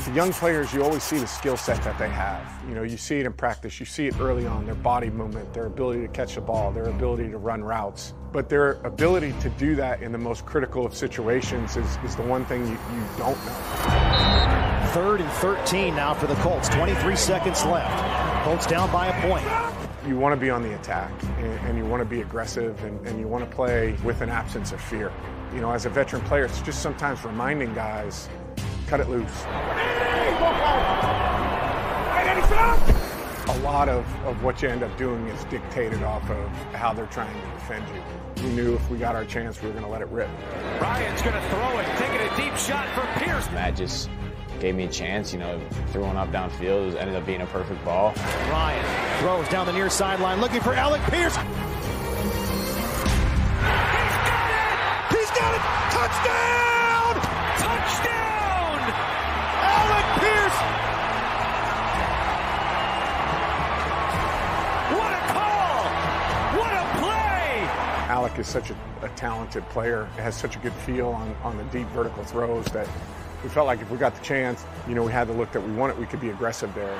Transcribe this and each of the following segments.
With the young players, you always see the skill set that they have. You know, you see it in practice, you see it early on, their body movement, their ability to catch the ball, their ability to run routes. But their ability to do that in the most critical of situations is, is the one thing you, you don't know. Third and 13 now for the Colts. 23 seconds left. Colts down by a point. You want to be on the attack and, and you want to be aggressive and, and you want to play with an absence of fear. You know, as a veteran player, it's just sometimes reminding guys cut it loose. A lot of, of what you end up doing is dictated off of how they're trying to defend you. We knew if we got our chance, we were going to let it rip. Ryan's going to throw it, taking a deep shot for Pierce. Matt just gave me a chance, you know, threw one up downfield. It ended up being a perfect ball. Ryan throws down the near sideline looking for Alec Pierce. He's got it! He's got it! Touchdown! Alec is such a, a talented player, has such a good feel on, on the deep vertical throws that we felt like if we got the chance, you know, we had the look that we wanted, we could be aggressive there.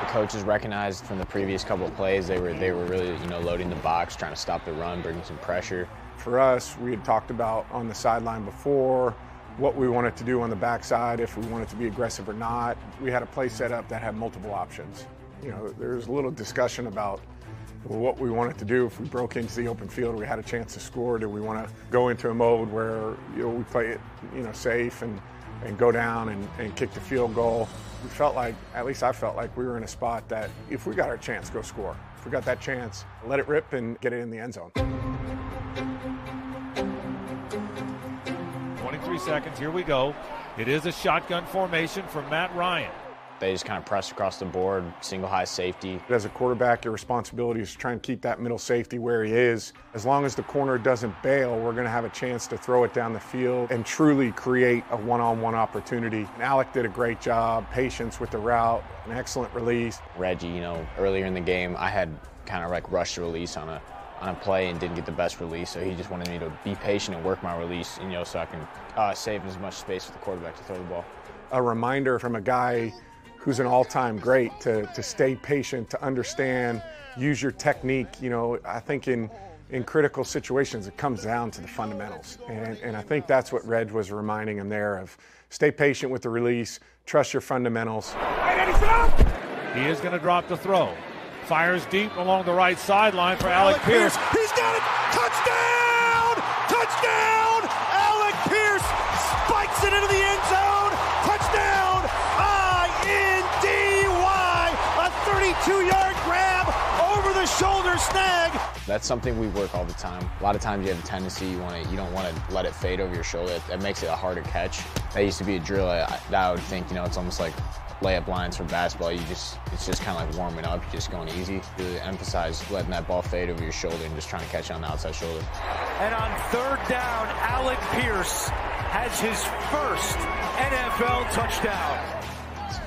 The coaches recognized from the previous couple of plays they were they were really you know loading the box, trying to stop the run, bringing some pressure. For us, we had talked about on the sideline before what we wanted to do on the backside, if we wanted to be aggressive or not. We had a play set up that had multiple options. You know, there was a little discussion about what we wanted to do if we broke into the open field, we had a chance to score. Do we want to go into a mode where you know we play it, you know, safe and and go down and, and kick the field goal? We felt like, at least I felt like we were in a spot that if we got our chance, go score. If we got that chance, let it rip and get it in the end zone. 23 seconds. Here we go. It is a shotgun formation from Matt Ryan. They just kind of pressed across the board, single high safety. As a quarterback, your responsibility is to try and keep that middle safety where he is. As long as the corner doesn't bail, we're going to have a chance to throw it down the field and truly create a one-on-one opportunity. And Alec did a great job, patience with the route, an excellent release. Reggie, you know, earlier in the game, I had kind of like rushed the release on a on a play and didn't get the best release, so he just wanted me to be patient and work my release, you know, so I can uh, save as much space for the quarterback to throw the ball. A reminder from a guy who's an all-time great to, to stay patient, to understand, use your technique. You know, I think in in critical situations it comes down to the fundamentals. And, and I think that's what Reg was reminding him there of stay patient with the release, trust your fundamentals. He is going to drop the throw. Fires deep along the right sideline for Alec, Alec Pierce. Pierce. He's got it! Touchdown! 32-yard grab over the shoulder snag. That's something we work all the time. A lot of times you have a tendency you want to you don't want to let it fade over your shoulder. That makes it a harder catch. That used to be a drill I, that I would think you know it's almost like layup lines for basketball. You just it's just kind of like warming up. You're just going easy. Really emphasize letting that ball fade over your shoulder and just trying to catch it on the outside shoulder. And on third down, Alec Pierce has his first NFL touchdown.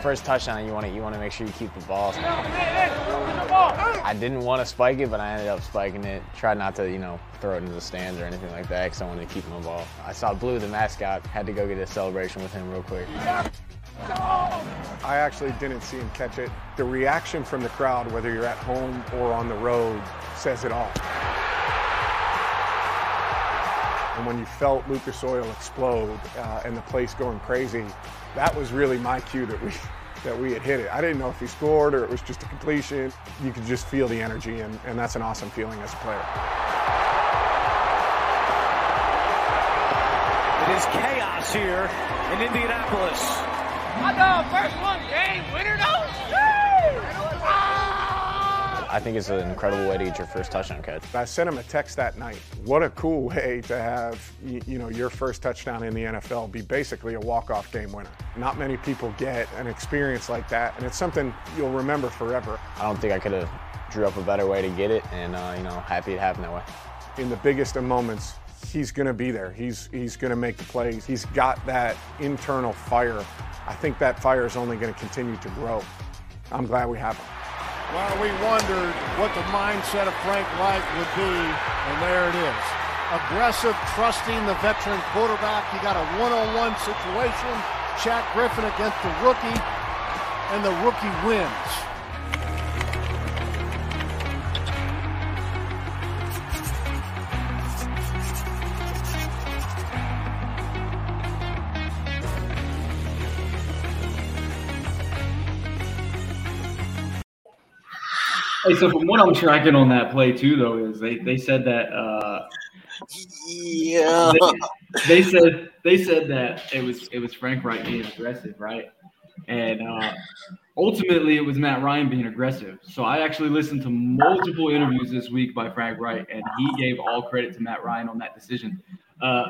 It's the first touchdown. You want to you want to make sure you keep the ball. I didn't want to spike it, but I ended up spiking it. Tried not to you know throw it into the stands or anything like that because I wanted to keep my ball. I saw Blue, the mascot, had to go get a celebration with him real quick. I actually didn't see him catch it. The reaction from the crowd, whether you're at home or on the road, says it all. And when you felt Lucas Oil explode uh, and the place going crazy, that was really my cue that we that we had hit it. I didn't know if he scored or it was just a completion. You could just feel the energy, and, and that's an awesome feeling as a player. It is chaos here in Indianapolis. Hot dog, first one, game winner I think it's an incredible way to get your first touchdown catch. I sent him a text that night. What a cool way to have you, know your first touchdown in the NFL be basically a walk-off game winner. Not many people get an experience like that, and it's something you'll remember forever. I don't think I could have drew up a better way to get it, and uh, you know, happy it happened that way. In the biggest of moments, he's going to be there. He's he's going to make the plays. He's got that internal fire. I think that fire is only going to continue to grow. I'm glad we have him. Well, we wondered what the mindset of Frank Reich would be, and there it is. aggressive, trusting the veteran quarterback. You got a one-on-one situation. Shaq Griffin against the rookie, and the rookie wins. Hey, so from what I'm tracking on that play too, though, is they, they said that uh, yeah they, they, said they said that it was it was Frank Reich being aggressive, right? And uh, ultimately, it was Matt Ryan being aggressive. So I actually listened to multiple interviews this week by Frank Reich, and he gave all credit to Matt Ryan on that decision. Uh,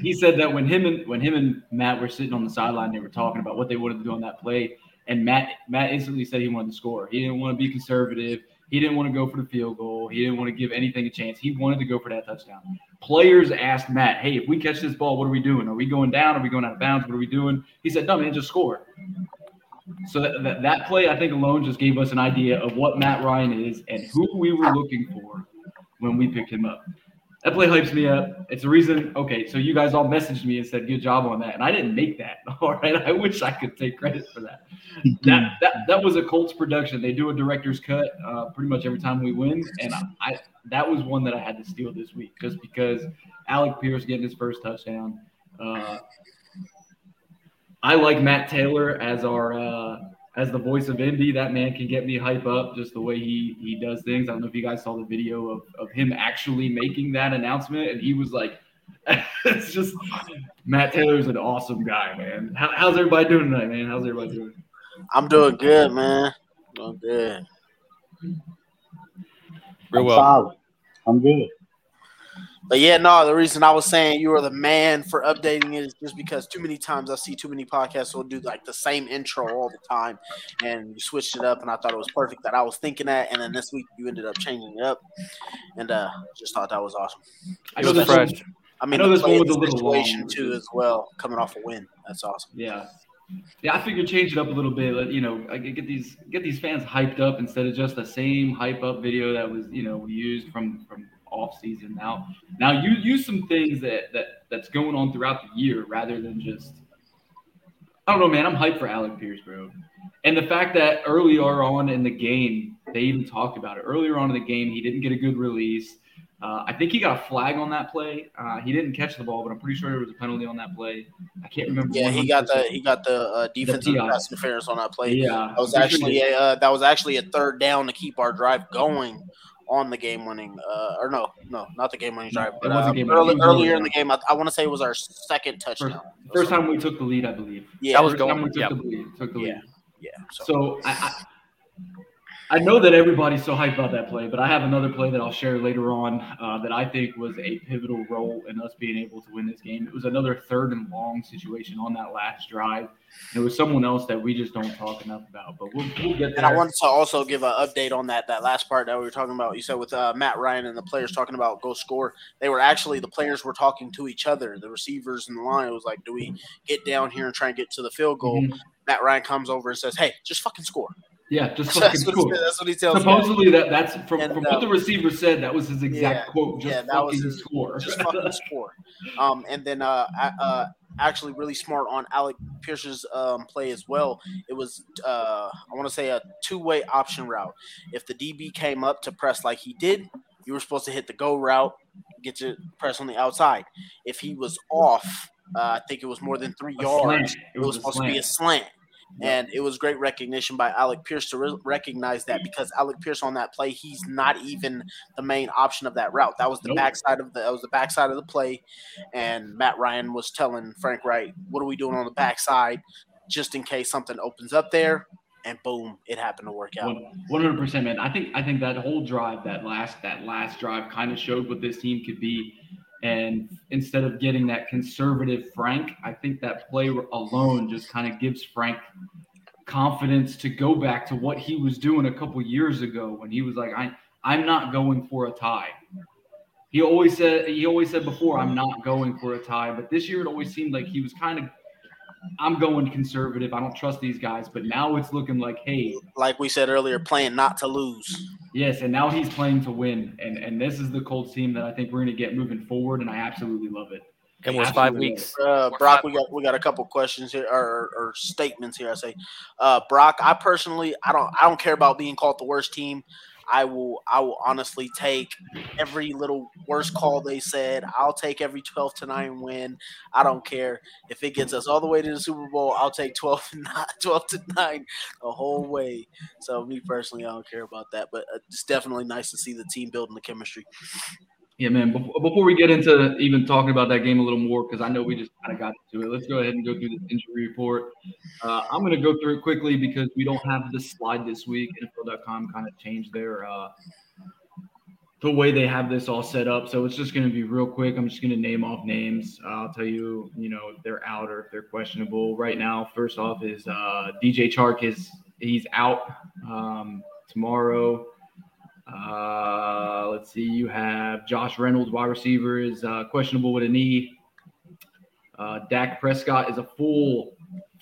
he said that when him and when him and Matt were sitting on the sideline, they were talking about what they wanted to do on that play and Matt Matt instantly said he wanted to score. He didn't want to be conservative. He didn't want to go for the field goal. He didn't want to give anything a chance. He wanted to go for that touchdown. Players asked Matt, "Hey, if we catch this ball, what are we doing? Are we going down? Are we going out of bounds? What are we doing?" He said, "No, man, just score." So that, that, that play, I think, alone just gave us an idea of what Matt Ryan is and who we were looking for when we picked him up that play hypes me up. It's the reason. Okay, so you guys all messaged me and said good job on that, and I didn't make that. All right, I wish I could take credit for that. that that that was a Colts production. They do a director's cut uh, pretty much every time we win, and I, I that was one that I had to steal this week just because Alec Pierce getting his first touchdown. Uh, I like Matt Taylor as our uh, as the voice of Indy, that man can get me hype up just the way he he does things. I don't know if you guys saw the video of, of him actually making that announcement, and he was like, "It's just Matt Taylor's an awesome guy, man. How, how's everybody doing tonight, man? How's everybody doing?" I'm doing good, man. I'm good. Real well. I'm good. But yeah, no, the reason I was saying you are the man for updating it is just because too many times I see too many podcasts will do like the same intro all the time, and you switched it up, and I thought it was perfect that I was thinking that, and then this week you ended up changing it up, and uh, just thought that was awesome. I know this fresh. I mean, I know this one was a little situation long. too as well, coming off a win. That's awesome. Yeah. Yeah, I figured change it up a little bit. You know, I get these get these fans hyped up instead of just the same hype up video that was you know we used from from off season. Now, now you use some things that that that's going on throughout the year rather than just. I don't know, man. I'm hyped for Alec Pierce, bro. And the fact that earlier on in the game, they even talked about it. Earlier on in the game, he didn't get a good release. Uh, I think he got a flag on that play. Uh, he didn't catch the ball, but I'm pretty sure there was a penalty on that play. I can't remember. Yeah, he got the he got the uh, defensive the pass interference on that play. Yeah, that was actually a, uh, that was actually a third down to keep our drive going on the game winning, uh, or no, no, not the game winning drive, but uh, early, earlier in the game. I, I want to say it was our second touchdown. First, first time we took the lead, I believe. Yeah, that was going. we took yep. the lead. Took the yeah. lead. Yeah. So, so I, I I know that everybody's so hyped about that play, but I have another play that I'll share later on uh, that I think was a pivotal role in us being able to win this game. It was another third and long situation on that last drive. And It was someone else that we just don't talk enough about, but we'll, we'll get there. And I wanted to also give an update on that that last part that we were talking about. You said with uh, Matt Ryan and the players talking about go score. They were actually the players were talking to each other, the receivers and the line. It was like, do we get down here and try and get to the field goal? Mm-hmm. Matt Ryan comes over and says, "Hey, just fucking score." Yeah, just fucking that's, score. what that's what he tells Supposedly me. that that's from, and, from uh, what the receiver said. That was his exact yeah, quote. Just yeah, that was his, score. Just fucking score. Um, and then uh, uh, actually really smart on Alec Pierce's um, play as well. It was uh, I want to say a two way option route. If the DB came up to press like he did, you were supposed to hit the go route, get your press on the outside. If he was off, uh, I think it was more than three a yards. Slant. It was, supposed to be a slant. And it was great recognition by Alec Pierce to re- mm-hmm. recognize that because Alec Pierce on that play, he's not even the main option of that route. That was the Nope. backside of the that was the backside of the play. And Matt Ryan was telling Frank Reich, "What are we doing on the backside, just in case something opens up there?" And boom, it happened to work out. One hundred percent, man. I think I think that whole drive, that last that last drive, kind of showed what this team could be. And instead of getting that conservative Frank, I think that play alone just kind of gives Frank confidence to go back to what he was doing a couple years ago when he was like, I I'm not going for a tie. He always said he always said before, I'm not going for a tie. But this year it always seemed like he was kind of I'm going conservative. I don't trust these guys. But now it's looking like, hey, Like we said earlier, playing not to lose. Yes, and now he's playing to win, and and this is the Colts team that I think we're going to get moving forward, and I absolutely love it. And we're five weeks. Uh, Brock, we got we got a couple questions here or, or statements here. I say, uh, Brock, I personally, I don't, I don't care about being called the worst team. I will I will honestly take every little worst call they said. I'll take every 12 to 9 win. I don't care if it gets us all the way to the Super Bowl. I'll take 12 to 9, 12 to 9 the whole way. So me personally, I don't care about that, but uh, it's definitely nice to see the team building the chemistry. Yeah, man. Before, we get into even talking about that game a little more, because I know we just kind of got to it, let's go ahead and go through the injury report. Uh, I'm going to go through it quickly because we don't have the slide this week. NFL.com kind of changed their uh, the way they have this all set up, so it's just going to be real quick. I'm just going to name off names. Uh, I'll tell you, you know, if they're out or if they're questionable. Right now, first off is uh, DJ Chark is he's out um, tomorrow. Uh, let's see. You have Josh Reynolds, wide receiver, is uh, questionable with a knee. Uh, Dak Prescott is a full,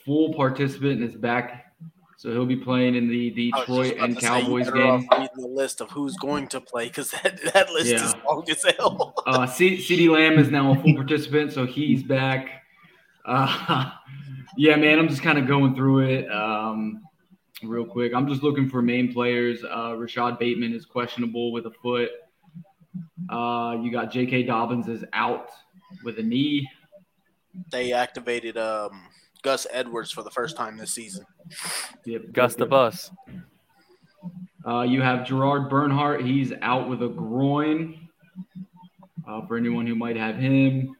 full participant and is back, so he'll be playing in the Detroit and Cowboys game. Reading the list of who's going to play because that, that list Yeah. is long as hell. Uh, C- CeeDee Lamb is now a full participant, so he's back. Uh, yeah, man, I'm just kind of going through it um, real quick. I'm just looking for main players. Uh, Rashod Bateman is questionable with a foot. Uh, you got J.K. Dobbins is out with a knee. they activated um, Gus Edwards for the first time this season. Yep, Gus the bus. Uh, you have Gerard Bernhardt. He's out with a groin. Uh, for anyone who might have him.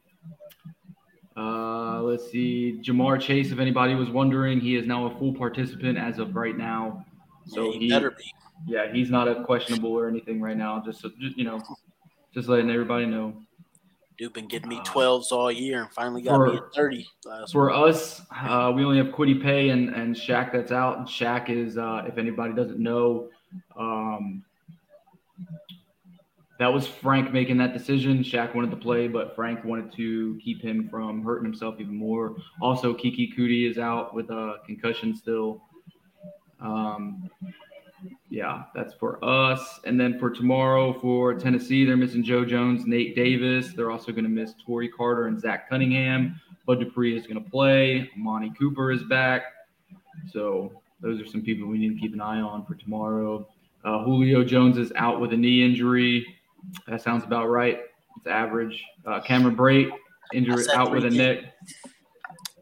Uh, let's see. Ja'Marr Chase, if anybody was wondering, he is now a full participant as of right now. So Yeah, he better be. yeah, he's not a questionable or anything right now. Just, so- just you know, just letting everybody know. Dude been getting me 12s all year and finally got me For- at 30 last For week. us, uh, we only have Kwity Paye and, and Shaq that's out. And Shaq is, uh, if anybody doesn't know, um, that was Frank making that decision. Shaq wanted to play, but Frank wanted to keep him from hurting himself even more. Also, Keke Coutee is out with a concussion still. Um, yeah, that's for us. And then for tomorrow for Tennessee, they're missing Joe Jones, Nate Davis. They're also going to miss Torrey Carter and Zach Cunningham. Bud Dupree is going to play. Monty Cooper is back. So those are some people we need to keep an eye on for tomorrow. Uh, Julio Jones is out with a knee injury. That sounds about right. It's average. Uh, Cameron Brate injury I said out with a neck.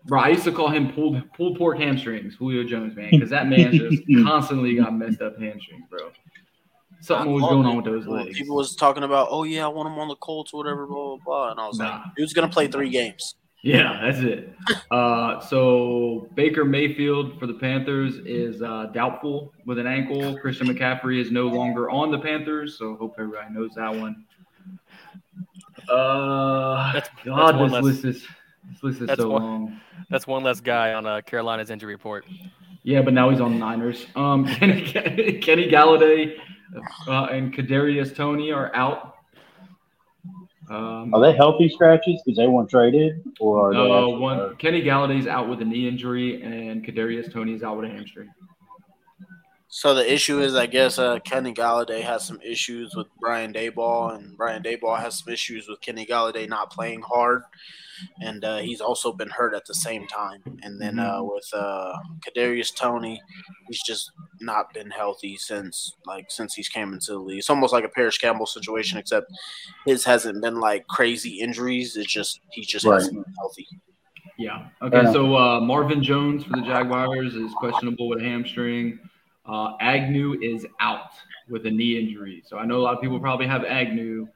Bro, I used to call him pulled pulled pork hamstrings, Julio Jones, man, because that man just constantly got messed up hamstrings, bro. Something was going love on with those legs. People was talking about, oh yeah, I want him on the Colts or whatever, blah blah blah, and I was Nah. like, dude's gonna play three games. Yeah, that's it. Uh, so Baker Mayfield for the Panthers is uh, doubtful with an ankle. Christian McCaffrey is no longer on the Panthers, so hope everybody knows that one. Uh, That's- God, that's this less- list is this list is so one- long. That's one less guy on uh, Carolina's injury report. Yeah, but now he's on the Niners. Um, Kenny, Kenny Golladay uh, and Kadarius Toney are out. Um, Are they healthy scratches because they weren't traded, or are they Uh, actually one? Kenny Golladay's out with a knee injury, and Kadarius Toney's out with a hamstring. So the issue is, I guess, uh, Kenny Golladay has some issues with Brian Daboll, and Brian Daboll has some issues with Kenny Golladay not playing hard, and uh, he's also been hurt at the same time. And then uh, with uh, Kadarius Toney, he's just not been healthy since like since he's came into the league. It's almost like a Parris Campbell situation, except his hasn't been like crazy injuries. It's just he just Right. hasn't been healthy. Yeah. Okay. enough. So uh, Marvin Jones for the Jaguars is questionable with a hamstring. Uh, Agnew is out with a knee injury. So I know a lot of people probably have Agnew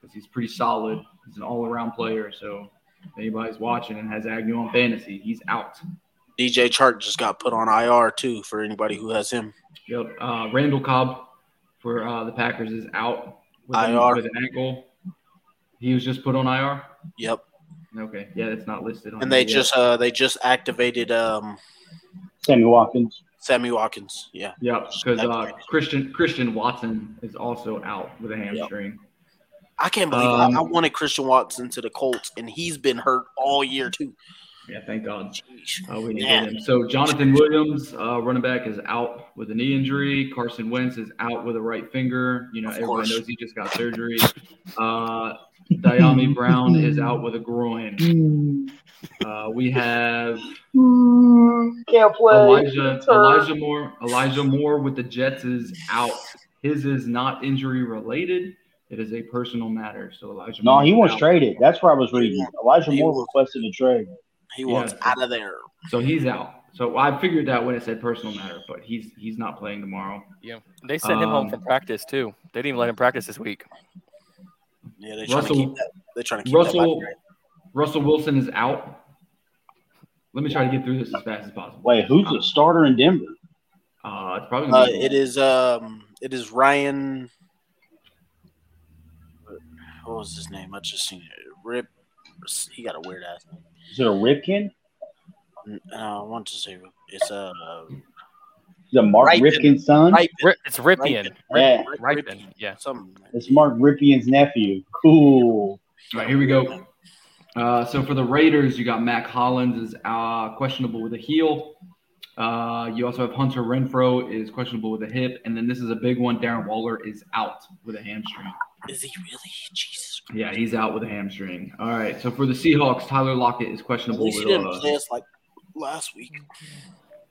because he's pretty solid. He's an all-around player. So if anybody's watching and has Agnew on fantasy, he's out. DJ Chark just got put on IR too for anybody who has him. Yep. Uh, Randall Cobb for uh, the Packers is out with, an- IR. with an ankle. He was just put on IR. Yep. Okay. Yeah, it's not listed on. And they yet. just uh they just activated um Sammy Watkins. Sammy Watkins. Yeah. Yep, because uh, Christian Christian Watson is also out with a hamstring. I can't believe Um, I, I wanted Christian Watson to the Colts and he's been hurt all year too. Yeah, thank God. Uh, we needed him. So Jonathan Williams, uh, running back, is out with a knee injury. Carson Wentz is out with a right finger. You know, everyone knows he just got surgery. Uh, Dyami Brown is out with a groin. Uh, we have Can't play. Elijah Elijah Moore. Elijah Moore with the Jets is out. His is not injury related. It is a personal matter. So Elijah. No, Moore he is wants out. traded. That's where I was reading. Elijah Moore requested a trade. He wants Yeah. out of there. So he's out. So I figured that when it said personal matter, but he's he's not playing tomorrow. Yeah, they sent him home Um, from practice too. They didn't even let him practice this week. Yeah, they're trying Russell- to keep that. They're trying to keep that. Russell vibrant. Russell Wilson is out. Let me try to get through this as fast as possible. Wait, who's the starter in Denver? Uh, it's probably Uh, gonna be it is um, it is Ryan. What was his name? I just seen it. Rip. He got a weird ass name. Is it a Ripkin? Uh, I want to say it's uh, Is it Mark Ripken. Ripken's son? Ripken. It's Rypien. Yeah. Rip- Rypien. Yeah. Something. It's Mark Ripken's nephew. Cool. All right, here we go. Uh, so for the Raiders, you got Mack Hollins is uh, questionable with a heel. Uh, you also have Hunter Renfrow is questionable with a hip, and then this is a big one. Darren Waller is out with a hamstring. Is he really? Jesus. Yeah, he's out with a hamstring. All right. So for the Seahawks, Tyler Lockett is At questionable least he didn't play us like last week.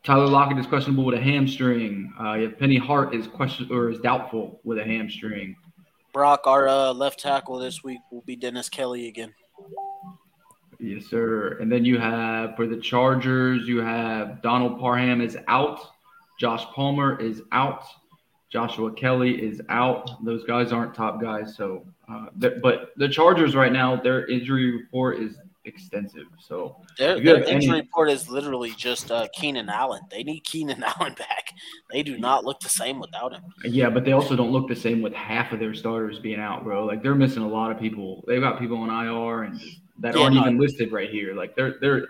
Tyler Lockett is questionable with a hamstring. Uh, you have Penny Hart is question or is doubtful with a hamstring. Brock, our uh, left tackle this week will be Dennis Kelly again. Yes, sir. And then you have for the Chargers, you have Donald Parham is out. Josh Palmer is out. Joshua Kelly is out. Those guys aren't top guys. So, uh, but the Chargers right now, their injury report is extensive. So, Their, their injury any- report is literally just uh, Keenan Allen. They need Keenan Allen back. They do not look the same without him. yeah, but they also don't look the same with half of their starters being out, bro. Like they're missing a lot of people. They've got people on IR and that Yeah, aren't no. even listed right here. Like they're they're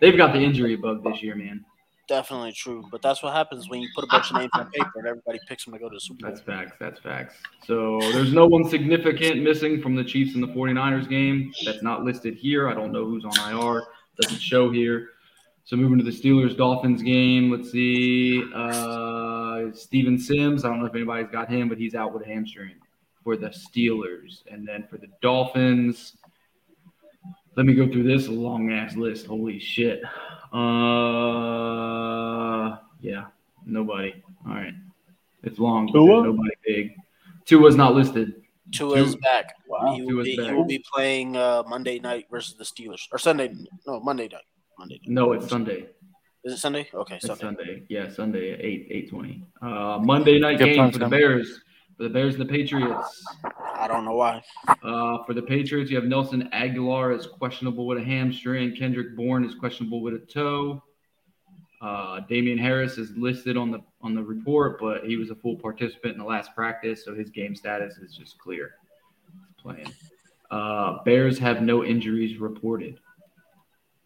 they've got the injury bug this year, man. Definitely true. But that's what happens when you put a bunch of names on paper and everybody picks them to go to the Super Bowl. That's facts. That's facts. So there's no one significant missing from the Chiefs and the 49ers game. That's not listed here. I don't know who's on IR. Doesn't show here. So moving to the Steelers Dolphins game. Let's see. Uh, Steven Sims. I don't know if anybody's got him, but he's out with a hamstring for the Steelers. And then for the Dolphins, let me go through this long ass list. Holy shit. Uh, yeah, nobody. All right. It's long. but Tua? Nobody big. Tua's not listed. Tua is back. Wow. He will, Tua's be, he will be playing uh, Monday night versus the Steelers. Or Sunday. No, Monday night. Monday night. No, it's Sunday. Is it Sunday? Okay, It's Sunday. Sunday. Yeah, Sunday at eight eight twenty. Uh, Monday night Good game times, for the man. Bears. For the Bears and the Patriots. I don't know why. Uh, for the Patriots, you have Nelson Agholor is questionable with a hamstring. Kendrick Bourne is questionable with a toe. Uh, Damien Harris is listed on the on the report, but he was a full participant in the last practice, so his game status is just clear. He's playing. Uh, Bears have no injuries reported.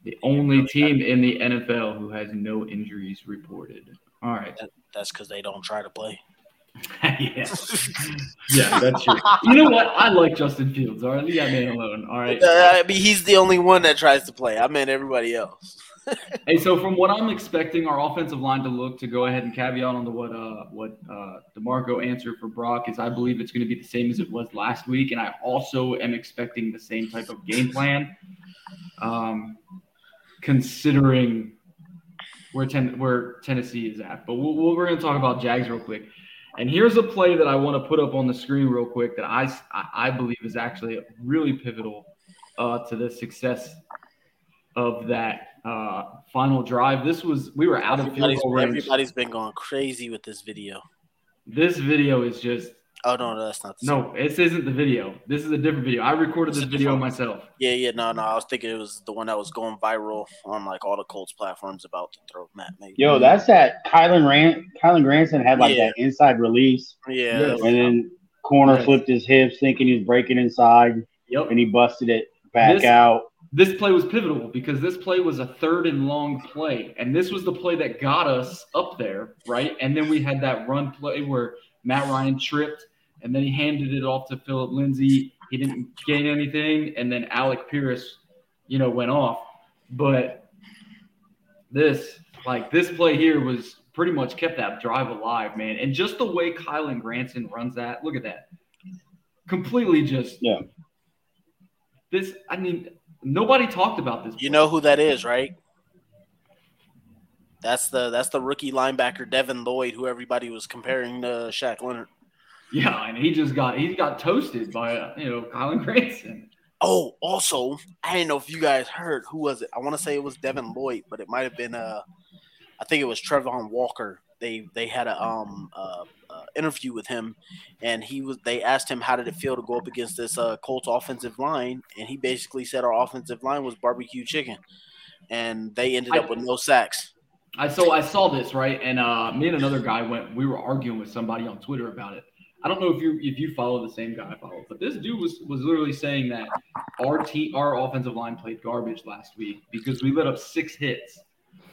The only team in the NFL who has no injuries reported. All right. That's because they don't try to play. yeah. yeah, that's true. You know what? I like Justin Fields. All right, leave that man alone. All right. Uh, I mean, he's the only one that tries to play. I meant everybody else. Hey, so from what I'm expecting our offensive line to look to go ahead and caveat on to what uh what uh Demarco answered for Brock is I believe it's going to be the same as it was last week, and I also am expecting the same type of game plan. Um, considering where ten where Tennessee is at, but we'll, we'll, we're going to talk about Jags real quick. And here's a play that I want to put up on the screen real quick that I I believe is actually really pivotal uh, to the success of that uh, final drive. This was we were out of field goal range. everybody's been going crazy with this video. This video is just Oh no, that's not. The no. This isn't the video. This is a different video. I recorded It's this video different- myself. Yeah, yeah, no, no. I was thinking it was the one that was going viral on like all the Colts platforms about to throw Matt. Maybe. Yo, that's that Kylan Rand. Kylen Granson had like Yeah. that inside release, yeah. Yes. and then corner Yes. flipped his hips, thinking he was breaking inside, Yep. and he busted it back This- out. This play was pivotal because this play was a third and long play, and this was the play that got us up there, right? And then we had that run play where Matt Ryan tripped, and then he handed it off to Phillip Lindsay. He didn't gain anything, and then Alec Pierce, you know, went off. But this like this play here was pretty much kept that drive alive, man. And just the way Kylen Granson runs that, look at that. Completely just Yeah. this I mean, nobody talked about this. You know who that is, right? That's the that's the rookie linebacker Devin Lloyd, who everybody was comparing to Shaq Leonard. Yeah, and he just got he got toasted by uh, you know Kylen Granson. Oh, also, I didn't know if you guys heard who was it. I want to say it was Devin Lloyd, but it might have been uh, I think it was Travon Walker. They they had a um uh, uh, interview with him, and he was they asked him how did it feel to go up against this uh, Colts offensive line, and he basically said our offensive line was barbecue chicken, and they ended up with no sacks. I so I saw this right, and uh, me and another guy went. We were arguing with somebody on Twitter about it. I don't know if you if you follow the same guy I follow, but this dude was was literally saying that our team, our offensive line played garbage last week because we let up six hits,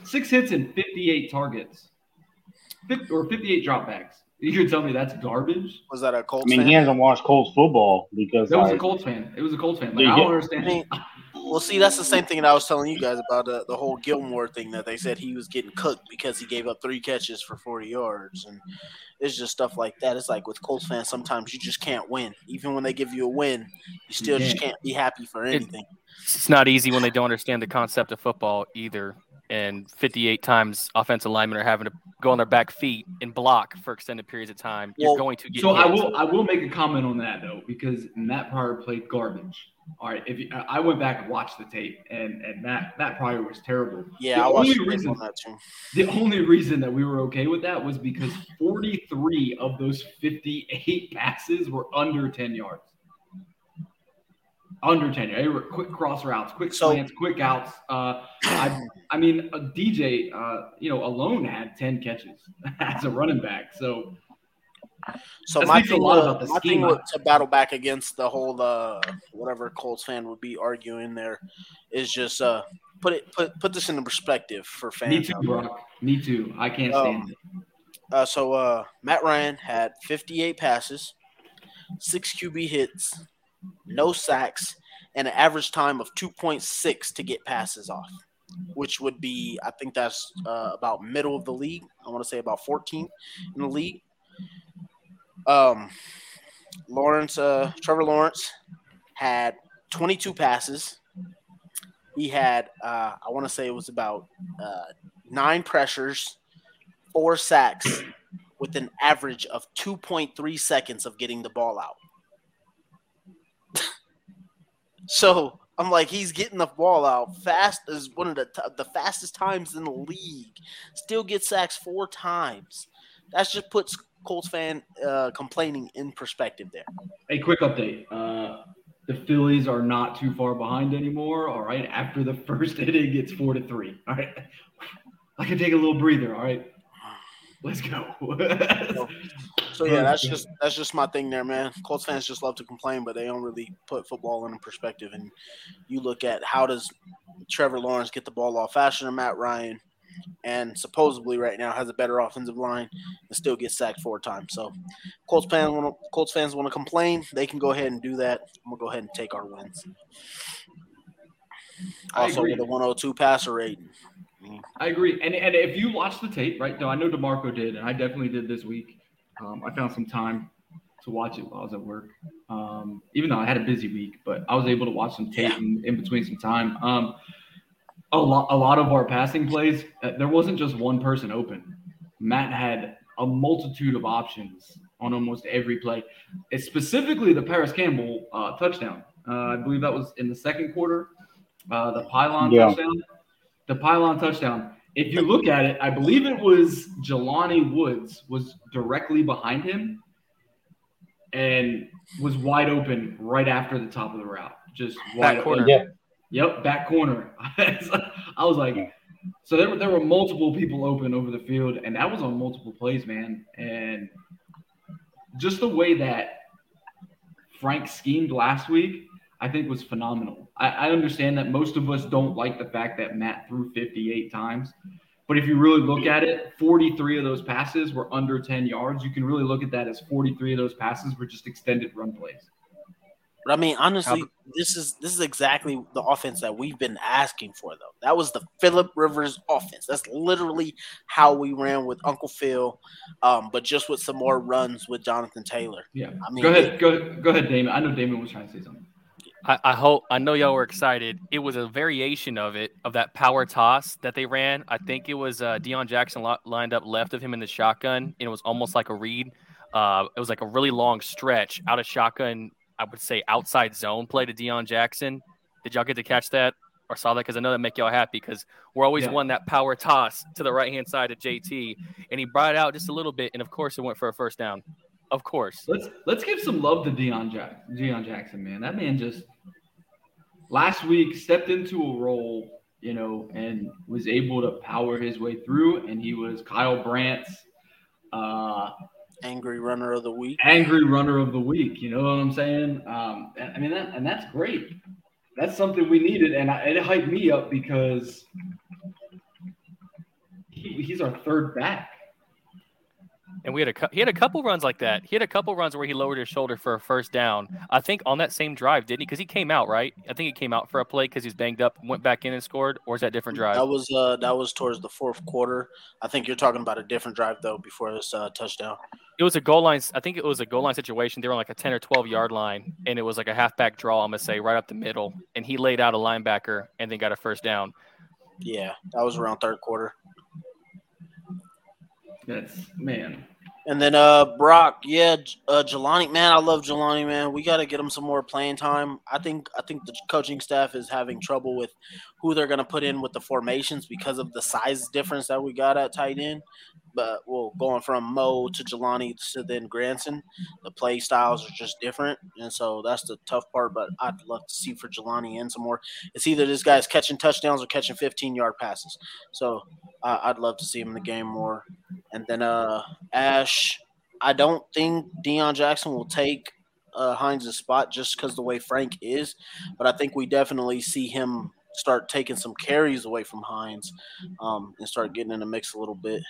six hits and fifty eight targets, Fif- or fifty eight dropbacks. You're tell me that's garbage? Was that a Colts I mean, fan? he hasn't watched Colts football because That was a like, Colts fan. It was a Colts fan. Like, I don't understand. I mean, well, see, that's the same thing that I was telling you guys about the, the whole Gilmore thing that they said he was getting cooked because he gave up three catches for 40 yards. And it's just stuff like that. It's like with Colts fans, sometimes you just can't win. Even when they give you a win, you still just can't be happy for anything. It's not easy when they don't understand the concept of football either. And 58 times offensive linemen are having to go on their back feet and block for extended periods of time. You're going to get So I will I will make a comment on that though because Matt Pryor played garbage. All right, if you, I went back and watched the tape, and and Matt Matt Pryor was terrible. Yeah, the I watched only the reason on that too. the only reason that we were okay with that was because 43 of those 58 passes were under 10 yards. Under 10 yards. They were quick cross routes, quick So- slants, quick outs. Uh, I, I mean, a DJ, uh, you know, alone had 10 catches as a running back. So So my thing, was- my thing was to battle back against the whole uh, whatever Colts fan would be arguing there is just uh, put it put put this into perspective for fans. me too. Brock. Me too. I can't stand Um, it. Uh, so uh, Matt Ryan had 58 passes, six QB hits, no sacks, and an average time of 2.6 to get passes off, which would be, I think that's uh, about middle of the league. I want to say about 14 in the league. Um, Lawrence, uh, Trevor Lawrence had 22 passes. He had, uh, I want to say it was about uh, nine pressures, four sacks, with an average of 2.3 seconds of getting the ball out. so I'm like, he's getting the ball out fast as one of the t- the fastest times in the league. Still gets sacks four times. That just puts Colts fan uh, complaining in perspective there. A quick update. Uh, the Phillies are not too far behind anymore. All right. After the first inning, it's four to three. All right. I can take a little breather. All right. Let's go. So yeah, that's just that's just my thing there, man. Colts fans just love to complain, but they don't really put football in perspective. And you look at how does Trevor Lawrence get the ball off faster than Matt Ryan, and supposedly right now has a better offensive line and still gets sacked four times. So Colts fans want to Colts fans want to complain, they can go ahead and do that. I'm gonna go ahead and take our wins. I Also with a 102 passer rating. I agree. And and if you watch the tape, right? No, I know Demarco did, and I definitely did this week. Um, I found some time to watch it while I was at work. Um, even though I had a busy week, but I was able to watch some tape in, in between some time. Um, a lot, a lot of our passing plays, uh, there wasn't just one person open. Matt had a multitude of options on almost every play. It's specifically the Parris Campbell uh, touchdown. Uh, I believe that was in the second quarter. Uh, the pylon Yeah. touchdown. The pylon touchdown. If you look at it, I believe it was Jelani Woods was directly behind him and was wide open right after the top of the route. Just wide Back corner. open. Yeah. Yep, back corner. I was like, so there were there were multiple people open over the field, and that was on multiple plays, man. And just the way that Frank schemed last week, I think was phenomenal. I, I understand that most of us don't like the fact that Matt threw 58 times. But if you really look at it, 43 of those passes were under 10 yards. You can really look at that as 43 of those passes were just extended run plays. But I mean, honestly, this is this is exactly the offense that we've been asking for, though. That was the Philip Rivers offense. That's literally how we ran with Uncle Phil, um, but just with some more runs with Jonathan Taylor. Yeah. I mean, go ahead, go go ahead, Damon. I know Damon was trying to say something. I, I hope I know y'all were excited. It was a variation of it of that power toss that they ran. I think it was uh, Deon Jackson li- lined up left of him in the shotgun, and it was almost like a read. Uh, it was like a really long stretch out of shotgun. I would say outside zone play to Deon Jackson. Did y'all get to catch that or saw that? Because I know that make y'all happy because we're always Yeah. one that power toss to the right hand side of JT, and he brought it out just a little bit, and of course it went for a first down. Of course. Let's let's give some love to Deon Jack Deon Jackson, man. That man just last week stepped into a role, you know, and was able to power his way through. And he was Kyle Brandt's uh, angry runner of the week. angry runner of the week. You know what I'm saying? Um, and- I mean, that, and that's great. That's something we needed, and I, it hyped me up because he, he's our third back. And we had a cou- he had a couple runs like that. He had a couple runs where he lowered his shoulder for a first down. I think on that same drive, didn't he? Because he came out right. I think he came out for a play because he's banged up, went back in and scored. Or is that a different drive? That was uh that was towards the fourth quarter. I think you're talking about a different drive though before this uh, touchdown. It was a goal line. I think it was a goal line situation. They were on like a ten or twelve yard line, and it was like a halfback draw. I'm gonna say right up the middle, and he laid out a linebacker and then got a first down. Yeah, that was around third quarter. That's man. And then uh Brock, yeah, uh Jelani, man, I love Jelani, man. We got to get him some more playing time. I think I think the coaching staff is having trouble with who they're going to put in with the formations because of the size difference that we got at tight end. But well, going from Mo to Jelani to then Granson, the play styles are just different, and so that's the tough part. But I'd love to see for Jelani and some more. It's either this guy's catching touchdowns or catching 15 yard passes. So uh, I'd love to see him in the game more. And then uh Ash, I don't think Deon Jackson will take uh, Hines' spot just because the way Frank is, but I think we definitely see him start taking some carries away from Hines um, and start getting in the mix a little bit.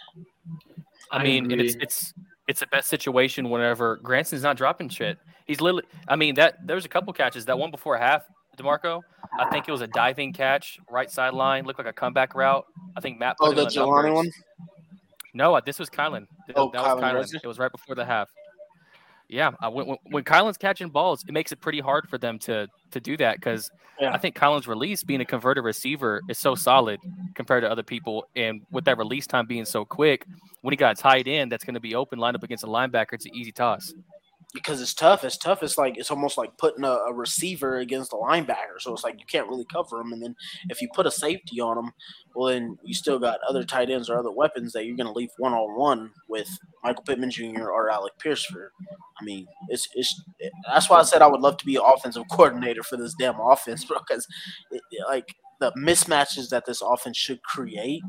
I, I mean, and it's it's it's the best situation whenever Granson's not dropping shit. He's literally. I mean, that there was a couple catches. That one before half, Demarco. I think it was a diving catch, right sideline, looked like a comeback route. I think Matt. Put Oh, the in Jelani one? No, uh, this was Kylen. Oh, that Kylen was Kylen. Dresser? It was right before the half. Yeah, uh, when, when, when Kylen's catching balls, it makes it pretty hard for them to to do that because Yeah. I think Kylen's release, being a converted receiver, is so solid compared to other people, and with that release time being so quick, when he got tied in, that's going to be open, lined up against a linebacker. It's an easy toss. Because it's tough. It's tough. It's like it's almost like putting a, a receiver against a linebacker. So it's like you can't really cover him. And then if you put a safety on him, well, then you still got other tight ends or other weapons that you're going to leave one on one with Michael Pittman Jr. or Alec Pierce for. I mean, it's it's that's why I said I would love to be offensive coordinator for this damn offense. Because it, it- like the mismatches that this offense should create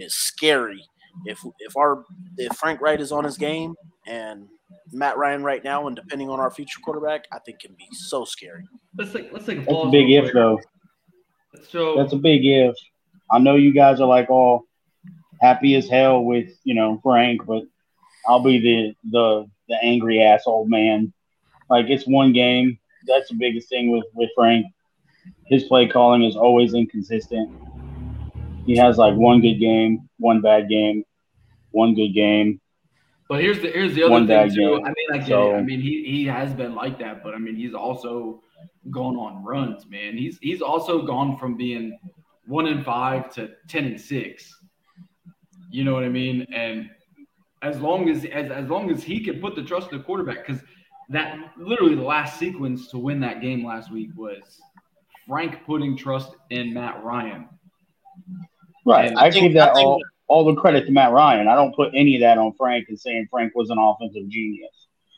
is scary. If if our if Frank Reich is on his game and Matt Ryan right now, and depending on our future quarterback, I think can be so scary. Let's take let's take a That's a big real if, quick. though. So That's a big if. I know you guys are like all happy as hell with you know Frank, but I'll be the the the angry ass old man. Like it's one game. That's the biggest thing with with Frank. His play calling is always inconsistent. He has like one good game, one bad game, one good game. But here's the here's the other One thing too. game. I mean, I get So- it. I mean, he he has been like that, but I mean, he's also gone on runs, man. He's he's also gone from being one and five to ten and six. You know what I mean? And as long as as as long as he can put the trust in the quarterback, because that literally the last sequence to win that game last week was Frank putting trust in Matt Ryan. Right. And I, I think- give that I think- all all the credit to Matt Ryan. I don't put any of that on Frank and saying Frank was an offensive genius.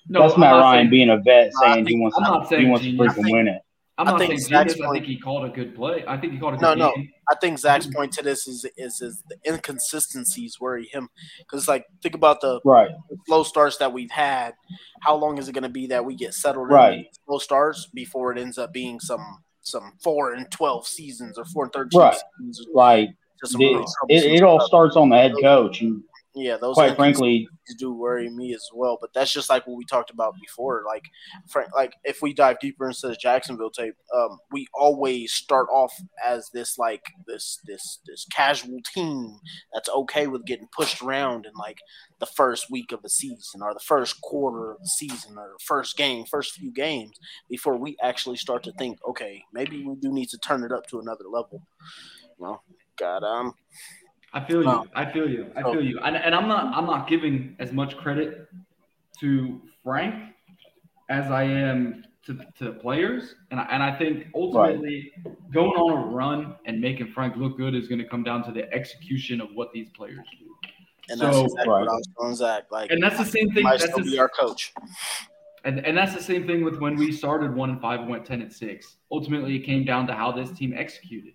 No, That's I'm Matt Ryan saying- being a vet No, I saying he wants to saying he wants to genius. freaking win it. I'm I not think saying Zach's genius. I point- think he called a good play. I think he called a good No, no. game. I think Zach's point to this is is, is the inconsistencies worry him because like think about the Right. slow starts that we've had. How long is it going to be that we get settled Right. in slow starts before it ends up being some some four and twelve seasons or four and thirteen Right. seasons? Like The, it, it all starts on the head coach and Yeah, those quite frankly do worry me as well. But that's just like what we talked about before. Like, Frank, like if we dive deeper into the Jacksonville tape, um, we always start off as this like this this this casual team that's okay with getting pushed around in like the first week of the season or the first quarter of the season or first game, first few games before we actually start to think, okay, maybe we do need to turn it up to another level. You know, God, um, I feel you. I feel you. I feel you. And, and I'm not I'm not giving as much credit to Frank as I am to, to players. And I, and I think ultimately right. going on a run and making Frank look good is going to come down to the execution of what these players do. And so, that's exactly right. what I was telling Zach. Like, and that's the same thing. Might that's still be our coach. And, and that's the same thing with when we started one and five and went ten and six. Ultimately, it came down to how this team executed.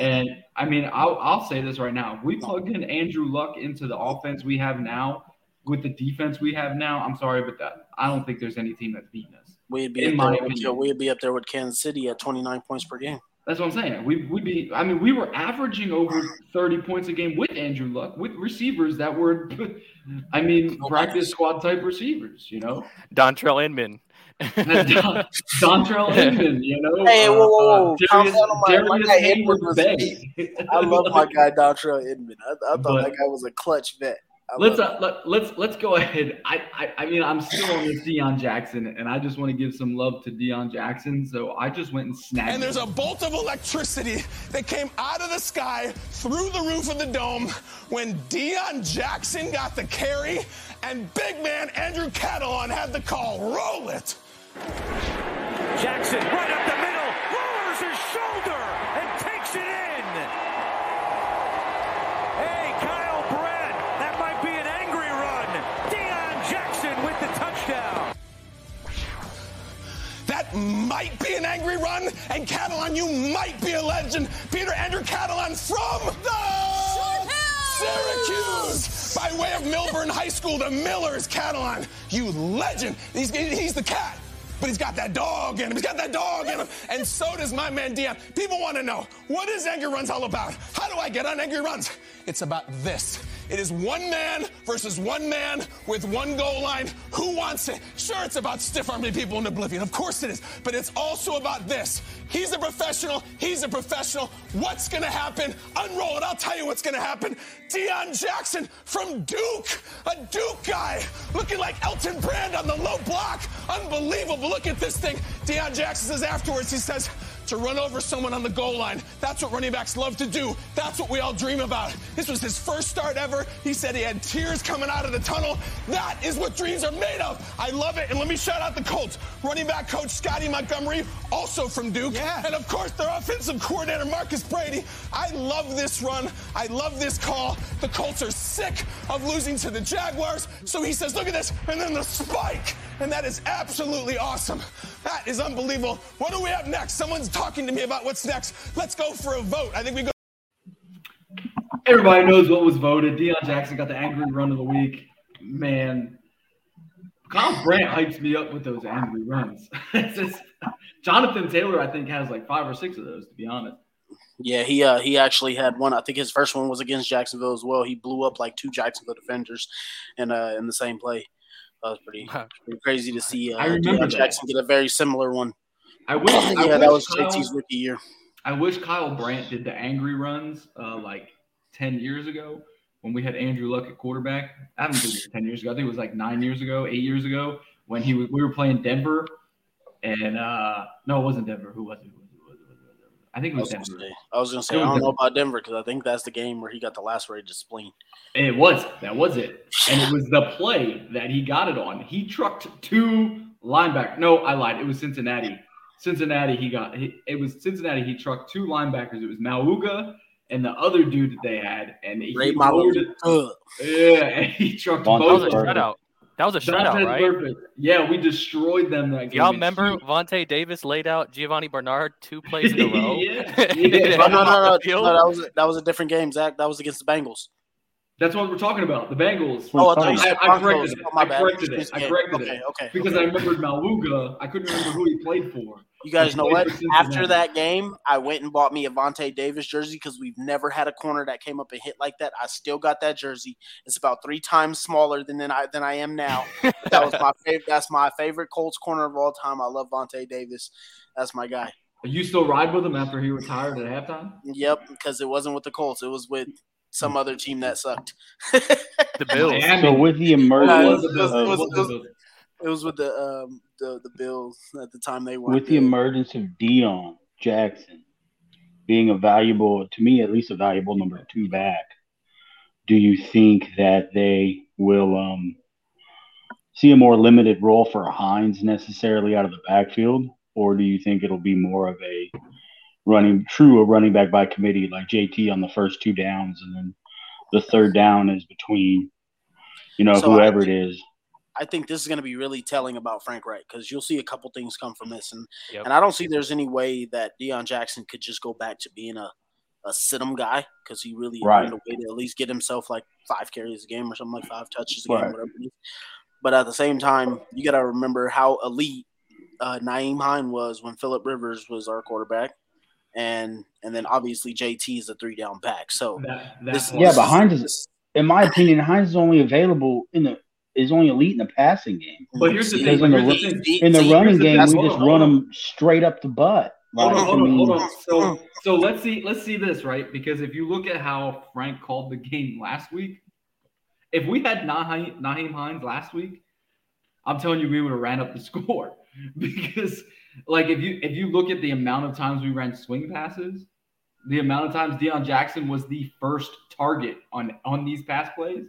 And I mean, I'll, I'll say this right now. If we plugged in Andrew Luck into the offense we have now with the defense we have now, I'm sorry, but that I don't think there's any team that's beaten us. We'd be, in up, there with, we'd be up there with Kansas City at 29 points per game. That's what I'm saying. We, would be. I mean, we were averaging over 30 points a game with Andrew Luck, with receivers that were, I mean, practice squad type receivers. You know, Dontrelle Inman. Dontrelle Inman, you know. Hey, whoa, whoa, whoa. Uh, Darius, my, my Inman was I love my guy Dontrelle Inman. I, I thought but, that guy was a clutch vet. I let's uh, let, let's let's go ahead. I, I I mean I'm still on this Deon Jackson, and I just want to give some love to Deon Jackson. So I just went and snagged. And there's him. a bolt of electricity that came out of the sky through the roof of the dome when Deon Jackson got the carry, and big man Andrew Catalon had the call. Roll it. Jackson right up the middle, lowers his shoulder and takes it in. Hey, Kyle Brandt, that might be an angry run. Deon Jackson with the touchdown. That might be an angry run, and Catalon, you might be a legend. Peter Andrew Catalon from the Syracuse by way of Millburn High School, the Millers Catalon. You legend. He's, he's the cat but he's got that dog in him. He's got that dog in him. And so does my man Deon. People want to know what is Angry Runs all about? How do I get on Angry Runs? It's about this. It is one man versus one man with one goal line. Who wants it? Sure, it's about stiff arming people in oblivion. Of course it is. But it's also about this. He's a professional. He's a professional. What's going to happen? Unroll it. I'll tell you what's going to happen. Deon Jackson from Duke, a Duke guy, looking like Elton Brand on the low block. Unbelievable. Look at this thing. Deon Jackson says afterwards, he says, to run over someone on the goal line. That's what running backs love to do. That's what we all dream about. This was his first start ever. He said he had tears coming out of the tunnel. That is what dreams are made of. I love it. And let me shout out the Colts. Running back coach Scotty Montgomery, also from Duke. Yeah. And of course, their offensive coordinator, Marcus Brady. I love this run. I love this call. The Colts are sick of losing to the Jaguars. So he says, look at this. And then the spike. And that is absolutely awesome. That is unbelievable. What do we have next? Someone's talking to me about what's next. Let's go for a vote. I think we go. Everybody knows what was voted. Deon Jackson got the angry run of the week. Man, Kyle Brandt hypes me up with those angry runs. just, Jonathan Taylor, I think, has like five or six of those, to be honest. Yeah, he uh, he actually had one. I think his first one was against Jacksonville as well. He blew up like two Jacksonville defenders in uh, in the same play. That was pretty, pretty crazy to see. Uh, I remember Jackson get a very similar one. I wish. yeah, I wish that was Kyle, JT's rookie year. I wish Kyle Brandt did the angry runs uh, like ten years ago when we had Andrew Luck at quarterback. I don't think it was ten years ago. I think it was like nine years ago, eight years ago when he was, we were playing Denver, and uh, no, it wasn't Denver. Who was it? I think it was, I was Denver. Say, I was gonna say I don't Denver. know about Denver because I think that's the game where he got the last lacerated spleen. It was that was it, and it was the play that he got it on. He trucked two linebackers. No, I lied. It was Cincinnati. Cincinnati. He got. He, it was Cincinnati. He trucked two linebackers. It was Mauga and the other dude that they had, and he Great it. Yeah, and he trucked both. That was a shutout. That was a shutout, right? Perfect. Yeah, we destroyed them that game. Y'all remember Vontae Davis laid out Giovani Bernard two plays in a row? yeah. yeah. no, no, no, no, no. That was a, that was a different game, Zach. That was against the Bengals. That's what we're talking about. The Bengals. Oh, I thought you I, said I corrected it. Oh, my I bad. corrected it. I corrected Okay, it. okay, Because okay. I remembered Maualuga. I couldn't remember who he played for. You guys know what? After that game, I went and bought me a Vontae Davis jersey because we've never had a corner that came up and hit like that. I still got that jersey. It's about three times smaller than, than I than I am now. that was my favorite. That's my favorite Colts corner of all time. I love Vontae Davis. That's my guy. You still ride with him after he retired at halftime? Yep, because it wasn't with the Colts. It was with some other team that sucked. The Bills. So with the emergence it, was, with the um the the Bills at the time they were with the emergence of Deon Jackson being a valuable, to me at least, a valuable number two back, do you think that they will um, see a more limited role for Hines necessarily out of the backfield, or do you think it'll be more of a running true a running back by committee like JT on the first two downs, and then the third down is between you know So I whoever it is. I think this is going to be really telling about Frank Reich because you'll see a couple things come from this, and Yep. and I don't see there's any way that Deon Jackson could just go back to being a a sit 'em guy because he really Right. earned a way to at least get himself like five carries a game or something like five touches a game, Right. whatever it is. But at the same time, you got to remember how elite uh, Nyheim Hine was when Philip Rivers was our quarterback, and and then obviously JT is a three down back. So That, this, Yeah, this but is- Hines is, in my opinion, Hines is only available in the is only elite in the passing game. But here's the thing. in the, the thing. in the See, running the game, we just run them straight up the butt. Hold on, hold on, hold on. So, so let's see, let's see this right because if you look at how Frank called the game last week, if we had Nyheim, Nyheim Hines last week, I'm telling you, we would have ran up the score because, like, if you if you look at the amount of times we ran swing passes, the amount of times Deon Jackson was the first target on on these pass plays.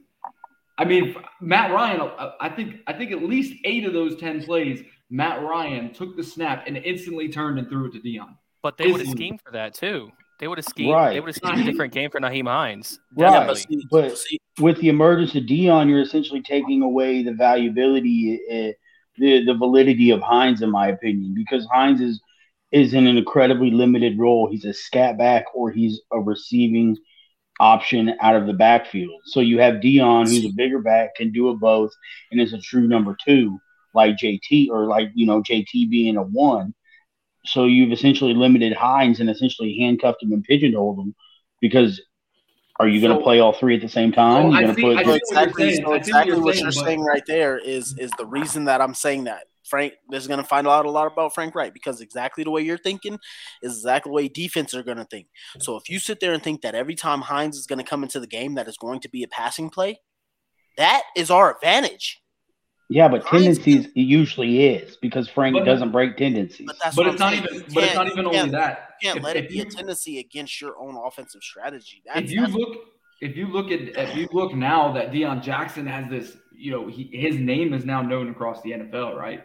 I mean, Matt Ryan, I- I think I think at least eight of those ten plays, Matt Ryan took the snap and instantly turned and threw it to Deon. But they would have schemed for that too. They would have schemed. They would have schemed a different game for Nyheim Hines. Right, Definitely. but with the emergence of Deon, you're essentially taking away the valuability, uh, the the validity of Hines, in my opinion, because Hines is is in an incredibly limited role. He's a scat back or he's a receiving option out of the backfield. So you have Deon, who's a bigger back, can do it both, and is a true number two, like JT or like you know JT being a one. So you've essentially limited Hines and essentially handcuffed him and pigeonholed him because are you going to So- play all three at the same oh, time? So I You're see- going I to see put what you're exactly, saying. so I see what you're what saying, you're but- saying right there is is the reason that I'm saying that. Frank is going to find out a lot about Frank Reich because exactly the way you're thinking is exactly the way defense are going to think. So if you sit there and think that every time Hines is going to come into the game that is going to be a passing play, that is our advantage. yeah, but tendencies it usually is because Frank But- doesn't break tendencies. But that's But it's I'm not saying. even. But it's can't- even only that. You can't If- let it be a tendency against your own offensive strategy. That's, if you look if you look at if you look now that Deon Jackson has this, you know, he, his name is now known across the NFL, right?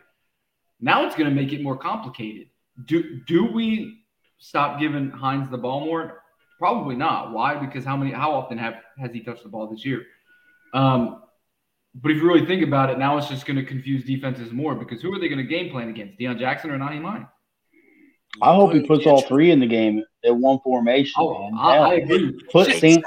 Now it's going to make it more complicated. Do do we stop giving Hines the ball more? Probably not. Why? Because how many how often have has he touched the ball this year? Um, but if you really think about it, now it's just going to confuse defenses more because who are they going to game plan against? Deon Jackson or Nyheim Hines? I hope he puts all three in the game at one formation. Oh, man. I, I agree. Put Sam,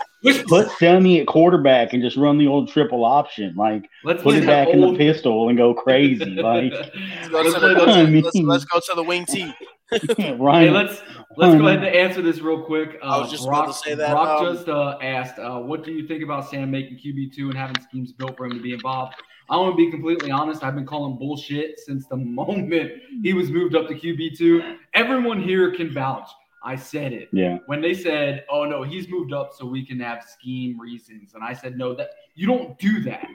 put Sammy at quarterback and just run the old triple option. Like Let's put it that back in the pistol and go crazy. Like Let's go, to Let's the, I mean- let's, let's go to the wing T. Ryan, Hey, let's let's go ahead and answer this real quick. Uh, I was just Brock, about to say that, Brock um, just uh, asked, uh, "What do you think about Sam making QB two and having schemes built for him to be involved?" I want to be completely honest. I've been calling bullshit since the moment he was moved up to QB two. Everyone here can vouch. I said it Yeah. when they said, "Oh no, he's moved up so we can have scheme reasons," and I said, "No, that you don't do that.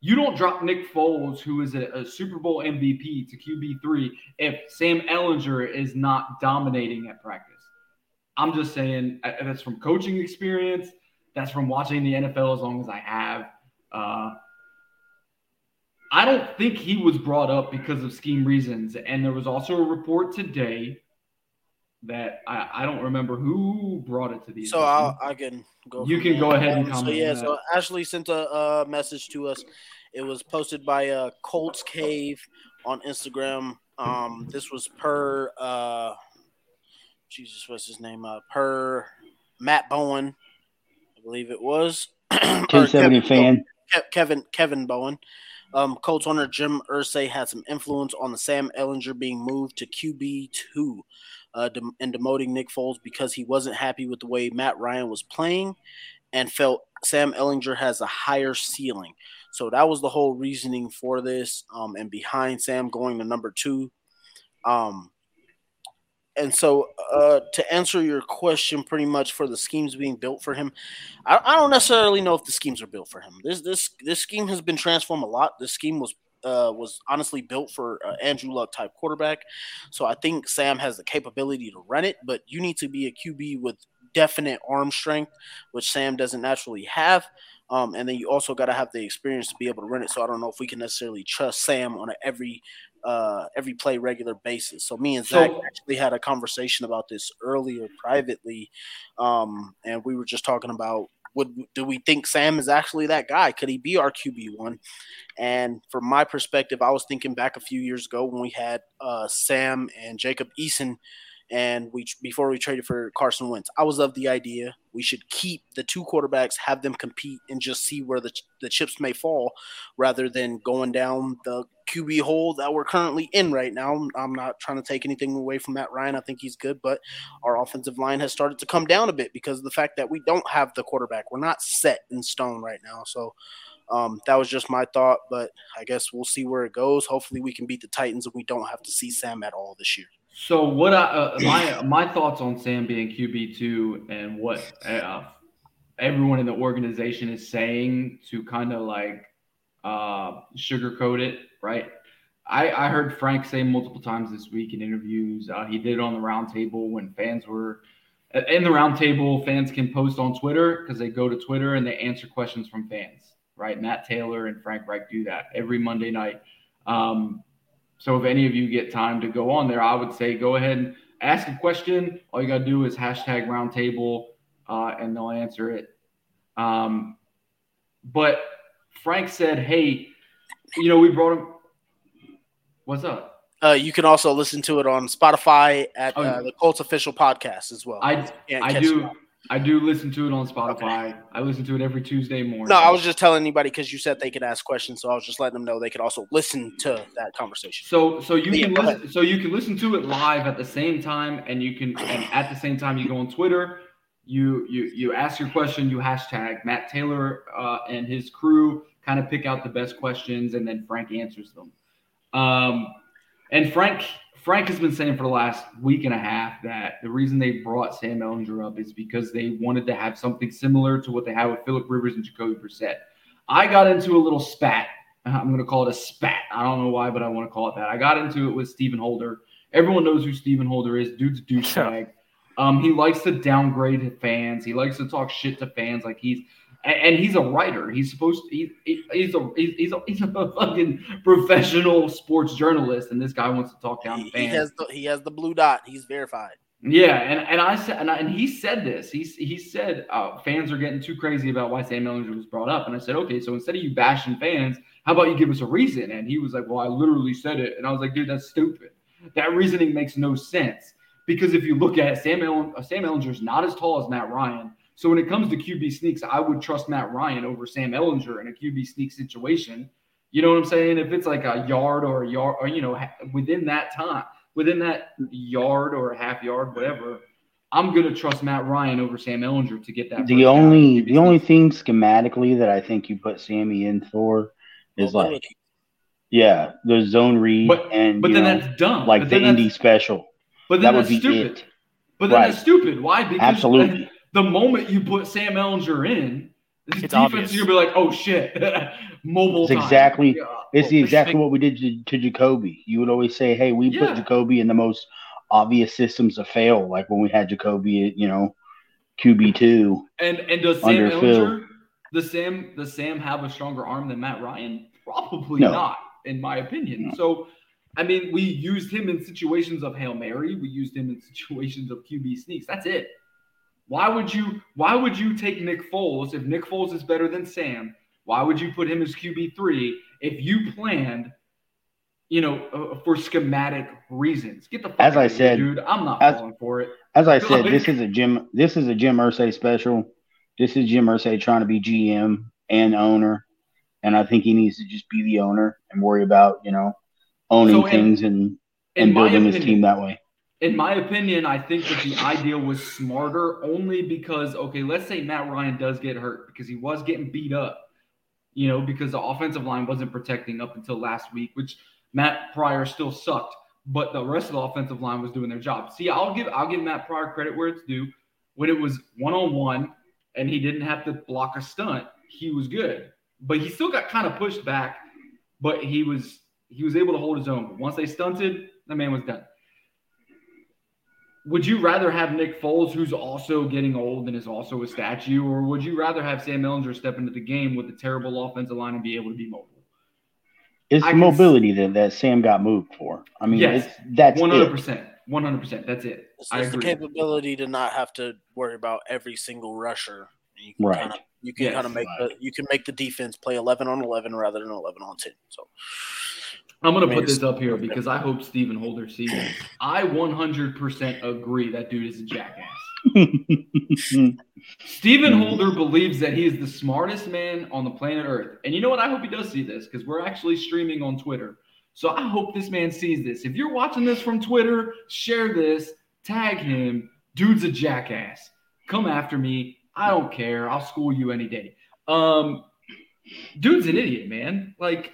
You don't drop Nick Foles, who is a, a Super Bowl MVP, to QB three if Sam Ehlinger is not dominating at practice." I'm just saying uh, that's from coaching experience. That's from watching the NFL as long as I have. Uh, I don't think he was brought up because of scheme reasons. And there was also a report today that I, I don't remember who brought it to the So I'll, I can go. You can there. go ahead and comment. So comment yeah, on so Ashley sent a, uh message to us. It was posted by uh, Colts Cave on Instagram. Um, this was per uh, Jesus, what's his name? Uh, per Matt Bowen, I believe it was. Two seventy fan. Kevin Kevin Bowen. Um, Colts owner Jim Irsay had some influence on the Sam Ehlinger being moved to QB two, uh, and demoting Nick Foles because he wasn't happy with the way Matt Ryan was playing, and felt Sam Ehlinger has a higher ceiling. So that was the whole reasoning for this, um, and behind Sam going to number two. Um, and so uh, to answer your question pretty much for the schemes being built for him I, I, don't necessarily know if the schemes are built for him. This this this scheme has been transformed a lot. This scheme was uh, was honestly built for uh, Andrew Luck type quarterback. So I think Sam has the capability to run it but you need to be a QB with definite arm strength which Sam doesn't naturally have. Um, and then you also got to have the experience to be able to run it. So I don't know if we can necessarily trust Sam on every uh, every play regular basis. So me and Zach so, actually had a conversation about this earlier privately, um, and we were just talking about would do we think Sam is actually that guy? Could he be our QB one? And from my perspective, I was thinking back a few years ago when we had uh, Sam and Jacob Eason and we before we traded for Carson Wentz, I was of the idea we should keep the two quarterbacks, have them compete, and just see where the the chips may fall, rather than going down the QB hole that we're currently in right now. I'm not trying to take anything away from Matt Ryan. I think he's good, but our offensive line has started to come down a bit because of the fact that we don't have the quarterback. We're not set in stone right now, so. Um, that was just my thought, but I guess we'll see where it goes. Hopefully, we can beat the Titans and we don't have to see Sam at all this year. So what I uh, my my thoughts on Sam being QB two and what uh, everyone in the organization is saying to kind of like uh, sugarcoat it, right? I, I heard Frank say multiple times this week in interviews. Uh, he did it on the roundtable when fans were uh, in the roundtable. Fans can post on Twitter because they go to Twitter and they answer questions from fans, right? Matt Taylor and Frank Reich do that every Monday night. Um, so if any of you get time to go on there, I would say go ahead and ask a question. All you got to do is hashtag roundtable uh, and they'll answer it. Um, but Frank said, hey, you know, we brought him. What's up? Uh, you can also listen to it on Spotify at oh, uh, the Colts official podcast as well. I, I do. I do listen to it on Spotify. Okay. I listen to it every Tuesday morning. No, I was just telling anybody because you said they could ask questions, so I was just letting them know they could also listen to that conversation. So, so you yeah, can listen, so you can listen to it live at the same time, and you can, and at the same time, you go on Twitter, you you you ask your question, you hashtag Matt Taylor uh, and his crew kind of pick out the best questions, and then Frank answers them. Um, and Frank Frank has been saying for the last week and a half that the reason they brought Sam Ehlinger up is because they wanted to have something similar to what they had with Philip Rivers and Jacoby Brissett. I got into a little spat. I'm going to call it a spat. I don't know why, but I want to call it that. I got into it with Stephen Holder. Everyone knows who Stephen Holder is. Dude's a douchebag. Um, he likes to downgrade fans. He likes to talk shit to fans like he's and, he's a writer. He's supposed to. He, he, he's a he's a he's a fucking professional sports journalist, and this guy wants to talk down he, fans. He has the he has the blue dot. He's verified. Yeah, and, and I said and, I, and he said this. He he said uh, fans are getting too crazy about why Sam Ehlinger was brought up, and I said, okay, so instead of you bashing fans, how about you give us a reason? And he was like, well, I literally said it, and I was like, dude, that's stupid. That reasoning makes no sense because if you look at it, Sam El- Sam Ehlinger is not as tall as Matt Ryan. So when it comes to QB sneaks, I would trust Matt Ryan over Sam Ehlinger in a QB sneak situation. You know what I'm saying? If it's like a yard or a yard, or you know, within that time, within that yard or a half yard, whatever, I'm gonna trust Matt Ryan over Sam Ehlinger to get that. The only the only thing schematically that I think you put Sammy in for is oh, like, yeah, the zone read but, and but then know, that's dumb. Like the indie special. But then that that's stupid. It. But then right. that's stupid. Why? Because absolutely the moment you put Sam Ehlinger in, this it's defense obvious. you're gonna be like, oh shit, mobile. It's exactly yeah. it's well, exactly what we did to, to Jacoby. You would always say, hey, we yeah. put Jacoby in the most obvious systems to fail, like when we had Jacoby, you know, QB two. And and does Sam Ehlinger, does Sam does Sam have a stronger arm than Matt Ryan? Probably no. not, in my opinion. No. So. I mean, we used him in situations of Hail Mary. We used him in situations of QB sneaks. That's it. Why would you why would you take Nick Foles if Nick Foles is better than Sam? Why would you put him as QB3 if you planned you know, uh, for schematic reasons. Get the fuck as I said, dude. I'm not as, falling for it. As I said, this is a Jim. This is a Jim Irsay special. this is Jim Irsay trying to be GM and owner, and I think he needs to just be the owner and worry about you know owning So in- things and and building his team that way. In my opinion, I think that the idea was smarter only because, okay, let's say Matt Ryan does get hurt because he was getting beat up, you know, because the offensive line wasn't protecting up until last week, which Matt Pryor still sucked, but the rest of the offensive line was doing their job. See, I'll give I'll give Matt Pryor credit where it's due. When it was one on one and he didn't have to block a stunt, he was good. But he still got kind of pushed back, but he was he was able to hold his own. But once they stunted, the man was done. Would you rather have Nick Foles, who's also getting old and is also a statue, or would you rather have Sam Ehlinger step into the game with a terrible offensive line and be able to be mobile? It's I the can mobility that, that Sam got moved for. I mean, yes, it's, that's one hundred it. percent, one hundred percent. That's it. It's, I it's the capability to not have to worry about every single rusher. You can Right. kind of you can Yes. kind of make the you can make the defense play eleven on eleven rather than eleven on ten. So I'm gonna I mean, put this up here because I hope Stephen Holder sees this. I 100% agree that dude is a jackass. Stephen Holder believes that he is the smartest man on the planet Earth. And you know what? I hope he does see this because we're actually streaming on Twitter. So I hope this man sees this. If you're watching this from Twitter, share this, tag him. Dude's a jackass. Come after me. I don't care. I'll school you any day. Um, dude's an idiot, man. Like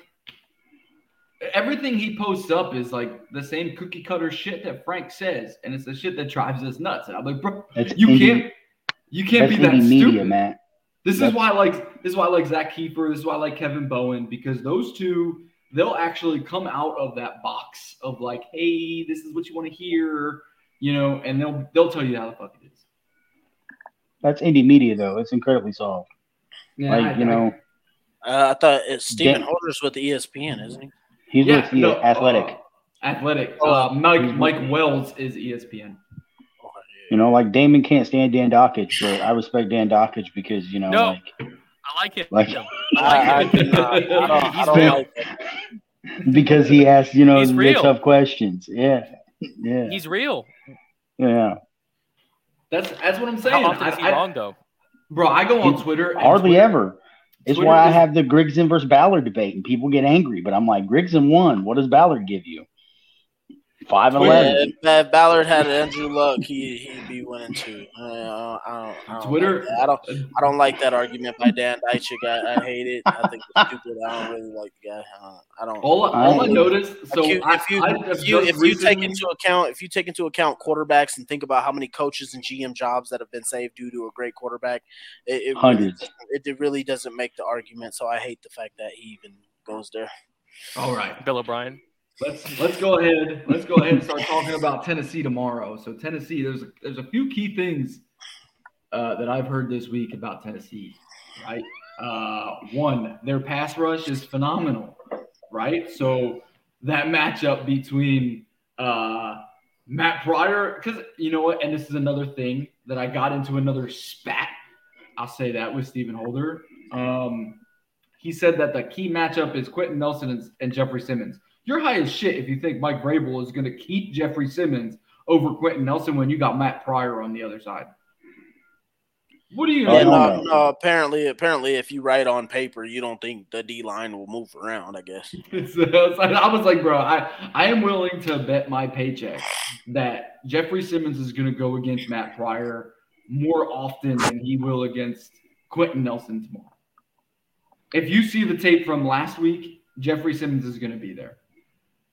everything he posts up is like the same cookie cutter shit that Frank says, and it's the shit that drives us nuts. And I'm like, bro, That's you indie- can't, you can't be that indie media, stupid. Matt. This is why I like this is why I like Zach Keefer. This is why I like Kevin Bowen because those two they'll actually come out of that box of like, hey, this is what you want to hear, you know, and they'll they'll tell you how the fuck it is. That's indie media, though. It's incredibly soft. Yeah, like I- you I- know, uh, I thought it's Stephen Dan- Holder's with E ESPN, isn't he? He's Yeah, with the no, athletic. uh, Athletic. Oh, Uh, Mike. Mike Wells is ESPN. you know, like Damon can't stand Dan Dakich, but I respect Dan Dakich because you know, No. like, I like it. like I, I, cannot- I don't, I don't like that. because he asks, you know, He's the tough questions. Yeah, yeah, He's real. yeah. That's that's what I'm saying. How often I- is he I- wrong though? Bro, I go on Twitter. and Hardly Twitter- ever. It's why I have the Grigson versus Ballard debate, and people get angry. But I'm like, Grigson won. What does Ballard give you? Five and Yeah, eleven. if, if Ballard had Andrew Luck, he he'd be winning too. Uh, I don't, I don't Twitter- Like. I don't. I don't like that argument by Dan Dakich. I, I hate it. I think it's stupid. I don't really like the guy. Uh, I don't. All, all I I- noticed. So if you, if you, if you, if you take into account if you take into account quarterbacks and think about how many coaches and GM jobs that have been saved due to a great quarterback, it, it Hundreds. it, it really doesn't make the argument. So I hate the fact that he even goes there. all right. Bill O'Brien. Let's let's go ahead. Let's go ahead and start talking about Tennessee tomorrow. So Tennessee, there's there's a few key things uh, that I've heard this week about Tennessee. Right. Uh, one, their pass rush is phenomenal. Right. So that matchup between uh, Matt Pryor, because you know what, and this is another thing that I got into another spat. I'll say that with Stephen Holder. Um, he said that the key matchup is Quenton Nelson and, and Jeffery Simmons. You're high as shit if you think Mike Vrabel is going to keep Jeffery Simmons over Quenton Nelson when you got Matt Pryor on the other side. What do you Yeah, going no, uh, no. no. Apparently, apparently, if you write on paper, you don't think the D line will move around. I guess. So I was like, bro, I, I am willing to bet my paycheck that Jeffery Simmons is going to go against Matt Pryor more often than he will against Quenton Nelson tomorrow. If you see the tape from last week, Jeffery Simmons is going to be there.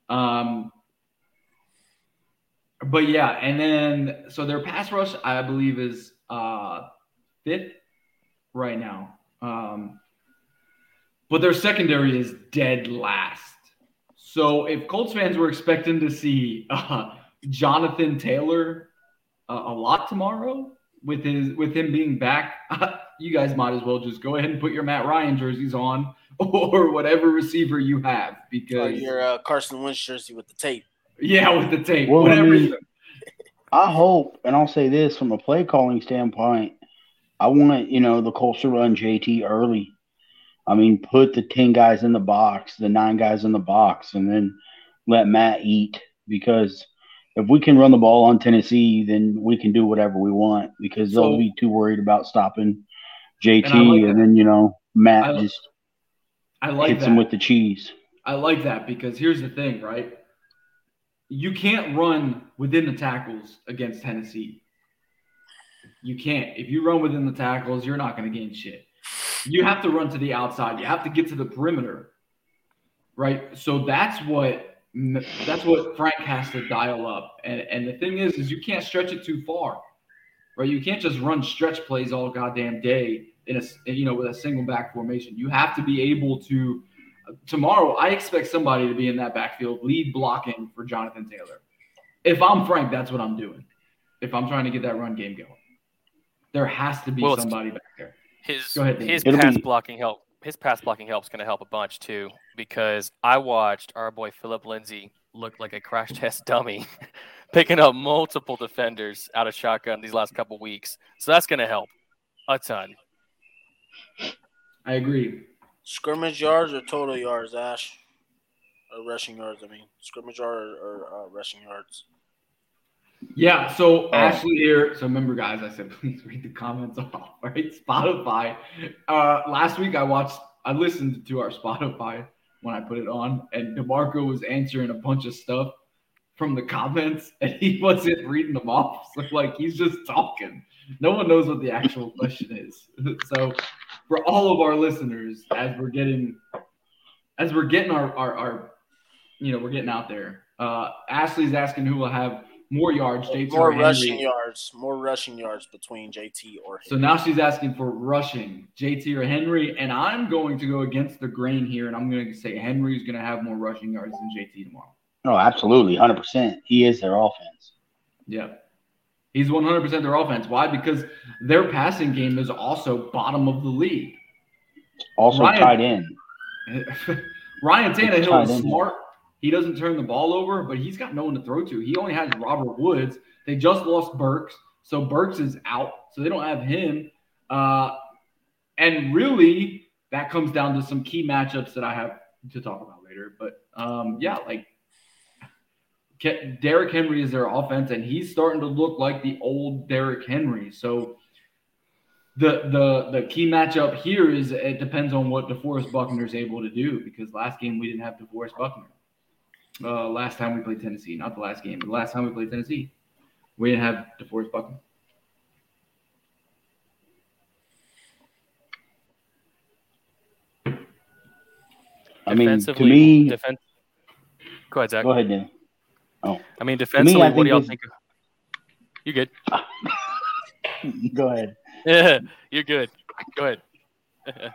Um, but yeah, and then so their pass rush, I believe, is uh, fifth right now. Um, but their secondary is dead last. So if Colts fans were expecting to see uh, Jonathan Taylor uh, a lot tomorrow with his with him being back, you guys might as well just go ahead and put your Matt Ryan jerseys on or whatever receiver you have Or because your uh, Carson Wentz jersey with the tape. yeah, with the tape, Well, I whatever. mean, I hope, and I'll say this from a play calling standpoint, I want you know the Colts to run JT early. I mean, put the ten guys in the box, the nine guys in the box, and then let Matt eat. Because if we can run the ball on Tennessee, then we can do whatever we want. Because So- they'll be too worried about stopping JT, And like and, then you know Matt I- just I like hits that. him with the cheese. I like that because here's the thing, right? You can't run within the tackles against Tennessee. You can't. If you run within the tackles, you're not going to gain shit. You have to run to the outside. You have to get to the perimeter, right? So that's what that's what Frank has to dial up. And and the thing is, is you can't stretch it too far, right? You can't just run stretch plays all goddamn day in a you know with a single back formation. You have to be able to tomorrow, I expect somebody to be in that backfield, lead blocking for Jonathan Taylor. If I'm Frank, that's what I'm doing. If I'm trying to get that run game going, there has to be Well, somebody back there. His Go ahead, Dave. his It'll pass be- blocking help. His pass blocking help is going to help a bunch too because I watched our boy Phillip Lindsay look like a crash test dummy, picking up multiple defenders out of shotgun these last couple weeks. So that's going to help a ton. I agree. Scrimmage yards or total yards, Ash? Or rushing yards, I mean. Scrimmage yard or, or uh, rushing yards? Yeah. So Ashley here. So remember, guys, I said please read the comments off. Right? Spotify. Uh, last week I watched. I listened to our Spotify when I put it on, and Demarco was answering a bunch of stuff from the comments, and he wasn't reading them off. So like he's just talking. No one knows what the actual question is. so for all of our listeners, as we're getting, as we're getting our our, our you know, we're getting out there. Uh, Ashley's asking who will have more yards, JT More rushing yards. More rushing yards between JT or Henry. So now she's asking for rushing, JT or Henry, and I'm going to go against the grain here, and I'm going to say Henry's going to have more rushing yards than JT tomorrow. Oh, absolutely, hundred percent. He is their offense. Yeah. He's 100% their offense. Why? Because their passing game is also bottom of the league. Also Ryan- tied in. Ryan Tannehill is smart. He doesn't turn the ball over, but he's got no one to throw to. He only has Robert Woods. They just lost Burks, so Burks is out, so they don't have him. Uh, and really, that comes down to some key matchups that I have to talk about later. But um, yeah, like Ke- Derrick Henry is their offense, and he's starting to look like the old Derrick Henry. So the the the key matchup here is it depends on what DeForest Buckner is able to do because last game we didn't have DeForest Buckner. Uh, last time we played Tennessee, not the last game, but the last time we played Tennessee, we didn't have DeForest Buckner. I mean, to Defensively, me, defen- go ahead, Zach. go ahead, Dan. Oh, I mean, defensively, I what do y'all think? Of- you good? go ahead. Yeah, you're good. Go ahead.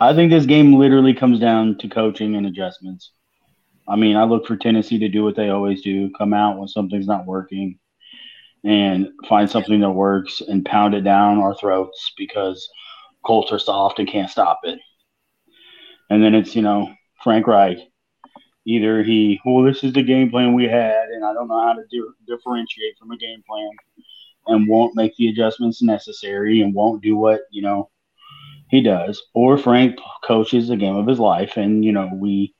I think this game literally comes down to coaching and adjustments. I mean, I look for Tennessee to do what they always do come out when something's not working and find something that works and pound it down our throats because Colts are soft and can't stop it. And then it's, you know, Frank Reich. Either he, well, this is the game plan we had, and I don't know how to di- differentiate from a game plan and won't make the adjustments necessary and won't do what, you know, he does. Or Frank coaches the game of his life, and you know we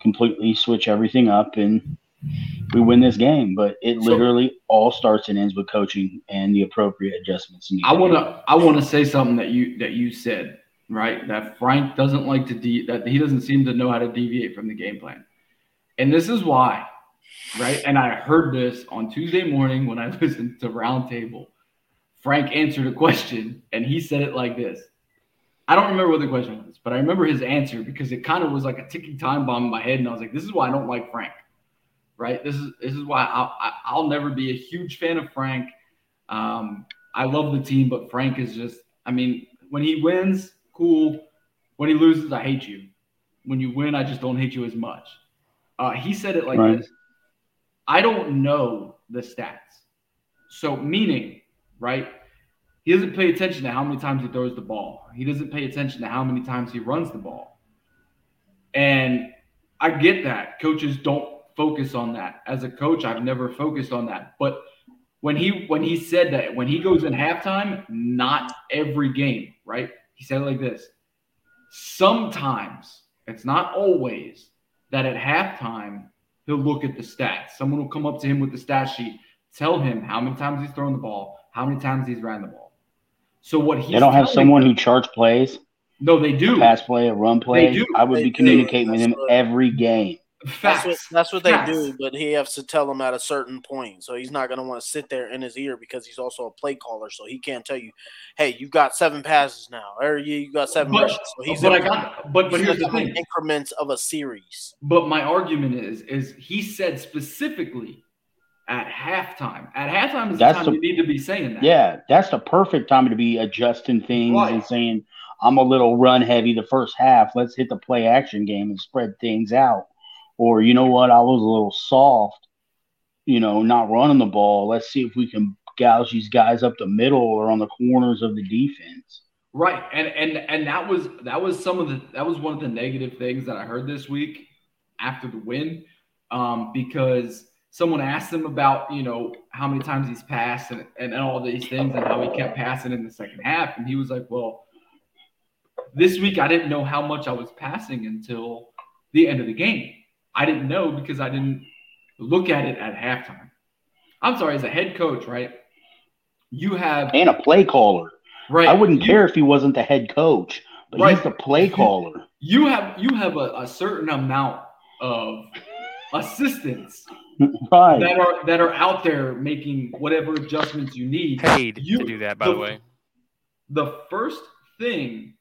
completely switch everything up and we win this game. But it So- literally all starts and ends with coaching and the appropriate adjustments. needed. I want to I want to say something that you that you said right that Frank doesn't like to de- that he doesn't seem to know how to deviate from the game plan, and this is why, right? And I heard this on Tuesday morning when I listened to Roundtable. Frank answered a question and he said it like this. I don't remember what the question was, but I remember his answer because it kind of was like a ticking time bomb in my head, and I was like, "This is why I don't like Frank." Right? This is this is why I'll, I'll never be a huge fan of Frank. Um, I love the team, but Frank is just, I mean, when he wins, cool. When he loses, I hate you. When you win, I just don't hate you as much. Uh, he said it like Right. this I don't know the stats. So, meaning, right? He doesn't pay attention to how many times he throws the ball, he doesn't pay attention to how many times he runs the ball. And I get that. Coaches don't focus on that. As a coach, I've never focused on that. But when he when he said that when he goes in halftime, not every game, right? He said it like this. Sometimes, it's not always, that at halftime he'll look at the stats. Someone will come up to him with the stat sheet, tell him how many times he's thrown the ball, how many times he's ran the ball. So what he they don't have someone who charts plays. No, they do. A pass play, a run play. They do. I would They be do. communicating with him what- every game. Facts. That's what, that's what they do, but he has to tell him at a certain point. So he's not going to want to sit there in his ear because he's also a play caller. So he can't tell you, "Hey, you got seven passes now," or "You you got seven But- rushes." So he's but I got- but- but here's the thing. increments of a series. But my argument is, is he said specifically at halftime. At halftime is That's the time the- you need to be saying that. Yeah, that's the perfect time to be adjusting things Right. and saying, I'm a little run heavy the first half. Let's hit the play action game and spread things out. Or, you know what, I was a little soft, you know, not running the ball. Let's see if we can gouge these guys up the middle or on the corners of the defense. Right. And and and that was that was some of the that was one of the negative things that I heard this week after the win. Um, because someone asked him about, you know, how many times he's passed and, and all these things and how he kept passing in the second half. And he was like, Well, this week I didn't know how much I was passing until the end of the game. I didn't know because I didn't look at it at halftime. I'm sorry, as a head coach, right? You have And a play caller. Right. I wouldn't You- care if he wasn't the head coach, but Right. he's the play caller. you have you have a, a certain amount of assistants right. that are that are out there making whatever adjustments you need. Paid You- to do that, by the way. The first thing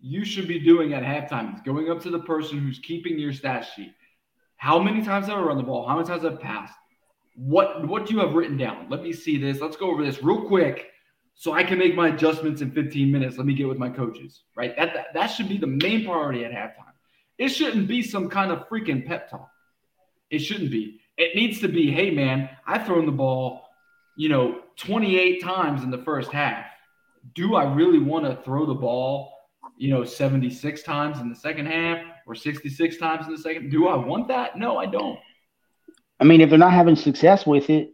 you should be doing at halftime is going up to the person who's keeping your stat sheet. How many times have I run the ball? How many times have I passed? What what do you have written down? Let me see this. Let's go over this real quick so I can make my adjustments in 15 minutes. Let me get with my coaches. Right? That that, that should be the main priority at halftime. It shouldn't be some kind of freaking pep talk. It shouldn't be. It needs to be, hey man, I've thrown the ball, you know, 28 times in the first half. Do I really want to throw the ball, you know, 76 times in the second half or 66 times in the second? Do I want that? No, I don't. I mean, if they're not having success with it,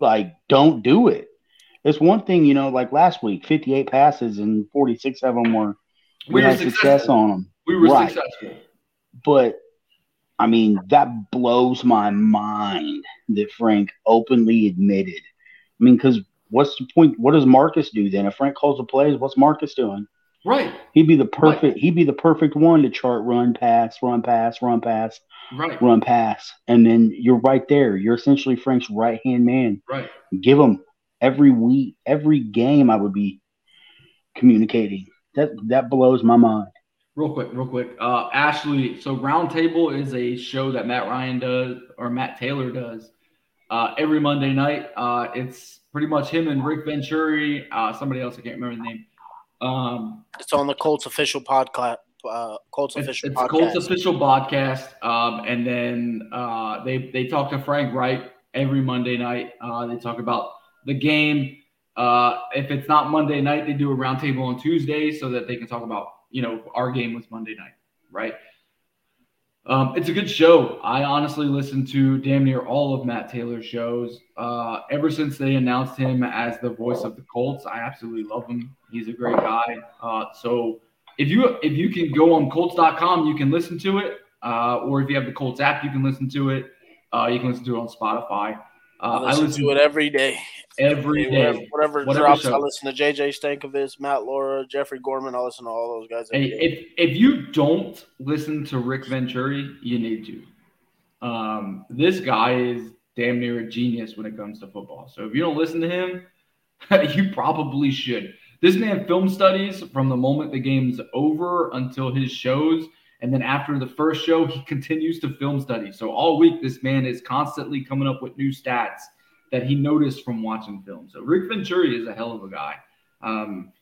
like, don't do it. It's one thing, you know, like last week, 58 passes and 46 of them were we, We had success on them. We were Right. successful. But I mean, that blows my mind that Frank openly admitted. I mean, because what's the point? What does Marcus do then? If Frank calls the plays, what's Marcus doing? Right. He'd be the perfect. He'd be the perfect one to chart run pass, run pass, run pass, Right. run pass, and then you're right there. You're essentially Frank's right hand man. Right. Give him every week, every game. I would be communicating. That that blows my mind. Real quick, real quick. Uh, Ashley, so Roundtable is a show that Matt Ryan does or Matt Taylor does uh, every Monday night. Uh, it's pretty much him and Rick Venturi, uh, somebody else, I can't remember the name. Um, It's on the Colts official podcast. Uh, Colts it's, official it's podcast. Colts official podcast. Um, and then uh, they, they talk to Frank Reich every Monday night. Uh, they talk about the game. Uh, if it's not Monday night, they do a roundtable on Tuesday so that they can talk about, you know, our game was Monday night, right? Um, it's a good show. I honestly listened to damn near all of Matt Taylor's shows. Uh, ever since they announced him as the voice of the Colts, I absolutely love him. He's a great guy. Uh, so if you if you can go on Colts.com, you can listen to it. Uh, or if you have the Colts app, you can listen to it. Uh, you can listen to it on Spotify. Uh, I listen to it every day. every Whatever, whatever, Whatever drops, show. I listen to JJ Stankevitz, Matt Laura, Jeffrey Gorman. I listen to all those guys. Hey, day. if if you don't listen to Rick Venturi, you need to. Um, this guy is damn near a genius when it comes to football. So if you don't listen to him, you probably should. This man film studies from the moment the game's over until his shows, and then after the first show, he continues to film study. So all week, this man is constantly coming up with new stats that he noticed from watching film. So Rick Venturi is a hell of a guy. Um,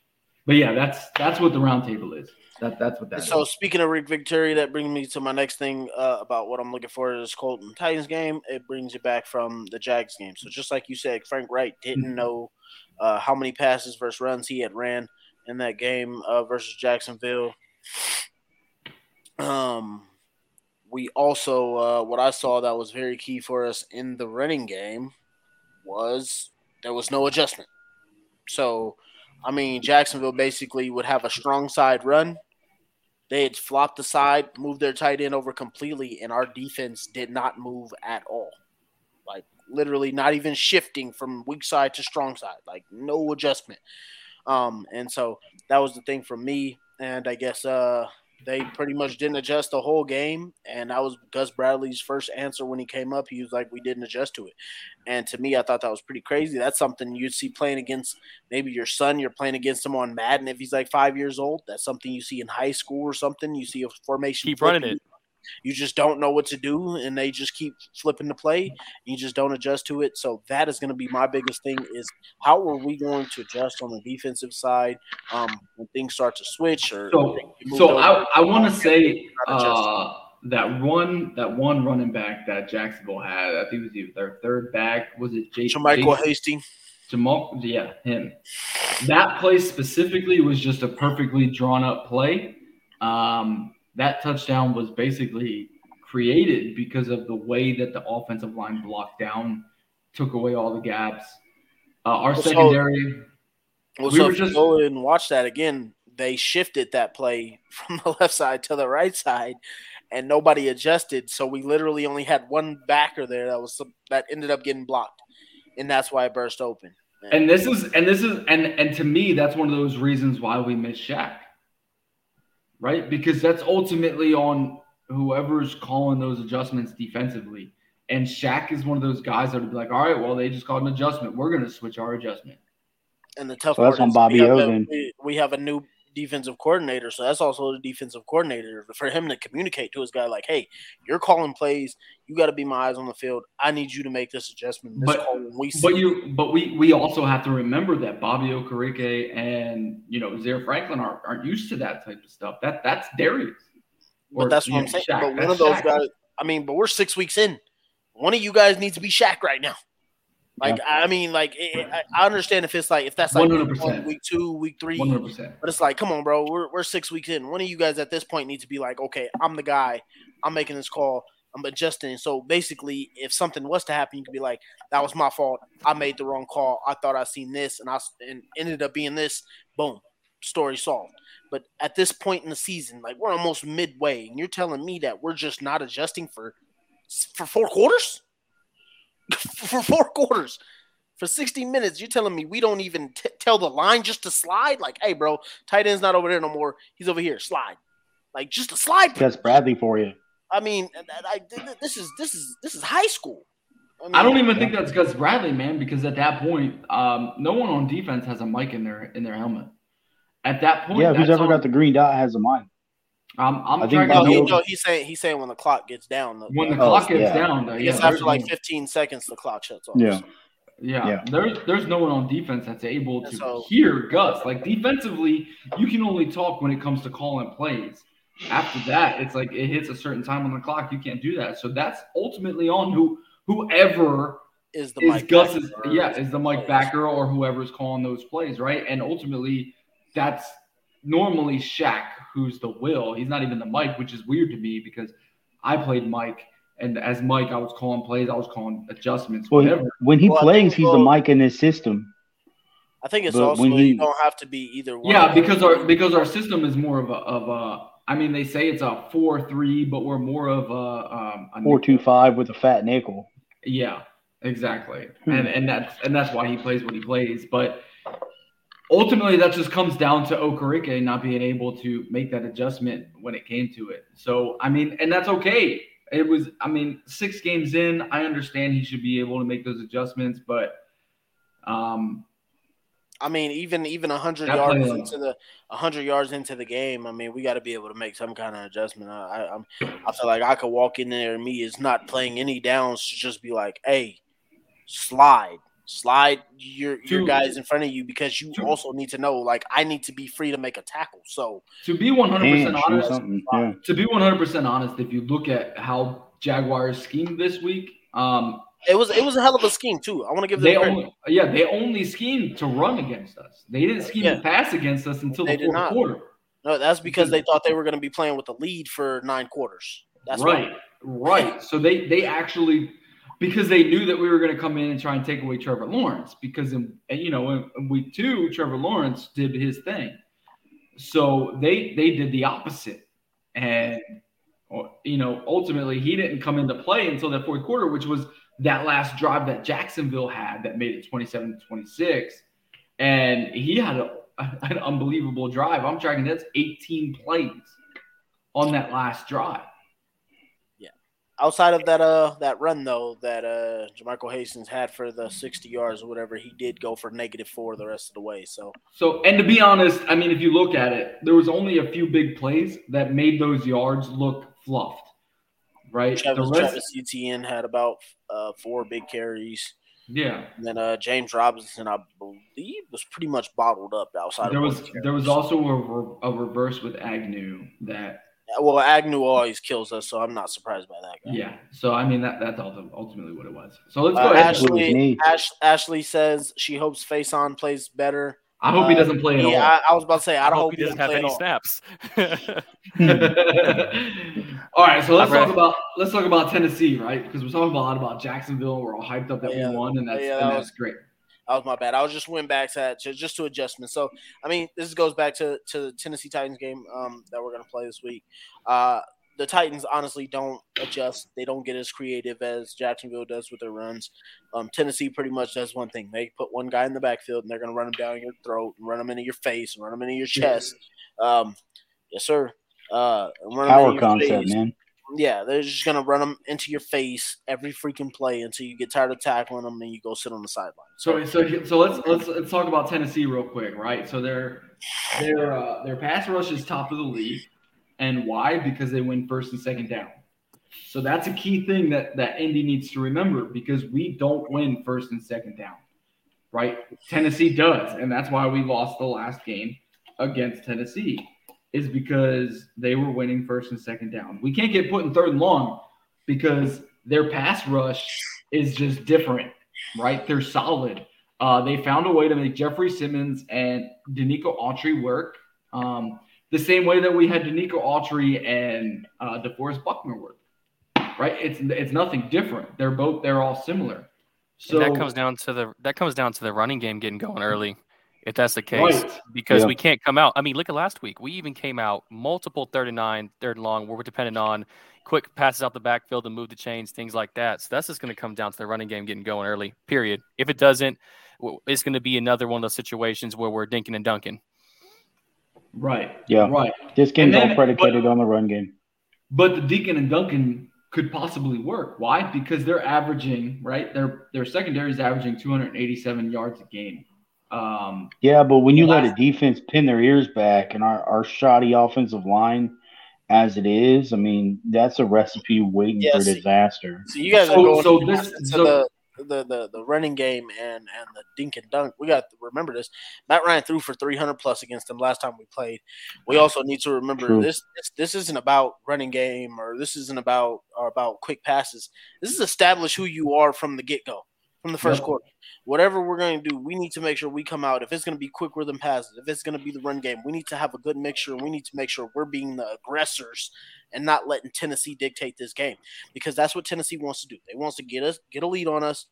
but yeah, that's that's what the roundtable is. That that's what that is. So speaking of Rick Venturi, that brings me to my next thing uh, about what I'm looking for is Colton Titans game. It brings you back from the Jags game. So just like you said, Frank Reich didn't know uh, how many passes versus runs he had ran in that game uh, versus Jacksonville. Um, we also uh, what I saw that was very key for us in the running game was there was no adjustment. So, I mean, Jacksonville basically would have a strong side run. They had flopped the side, moved their tight end over completely, and our defense did not move at all. Like literally, not even shifting from weak side to strong side. Like no adjustment. Um, and so that was the thing for me. And I guess uh, they pretty much didn't adjust the whole game. And that was Gus Bradley's first answer when he came up. He was like, we didn't adjust to it. And to me, I thought that was pretty crazy. That's something you'd see playing against maybe your son. You're playing against him on Madden if he's like five years old. That's something you see in high school or something. You see a formation. Keep running it. You just don't know what to do, and they just keep flipping the play. You just don't adjust to it. So that is going to be my biggest thing: is how are we going to adjust on the defensive side um, when things start to switch? Or so, so I, I want to say uh, that one that one running back that Jacksonville had, I think it was their third back. Was it Jason? Michael Hasty. Jamal, yeah, him. That play specifically was just a perfectly drawn up play. Um, that touchdown was basically created because of the way that the offensive line blocked down, took away all the gaps. Uh, our well, secondary. Well, we so were just go and watch that again. They shifted that play from the left side to the right side, and nobody adjusted. So we literally only had one backer there that was that ended up getting blocked, and that's why it burst open. And this is and this is and and to me, that's one of those reasons why we miss Shaq right? Because that's ultimately on whoever's calling those adjustments defensively. And Shaq is one of those guys that would be like, all right, well, they just called an adjustment. We're going to switch our adjustment. And the tough so part that's on Bobby we have, a, we, we have a new defensive coordinator, so that's also the defensive coordinator for him to communicate to his guy like, "Hey, you're calling plays. You got to be my eyes on the field. I need you to make this adjustment." This but, but you, but we we also have to remember that Bobby Okereke and you know Zaire Franklin aren't, aren't used to that type of stuff. That that's Darius. But that's what I'm saying. Shaq. But one of those Shaq. guys. I mean, but we're six weeks in. One of you guys needs to be Shaq right now. Like yeah. I mean, like it, I understand if it's like if that's like 100%. week two, week three, 100%. but it's like, come on, bro, we're we're six weeks in. One of you guys at this point need to be like, okay, I'm the guy, I'm making this call, I'm adjusting. So basically, if something was to happen, you could be like, that was my fault. I made the wrong call. I thought I seen this, and I and ended up being this. Boom, story solved. But at this point in the season, like we're almost midway, and you're telling me that we're just not adjusting for for four quarters for four quarters. For 60 minutes, you're telling me we don't even t- tell the line just to slide? Like, hey, bro, tight end's not over there no more. He's over here. Slide. Like, just a slide. That's Bradley for you. I mean, I, I, this is this is this is high school. I, mean, I don't even think that's Gus Bradley, man, because at that point, um, no one on defense has a mic in their in their helmet. At that point, yeah, who's ever got the green dot has a mic. Um, I'm I think trying no, to. he, no, he's saying he's saying when the clock gets down. The, when the uh, clock gets yeah. down, though, I yeah, guess after like 15 seconds, the clock shuts off. Yeah. Yeah, Yeah. there's there's no one on defense that's able to So- hear Gus. Like defensively, you can only talk when it comes to calling plays. After that, it's like it hits a certain time on the clock. You can't do that. So that's ultimately on who whoever Is the is Mike Gus's Backer or- yeah is the Mike Backer or whoever's calling those plays, right? And ultimately, that's normally Shaq who's the will. He's not even the Mike, which is weird to me because I played Mike. And as Mike, I was calling plays, I was calling adjustments, Well, whatever. when he Well, plays, think he's the we'll- in this system. I think it's But also when he- you don't have to be either one. Yeah, because our because our system is more of a of a. I mean, they say it's a four three, but we're more of a um a Four two five with a fat nickel. Yeah, exactly, Hmm. and and that's and that's why he plays what he plays. But ultimately, that just comes down to Okereke not being able to make that adjustment when it came to it. So I mean, and that's okay. It was, I mean, six games in, I understand he should be able to make those adjustments, but um, I mean, even even hundred yards play- into the hundred yards into the game, I mean, we got to be able to make some kind of adjustment. I, I, I feel like I could walk in there and me is not playing any downs to just be like, hey, slide, slide your your guys in front of you because you to- also need to know like I need to be free to make a tackle. So to be 100% honest. Yeah. to be 100% honest, if you look at how Jaguars schemed this week, um, it was it was a hell of a scheme too. I want to give them they only, yeah, they only schemed to run against us. They didn't scheme Yeah. to pass against us until They the did fourth not. quarter. No, that's because they thought they were going to be playing with the lead for nine quarters. That's right, why. right. So they they actually because they knew that we were going to come in and try and take away Trevor Lawrence because in you know in, week two Trevor Lawrence did his thing, so they they did the opposite, and uh, you know ultimately he didn't come into play until that fourth quarter, which was that last drive that Jacksonville had that made it 27 to 26, and he had a an unbelievable drive. I'm tracking that's 18 plays on that last drive. Outside of that uh that run though that uh Jermichael Hastings had for the 60 yards or whatever, he did go for negative four the rest of the way. So So, and to be honest, I mean, if you look at it, there was only a few big plays that made those yards look fluffed, right? Travis, the rest, Travis Etienne had about uh four big carries. yeah. And then uh James Robinson, I believe, was pretty much bottled up outside There of was there was also a, re- a reverse with Agnew that well Agnew always kills us, so I'm not surprised by that guy. yeah. So I mean that that's ulti- ultimately what it was. So let's go Uh, ahead. Ashley, Ash, Ashley says she hopes Face On plays better. I hope he Uh, doesn't play at yeah, all. I, I was about to say I, I don't hope hope he doesn't have play at any all. snaps. all right, so let's All right. talk about let's talk about Tennessee, right? Because we're talking a lot about Jacksonville. We're all hyped up that Yeah. we won, and that's Yeah, and that that's was- great. That was my bad. I was just went back to that to, just to adjustment. So I mean, this goes back to to the Tennessee Titans game um, that we're gonna play this week. Uh, the Titans honestly don't adjust. They don't get as creative as Jacksonville does with their runs. Um, Tennessee pretty much does one thing: they put one guy in the backfield and they're gonna run him down your throat, and run him into your face, and run him into your chest. Um, yes, sir. Uh, Power concept, face. man. Yeah, they're just gonna run them into your face every freaking play until you get tired of tackling them and you go sit on the sideline. So so so let's let's let's talk about Tennessee real quick, right? So their their uh, their pass rush is top of the league, and why? Because they win first and second down. So that's a key thing that that Indy needs to remember because we don't win first and second down, right? Tennessee does, and that's why we lost the last game against Tennessee is because they were winning first and second down. We can't get put in third and long because their pass rush is just different, right? They're solid. Uh, they found a way to make Jeffery Simmons and Denico Autry work um, the same way that we had Denico Autry and uh, DeForest Buckner work, right? It's it's nothing different. They're both they're all similar. So and that comes down to the that comes down to the running game getting going early. If that's the case, Right. because Yeah. we can't come out. I mean, look at last week. We even came out multiple third and nine, third and long, where we're dependent on quick passes out the backfield to move the chains, things like that. So that's just going to come down to the running game getting going early. Period. If it doesn't, it's going to be another one of those situations where we're dinking and dunking. right, Yeah. right. This game's then- all predicated on the run game. But the Deacon and Duncan could possibly work. Why? Because they're averaging right. Their their secondary is averaging 287 yards a game. Um, Yeah, but when you let a defense pin their ears back and our, our shoddy offensive line as it is, I mean, that's a recipe waiting Yeah, for see- disaster. So you guys So- are going so to this- to so- the, the the the running game and and the dink and dunk. We got to remember this. Matt Ryan threw for 300 plus against them last time we played. We also need to remember True. this, this this isn't about running game or this isn't about or about quick passes. This is establish who you are from the get go, from the first Yep. quarter. Whatever we're going to do, we need to make sure we come out. If it's going to be quick rhythm passes, if it's going to be the run game, we need to have a good mixture. and We need to make sure we're being the aggressors and not letting Tennessee dictate this game because that's what Tennessee wants to do. They wants to get us get a lead on us,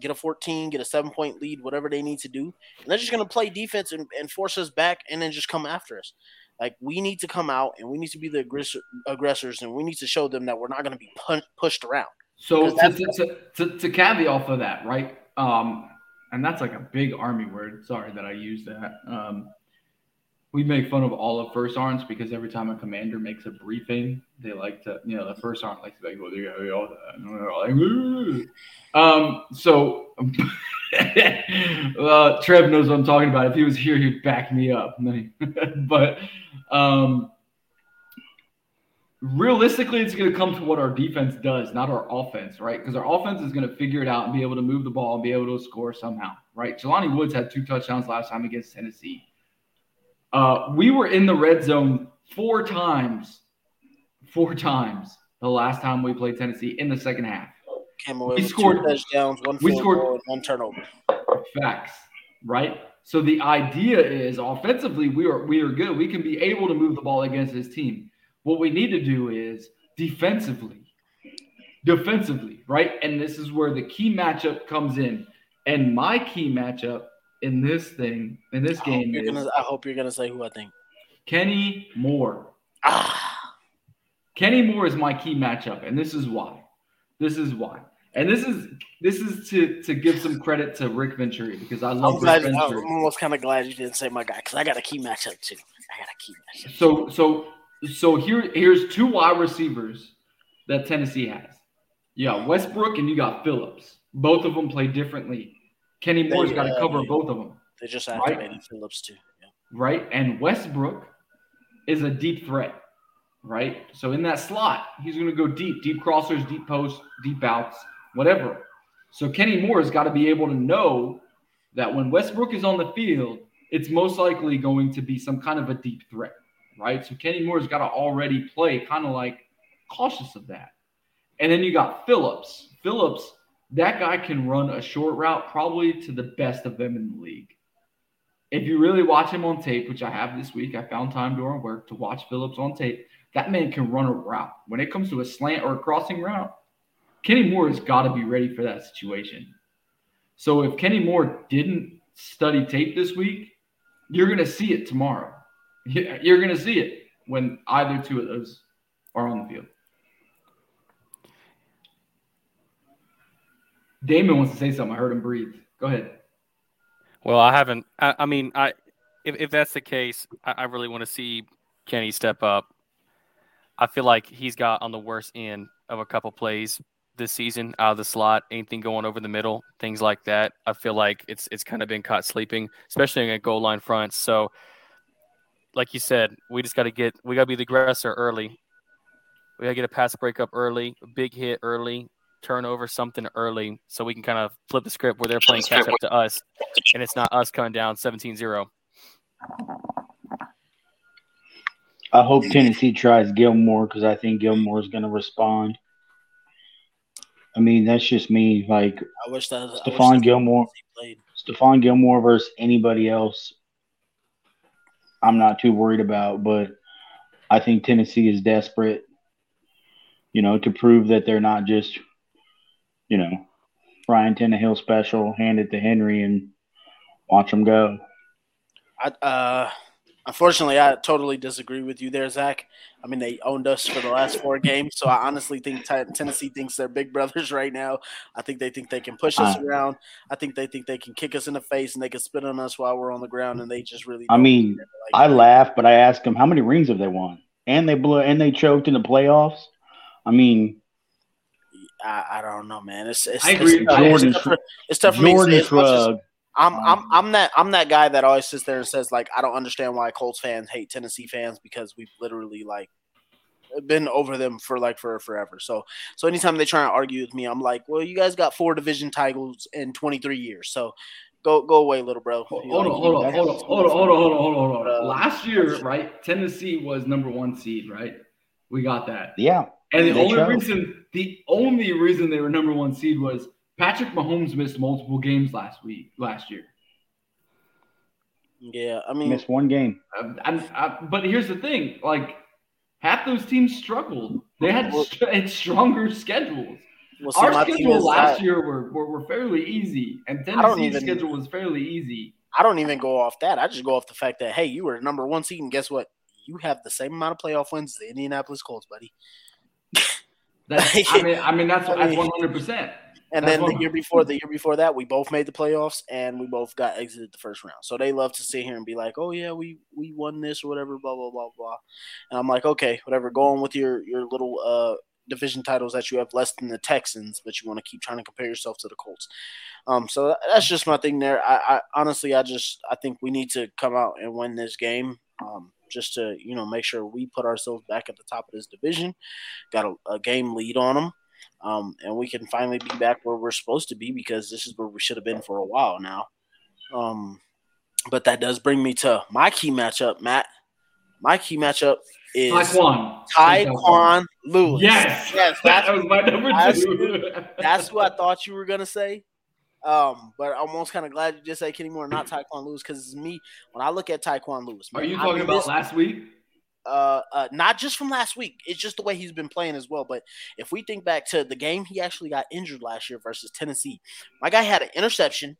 get a 14, get a seven point lead, whatever they need to do, and they're just going to play defense and, and force us back and then just come after us. Like we need to come out and we need to be the aggressor, aggressors and we need to show them that we're not going to be pun- pushed around. So to, to, to, to caveat off of that, right? Um, and that's like a big army word. Sorry that I use that. Um, we make fun of all of first arms because every time a commander makes a briefing, they like to, you know, the first arm likes to be like, well, they got all that. And they're all like, "Ooh." um, so uh, Trev knows what I'm talking about. If he was here, he'd back me up. but um, realistically, it's going to come to what our defense does, not our offense, right? Because our offense is going to figure it out and be able to move the ball and be able to score somehow, right? Jelani Woods had two touchdowns last time against Tennessee. Uh, we were in the red zone four times, four times the last time we played Tennessee in the second half. Came away We scored- touchdowns, one we scored- one turnover. Facts, right? So the idea is offensively we are we are good. We can be able to move the ball against this team. What we need to do is defensively, defensively, right? And this is where the key matchup comes in. And my key matchup in this thing in this game You're is gonna, I hope you're going to say who I think. Kenny Moore. Ah, Kenny Moore is my key matchup, and this is why. This is why. And this is this is to to give some credit to Rick Venturi because I I'm, love Rick glad, I'm almost kind of glad you didn't say my guy because I got a key matchup too. I got a key matchup. So so so here here's two wide receivers that Tennessee has. You got Westbrook and you got Phillips. Both of them play differently. Kenny Moore's got to uh, cover they- both of them, They just Right. activated Phillips too. Yeah. right? And Westbrook is a deep threat, right? So in that slot, he's going to go deep, deep crossers, deep posts, deep outs, whatever. So Kenny Moore's got to be able to know that when Westbrook is on the field, it's most likely going to be some kind of a deep threat, right? So Kenny Moore's got to already play kind of like cautious of that. And then you got Phillips. Phillips, that guy can run a short route probably to the best of them in the league. If you really watch him on tape, which I have this week, I found time during work to watch Phillips on tape. That man can run a route. When it comes to a slant or a crossing route, Kenny Moore has got to be ready for that situation. So if Kenny Moore didn't study tape this week, you're going to see it tomorrow. You're going to see it when either two of those are on the field. Damon wants to say something. I heard him breathe. Go ahead. Well, I haven't. I, I mean, I if, if that's the case, I, I really want to see Kenny step up. I feel like he's got on the worst end of a couple plays this season out of the slot, anything going over the middle, things like that. I feel like it's it's kind of been caught sleeping, especially in a goal line front. So, like you said, we just got to get we got to be the aggressor early. We got to get a pass breakup early, a big hit early, turnover something early, so we can kind of flip the script where they're playing catch up to us, and it's not us coming down 17-0. I hope Tennessee tries Gilmore because I think Gilmore is going to respond. I mean, that's just me. Like I wish that. I Stephon Gilmore, played. Stephon Gilmore versus anybody else, I'm not too worried about. But I think Tennessee is desperate, you know, to prove that they're not just, you know, Ryan Tannehill special, hand it to Henry and watch them go. I, uh, unfortunately, I totally disagree with you there, Zach. I mean, they owned us for the last four games, so I honestly think T- Tennessee thinks they're big brothers right now. I think they think they can push us Uh, around. I think they think they can kick us in the face and they can spit on us while we're on the ground, and they just really. I mean, care. I laugh, but I ask them how many rings have they won, and they blew, and they choked in the playoffs. I mean, I, I don't know, man. It's it's, I agree. it's, tough- Jordan it's tough for, it's tough for me to Jordan say as much as- shrug. I'm um, I'm I'm that I'm that guy that always sits there and says like I don't understand why Colts fans hate Tennessee fans because we've literally like been over them for like for forever. So so anytime they try and argue with me, I'm like, well, you guys got four division titles in 23 years, so go go away, little bro. Hold on, hold on, hold on, hold on, hold on, hold on, hold on, hold on. Last year, right? Tennessee was number one seed, right? We got that. yeah. And the They only choked. reason, the only reason they were number one seed was Patrick Mahomes missed multiple games last week, last year. Yeah, I mean, missed one game. And, uh, but here's the thing: like half those teams struggled. They had, st- had stronger schedules. Well, see, Our schedule last that- year were, were, were fairly easy, and I don't Tennessee's even- schedule was fairly easy. I don't even go off that. I just go off the fact that hey, you were number one seed, and guess what? You have the same amount of playoff wins as the Indianapolis Colts, buddy. That's, I mean, I mean that's that's one hundred percent. And then the year before, the year before that, we both made the playoffs, and we both got exited the first round. So they love to sit here and be like, "Oh yeah, we we won this or whatever." Blah blah blah blah. And I'm like, okay, whatever. Go on with your your little uh division titles that you have less than the Texans, but you want to keep trying to compare yourself to the Colts. Um, so that's just my thing there. I, I honestly, I just I think we need to come out and win this game. Um, just to you know make sure we put ourselves back at the top of this division. Got a, a game lead on them um, and we can finally be back where we're supposed to be because this is where we should have been for a while now. Um, but that does bring me to my key matchup, Matt. My key matchup is Tyquan. Tyquan Lewis. Yes. yes, That that's, was my number that's, two. that's who I thought you were gonna say. Um, but I'm almost kind of glad you just said Kenny Moore, not Tyquan Lewis, because it's me. When I look at Tyquan Lewis, Are man, you I talking about last week? Uh, uh, not just from last week. It's just the way he's been playing as well. But if we think back to the game, he actually got injured last year versus Tennessee. My guy had an interception.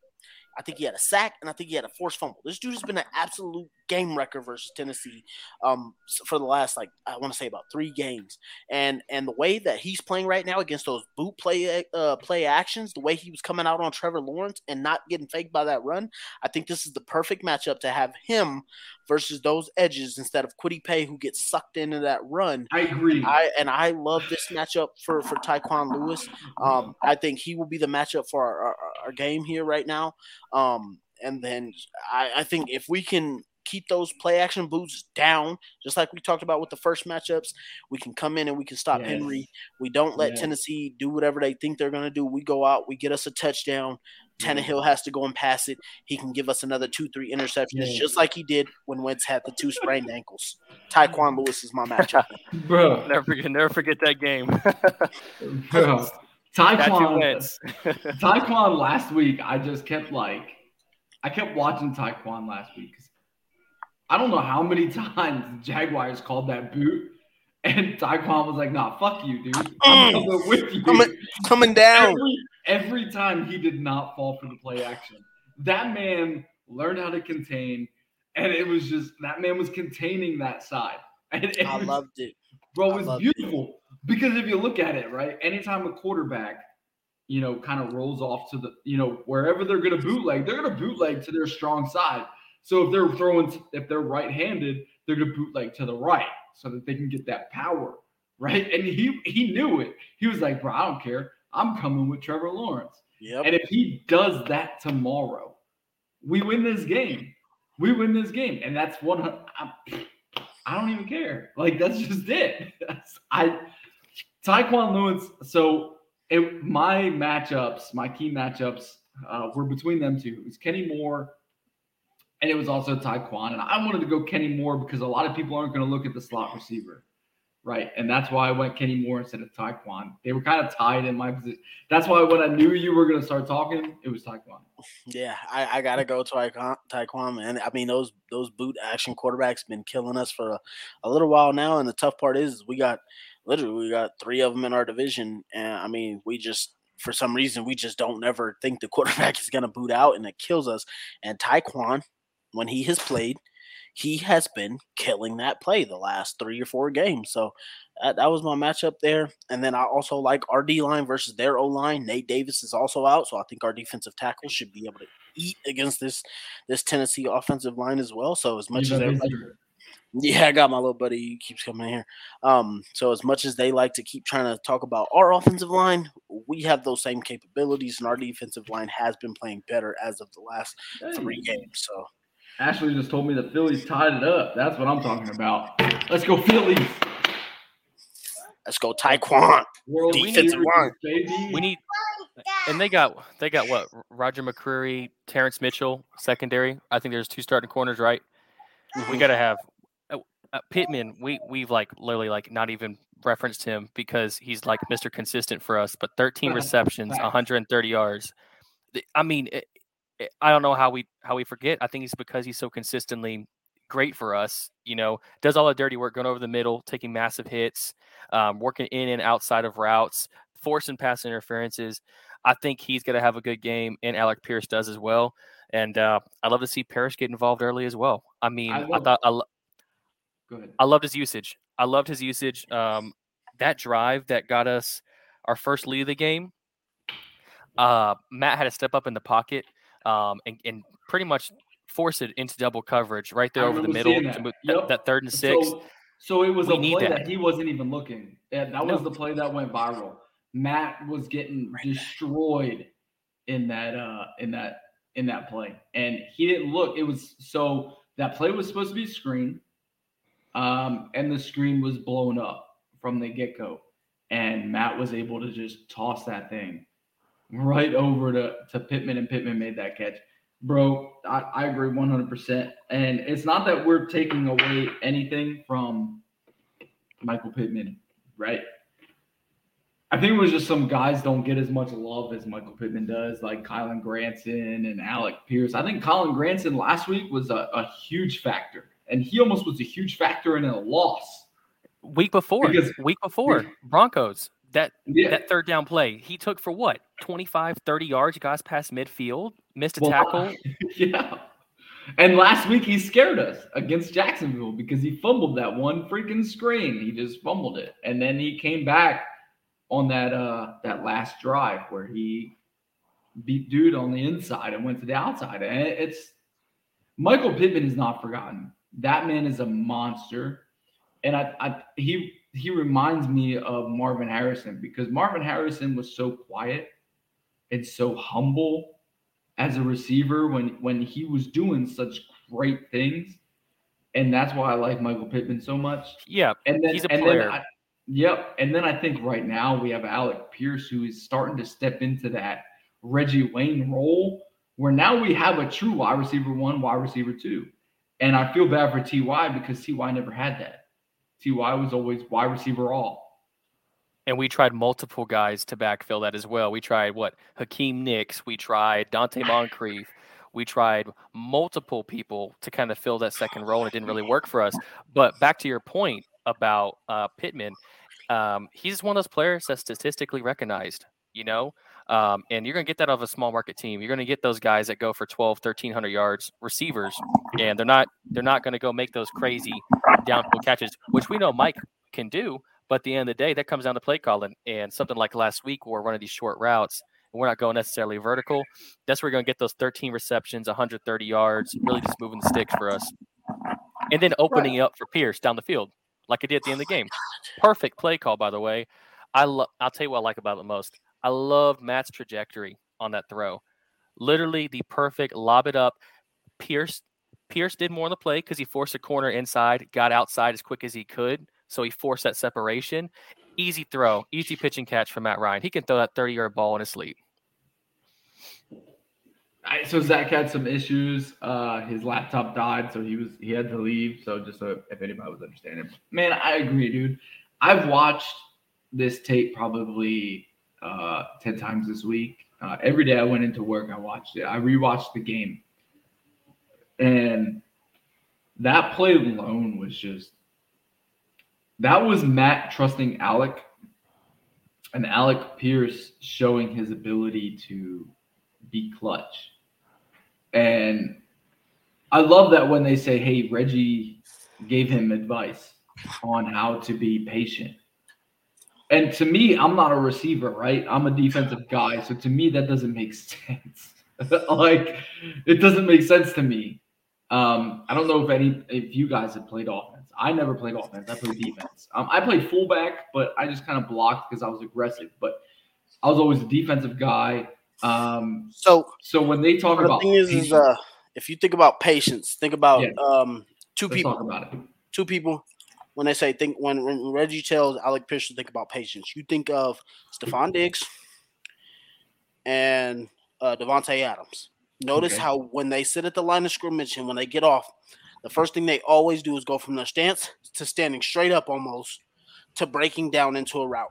I think he had a sack, and I think he had a forced fumble. This dude has been an absolute game wrecker versus Tennessee um, for the last like I want to say about three games. And and the way that he's playing right now against those boot play uh, play actions, the way he was coming out on Trevor Lawrence and not getting faked by that run, I think this is the perfect matchup to have him versus those edges instead of Kwity Paye who gets sucked into that run. I agree. I and I love this matchup for for Tyquan Lewis. Um, I think he will be the matchup for our, our, our game here right now. Um, and then I, I think if we can keep those play action boots down, just like we talked about with the first matchups. We can come in and we can stop yes. Henry. We don't let yes. Tennessee do whatever they think they're going to do. We go out, we get us a touchdown. Tannehill mm-hmm. has to go and pass it. He can give us another two, three interceptions, yeah. just like he did when Wentz had the two sprained ankles. Tyquan Lewis is my matchup, bro. Never forget, never forget that game, bro. Tyquan, Tyquan last week, I just kept like, I kept watching Tyquan last week because I don't know how many times the Jaguars called that boot, and Tyquan was like, "Nah, fuck you, dude. I'm mm. coming with you." Coming, coming down. Every, every time he did not fall for the play action. That man learned how to contain, and it was just that man was containing that side. And it I was, loved it, bro. It was beautiful it. because if you look at it, right, anytime a quarterback you know, kind of rolls off to the, you know, wherever they're going to bootleg, they're going to bootleg to their strong side. So if they're throwing, if they're right-handed, they're gonna bootleg to the right so that they can get that power, right? And he he knew it. He was like, bro, I don't care. I'm coming with Trevor Lawrence. Yep. And if he does that tomorrow, we win this game. We win this game, and that's one. I, I don't even care. Like that's just it. That's, I Tyquan Lewis. So it, my matchups, my key matchups, uh, were between them two. It was Kenny Moore and it was also Tyquan. And I wanted to go Kenny Moore because a lot of people aren't going to look at the slot receiver, right? And that's why I went Kenny Moore instead of Tyquan. They were kind of tied in my position. That's why when I knew you were going to start talking, it was Tyquan. Yeah, I, I got to go Tyquan, Tyquan, man. I mean, those those boot action quarterbacks been killing us for a, a little while now. And the tough part is we got literally we got three of them in our division, and I mean we just for some reason we just don't ever think the quarterback is going to boot out and it kills us. And Tyquan, when he has played, he has been killing that play the last three or four games. So that, that was my matchup there. And then I also like our D line versus their O line. Nate Davis is also out, so I think our defensive tackle should be able to eat against this this Tennessee offensive line as well. So as much as everybody, yeah, I got my little buddy. He keeps coming here. Um, so as much as they like to keep trying to talk about our offensive line, we have those same capabilities, and our defensive line has been playing better as of the last three games. So Ashley just told me the Phillies tied it up. That's what I'm talking about. Let's go Phillies. Let's go Tyquan. World Defensive line. We need and they got they got what? Roger McCreary, Terrance Mitchell, secondary. I think there's two starting corners, right? Mm-hmm. We got to have uh, uh, Pittman. We we've like literally like not even referenced him because he's like Mr. Consistent for us. But 13 receptions, 130 yards. I mean, I don't know how we how we forget. I think it's because he's so consistently great for us. You know, does all the dirty work, going over the middle, taking massive hits, um, working in and outside of routes, forcing pass interferences. I think he's going to have a good game, and Alec Pierce does as well. And uh, I love to see Parris get involved early as well. I mean, I, I thought I, lo-. I loved his usage. I loved his usage. Um, that drive that got us our first lead of the game. Uh, Matt had to step up in the pocket um, and, and pretty much force it into double coverage right there over the middle that. Yep. That, that, third and six. So, so it was we a play that. that. he wasn't even looking. That, that no. was the play that went viral. Matt was getting destroyed in that uh in that in that play, and he didn't look. It was so that play was supposed to be screen, um, and the screen was blown up from the get go, and Matt was able to just toss that thing right over to, to Pittman, and Pittman made that catch. Bro, I, I agree 100%. And it's not that we're taking away anything from Michael Pittman, right? I think it was just some guys don't get as much love as Michael Pittman does, like Kylen Granson and Alec Pierce. I think Kylen Granson last week was a, a huge factor, and he almost was a huge factor in a loss. Week before, because, week before Broncos, that yeah. that third down play. He took for what? 25 30 yards guys past midfield missed a well, tackle. yeah. And last week he scared us against jacksonville because he fumbled that one freaking screen. He just fumbled it. And then he came back on that uh that last drive where he beat dude on the inside and went to the outside. And it's michael pittman is not forgotten. That man is a monster. And I, I he he reminds me of Marvin Harrison because Marvin Harrison was so quiet and so humble as a receiver when when he was doing such great things. And that's why I like Michael Pittman so much. Yeah, and then he's a player. I, yep, and then I think right now we have Alec Pierce who is starting to step into that Reggie Wayne role, where now we have a true wide receiver one, wide receiver two, and I feel bad for Ty because Ty never had that. Ty was always wide receiver all. And we tried multiple guys to backfill that as well. We tried what Hakeem Nicks, we tried Donte Moncrief, we tried multiple people to kind of fill that second role, and it didn't really work for us. But back to your point about uh, Pittman, um, he's one of those players that's statistically recognized. You know, um, and you're going to get that of a small market team. You're going to get those guys that go for 12, 1300 yards receivers, and they're not they're not going to go make those crazy downfield catches, which we know Mike can do. But at the end of the day, that comes down to play calling. And something like last week, where we're running these short routes, and we're not going necessarily vertical. That's where you're going to get those 13 receptions, 130 yards, really just moving the sticks for us, and then opening right. up for Pierce down the field, like I did at the end of the game. Perfect play call, by the way. I love. I'll tell you what I like about it the most. I love Matt's trajectory on that throw. Literally the perfect lob it up. Pierce Pierce did more on the play because he forced a corner inside, got outside as quick as he could. So he forced that separation. Easy throw, easy pitch and catch from Matt Ryan. He can throw that 30 yard ball in his sleep. so Zach had some issues. Uh, his laptop died, so he was he had to leave. So just so if anybody was understanding, man, I agree, dude. I've watched this tape probably uh, 10 times this week. Uh, every day I went into work, I watched it. I rewatched the game. And that play alone was just that was Matt trusting Alec and Alec Pierce showing his ability to be clutch. And I love that when they say, hey, Reggie gave him advice on how to be patient and to me, I'm not a receiver, right? I'm a defensive guy. So to me, that doesn't make sense. like, it doesn't make sense to me. Um, I don't know if any if you guys have played offense. I never played offense. I played defense. Um, I played fullback, but I just kind of blocked because I was aggressive. But I was always a defensive guy. Um, so so when they talk the about thing is, is uh, if you think about patience, think about Yeah. um, 2 Let's people. talk about it. Two people. When they say think, when, when Reggie tells Alec Pierce to think about patience, you think of Stefon Diggs and uh, Davante Adams. Notice Okay. how when they sit at the line of scrimmage and when they get off, the first thing they always do is go from their stance to standing straight up almost to breaking down into a route.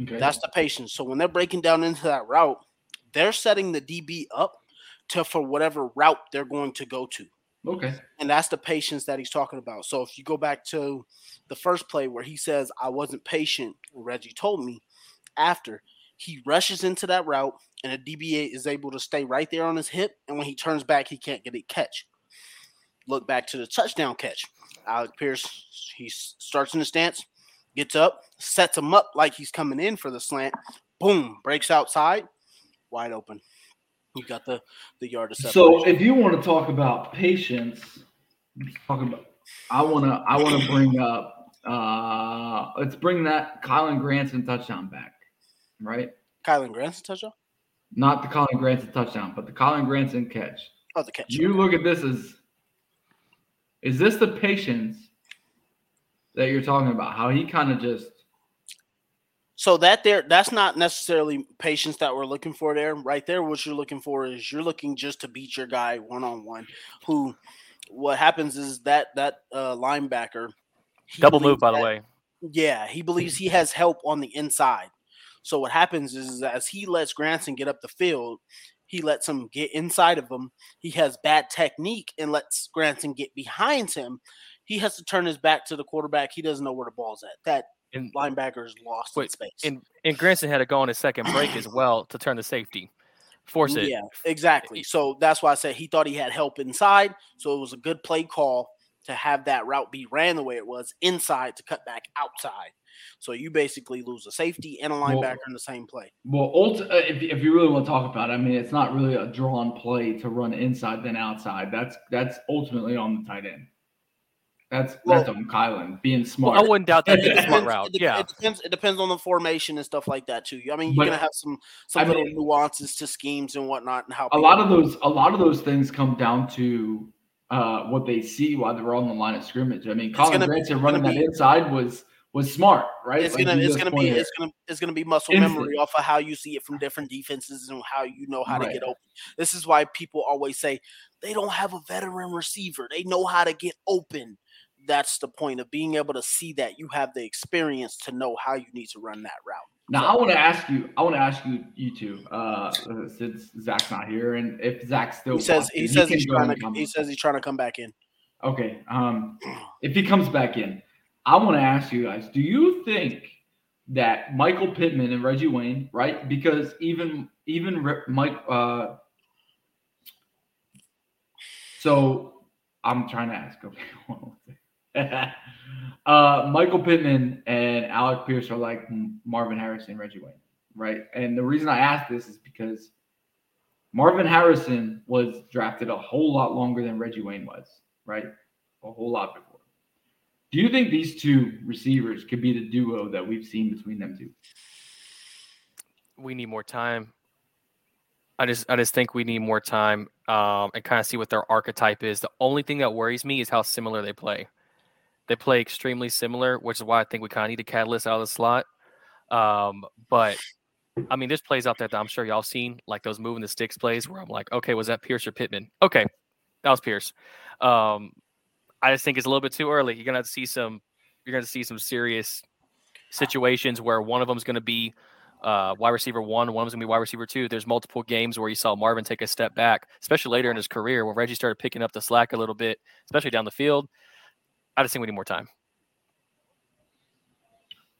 Okay. That's the patience. So when they're breaking down into that route, they're setting the DB up to for whatever route they're going to go to. Okay. And that's the patience that he's talking about. So if you go back to the first play where he says, I wasn't patient, Reggie told me after he rushes into that route and the DBA is able to stay right there on his hip. And when he turns back, he can't get a catch. Look back to the touchdown catch. Alec Pierce, he starts in the stance, gets up, sets him up like he's coming in for the slant. Boom, breaks outside, wide open. You got the the yard of separation. So if you want to talk about patience, talk about I want to I want to bring up uh let's bring that Kylen Granson touchdown back, right? Kylen Granson touchdown. Not the Kylen Granson touchdown, but the Kylen Granson catch. Oh, the catch. You look at this as is this the patience that you're talking about? How he kind of just So that there, that's not necessarily patience that we're looking for there. Right there, what you're looking for is you're looking just to beat your guy one on one. Who, what happens is that that uh, linebacker Double move, by the way. Yeah, he believes he has help on the inside. So what happens is as he lets Granson get up the field, he lets him get inside of him. He has bad technique and lets Granson get behind him. He has to turn his back to the quarterback. He doesn't know where the ball's at. That and, linebackers lost in space. And and Granson had to go on his second break as well to turn the safety, force it. Yeah, exactly. So that's why I said he thought he had help inside. So it was a good play call to have that route be ran the way it was inside to cut back outside. So you basically lose a safety and a linebacker well, in the same play. Well, ulti- uh, if, if you really want to talk about it, I mean, it's not really a drawn play to run inside then outside. That's that's ultimately on the tight end. That's well, that's on Kylen being smart. Well, I wouldn't doubt that being a smart route. It, yeah, it depends. It depends on the formation and stuff like that too. I mean, you're but, gonna have some some I little mean, nuances to schemes and whatnot, and how a lot of those a lot of those things come down to uh, what they see while they're on the line of scrimmage. I mean, Kylen Granson running be, that inside was was smart, right? It's like gonna it's gonna be it's gonna it's gonna be muscle Instant. memory off of how you see it from different defenses and how you know how right. to get open. This is why people always say they don't have a veteran receiver. They know how to get open. That's the point of being able to see that you have the experience to know how you need to run that route. Now, I want to ask you. I want to ask you, you two, uh, since Zach's not here, and if Zach still he says he, he says he's trying to he says he's trying to come back in. Okay. Um, if he comes back in, I want to ask you guys: Do you think that Michael Pittman and Reggie Wayne, right? Because even even Mike, uh, so I'm trying to ask. Okay. uh, Michael Pittman and Alec Pierce are like Marvin Harrison, and Reggie Wayne, right? And the reason I ask this is because Marvin Harrison was drafted a whole lot longer than Reggie Wayne was, right? A whole lot before. Do you think these two receivers could be the duo that we've seen between them two? We need more time. I just I just think we need more time um, and kind of see what their archetype is. The only thing that worries me is how similar they play. They play extremely similar, which is why I think we kind of need a catalyst out of the slot. Um, but I mean, there's plays out there that I'm sure y'all seen, like those moving the sticks plays, where I'm like, okay, was that Pierce or Pittman? Okay, that was Pierce. Um, I just think it's a little bit too early. You're gonna have to see some. You're gonna see some serious situations where one of them is gonna be uh, wide receiver one, one was gonna be wide receiver two. There's multiple games where you saw Marvin take a step back, especially later in his career when Reggie started picking up the slack a little bit, especially down the field. I just think we need more time.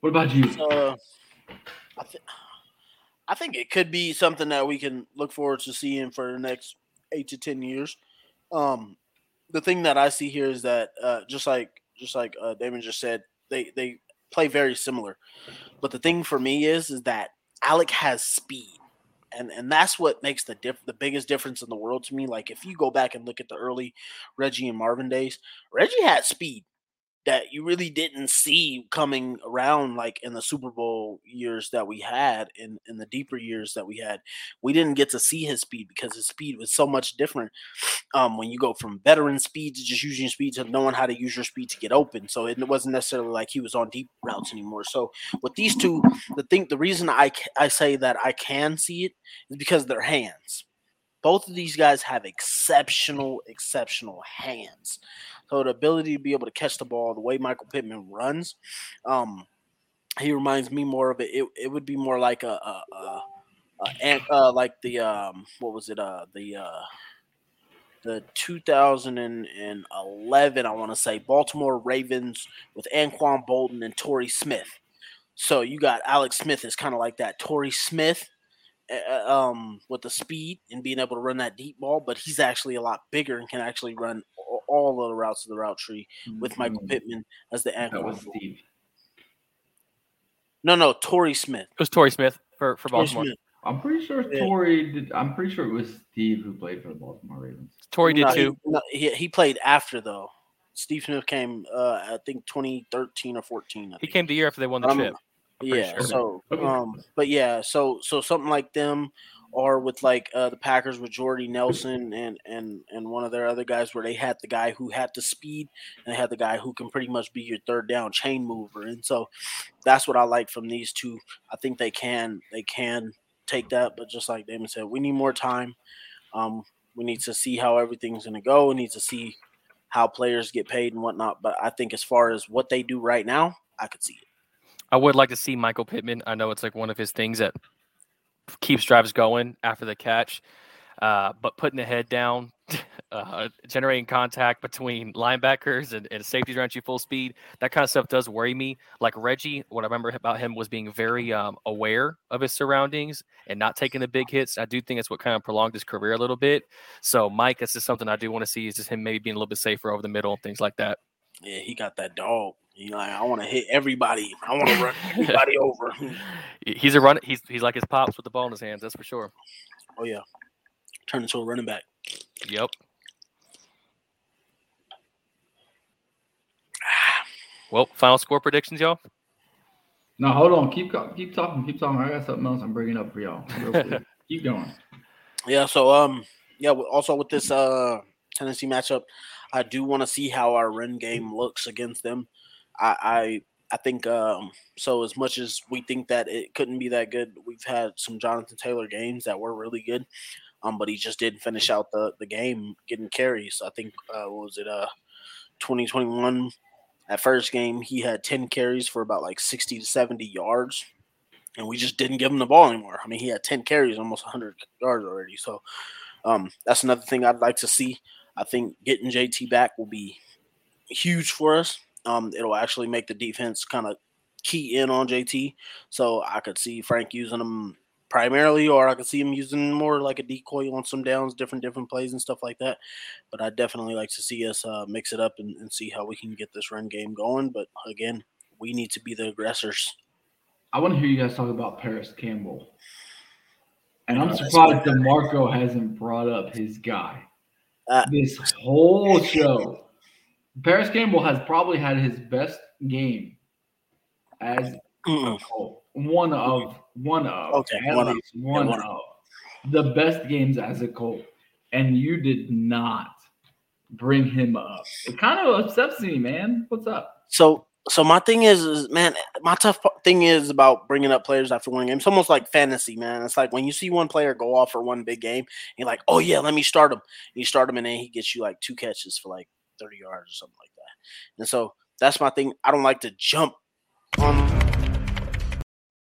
What about you? Uh, I, th- I think it could be something that we can look forward to seeing for the next eight to ten years. Um, the thing that I see here is that uh, just like just like uh, Damon just said, they they play very similar. But the thing for me is is that Alec has speed. And and that's what makes the diff- the biggest difference in the world to me. Like if you go back and look at the early Reggie and Marvin days, Reggie had speed that you really didn't see coming around like in the Super Bowl years that we had in in the deeper years that we had. We didn't get to see his speed because his speed was so much different. Um, when you go from veteran speed to just using speed to knowing how to use your speed to get open, so it wasn't necessarily like he was on deep routes anymore. So with these two, the thing, the reason I I say that I can see it is because their hands. Both of these guys have exceptional, exceptional hands. So the ability to be able to catch the ball, the way Michael Pittman runs, um, he reminds me more of it. It, it would be more like a, a, a, a uh, like the um, what was it? Uh, the uh, the 2011, I want to say, Baltimore Ravens with Anquan Boldin and Torrey Smith. So you got Alex Smith is kind of like that. Torrey Smith um, with the speed and being able to run that deep ball, but he's actually a lot bigger and can actually run all of the routes of the route tree with Michael mm-hmm. Pittman as the anchor. That was Steve. No, no, Torrey Smith. It was Torrey Smith for, for Baltimore. Smith. I'm pretty sure yeah. Torrey did. I'm pretty sure it was Steve who played for the Baltimore Ravens. Torrey did no, too. He, no, he, he played after though. Steve Smith came, uh, I think 2013 or 14. He came the year after they won the um, chip. Yeah. Sure. So, um, but yeah, so so something like them, or with like uh, the Packers with Jordy Nelson and and and one of their other guys where they had the guy who had the speed and they had the guy who can pretty much be your third down chain mover. And so that's what I like from these two. I think they can they can take that, but just like Damon said, we need more time. Um, we need to see how everything's going to go. We need to see how players get paid and whatnot. But I think as far as what they do right now, I could see it. I would like to see Michael Pittman. I know it's like one of his things that keeps drives going after the catch. Uh, but putting the head down uh, generating contact between linebackers and, and safeties around you full speed. That kind of stuff does worry me. Like Reggie, what I remember about him was being very um, aware of his surroundings and not taking the big hits. I do think it's what kind of prolonged his career a little bit. So Mike, that's just something I do want to see is just him maybe being a little bit safer over the middle, and things like that. Yeah, he got that dog. He like, I want to hit everybody. I want to run everybody over. He's a run. He's he's like his pops with the ball in his hands. That's for sure. Oh yeah, turn into a running back. Yep. Well, final score predictions, y'all. No, hold on. Keep keep talking. Keep talking. I got something else I'm bringing up for y'all. keep going. Yeah. So um yeah. Also with this uh Tennessee matchup, I do want to see how our run game looks against them. I I, I think um so as much as we think that it couldn't be that good, we've had some Jonathan Taylor games that were really good. Um, but he just didn't finish out the, the game getting carries. I think uh, was it uh 2021 that first game he had 10 carries for about like 60 to 70 yards and we just didn't give him the ball anymore. I mean, he had 10 carries, almost 100 yards already. So um, that's another thing I'd like to see. I think getting JT back will be huge for us. Um, it'll actually make the defense kind of key in on JT. So I could see Frank using him primarily, or I could see him using more like a decoy on some downs, different different plays and stuff like that. But I definitely like to see us uh, mix it up and, and see how we can get this run game going. But again, we need to be the aggressors. I want to hear you guys talk about Parris Campbell. And I'm surprised DeMarco hasn't brought up his guy. Uh, this whole show. Parris Campbell has probably had his best game as a Colt. One of one of okay, at one least of, one, yeah, one of the best games as a Colt. And you did not bring him up. It kind of upsets me, man. What's up? So so my thing is, is man, my tough thing is about bringing up players after one game. It's almost like fantasy, man. It's like when you see one player go off for one big game, you're like, oh yeah, let me start him. And you start him, and then he gets you like two catches for like 30 yards or something like that. And so that's my thing. I don't like to jump on.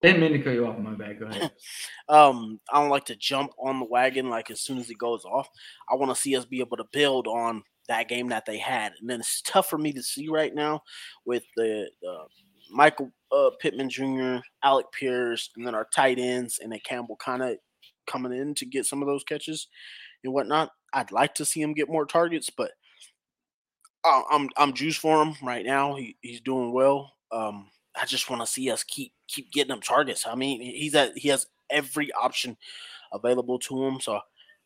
Didn't mean to cut you off. My bad. Go ahead. um, I don't like to jump on the wagon like as soon as it goes off. I want to see us be able to build on that game that they had. And then it's tough for me to see right now with the uh, Michael uh, Pittman Jr., Alec Pierce, and then our tight ends, and then Campbell kind of coming in to get some of those catches and whatnot. I'd like to see him get more targets, but I'm I'm juice for him right now. He, he's doing well. Um, I just want to see us keep keep getting him targets. I mean, he's at he has every option available to him, so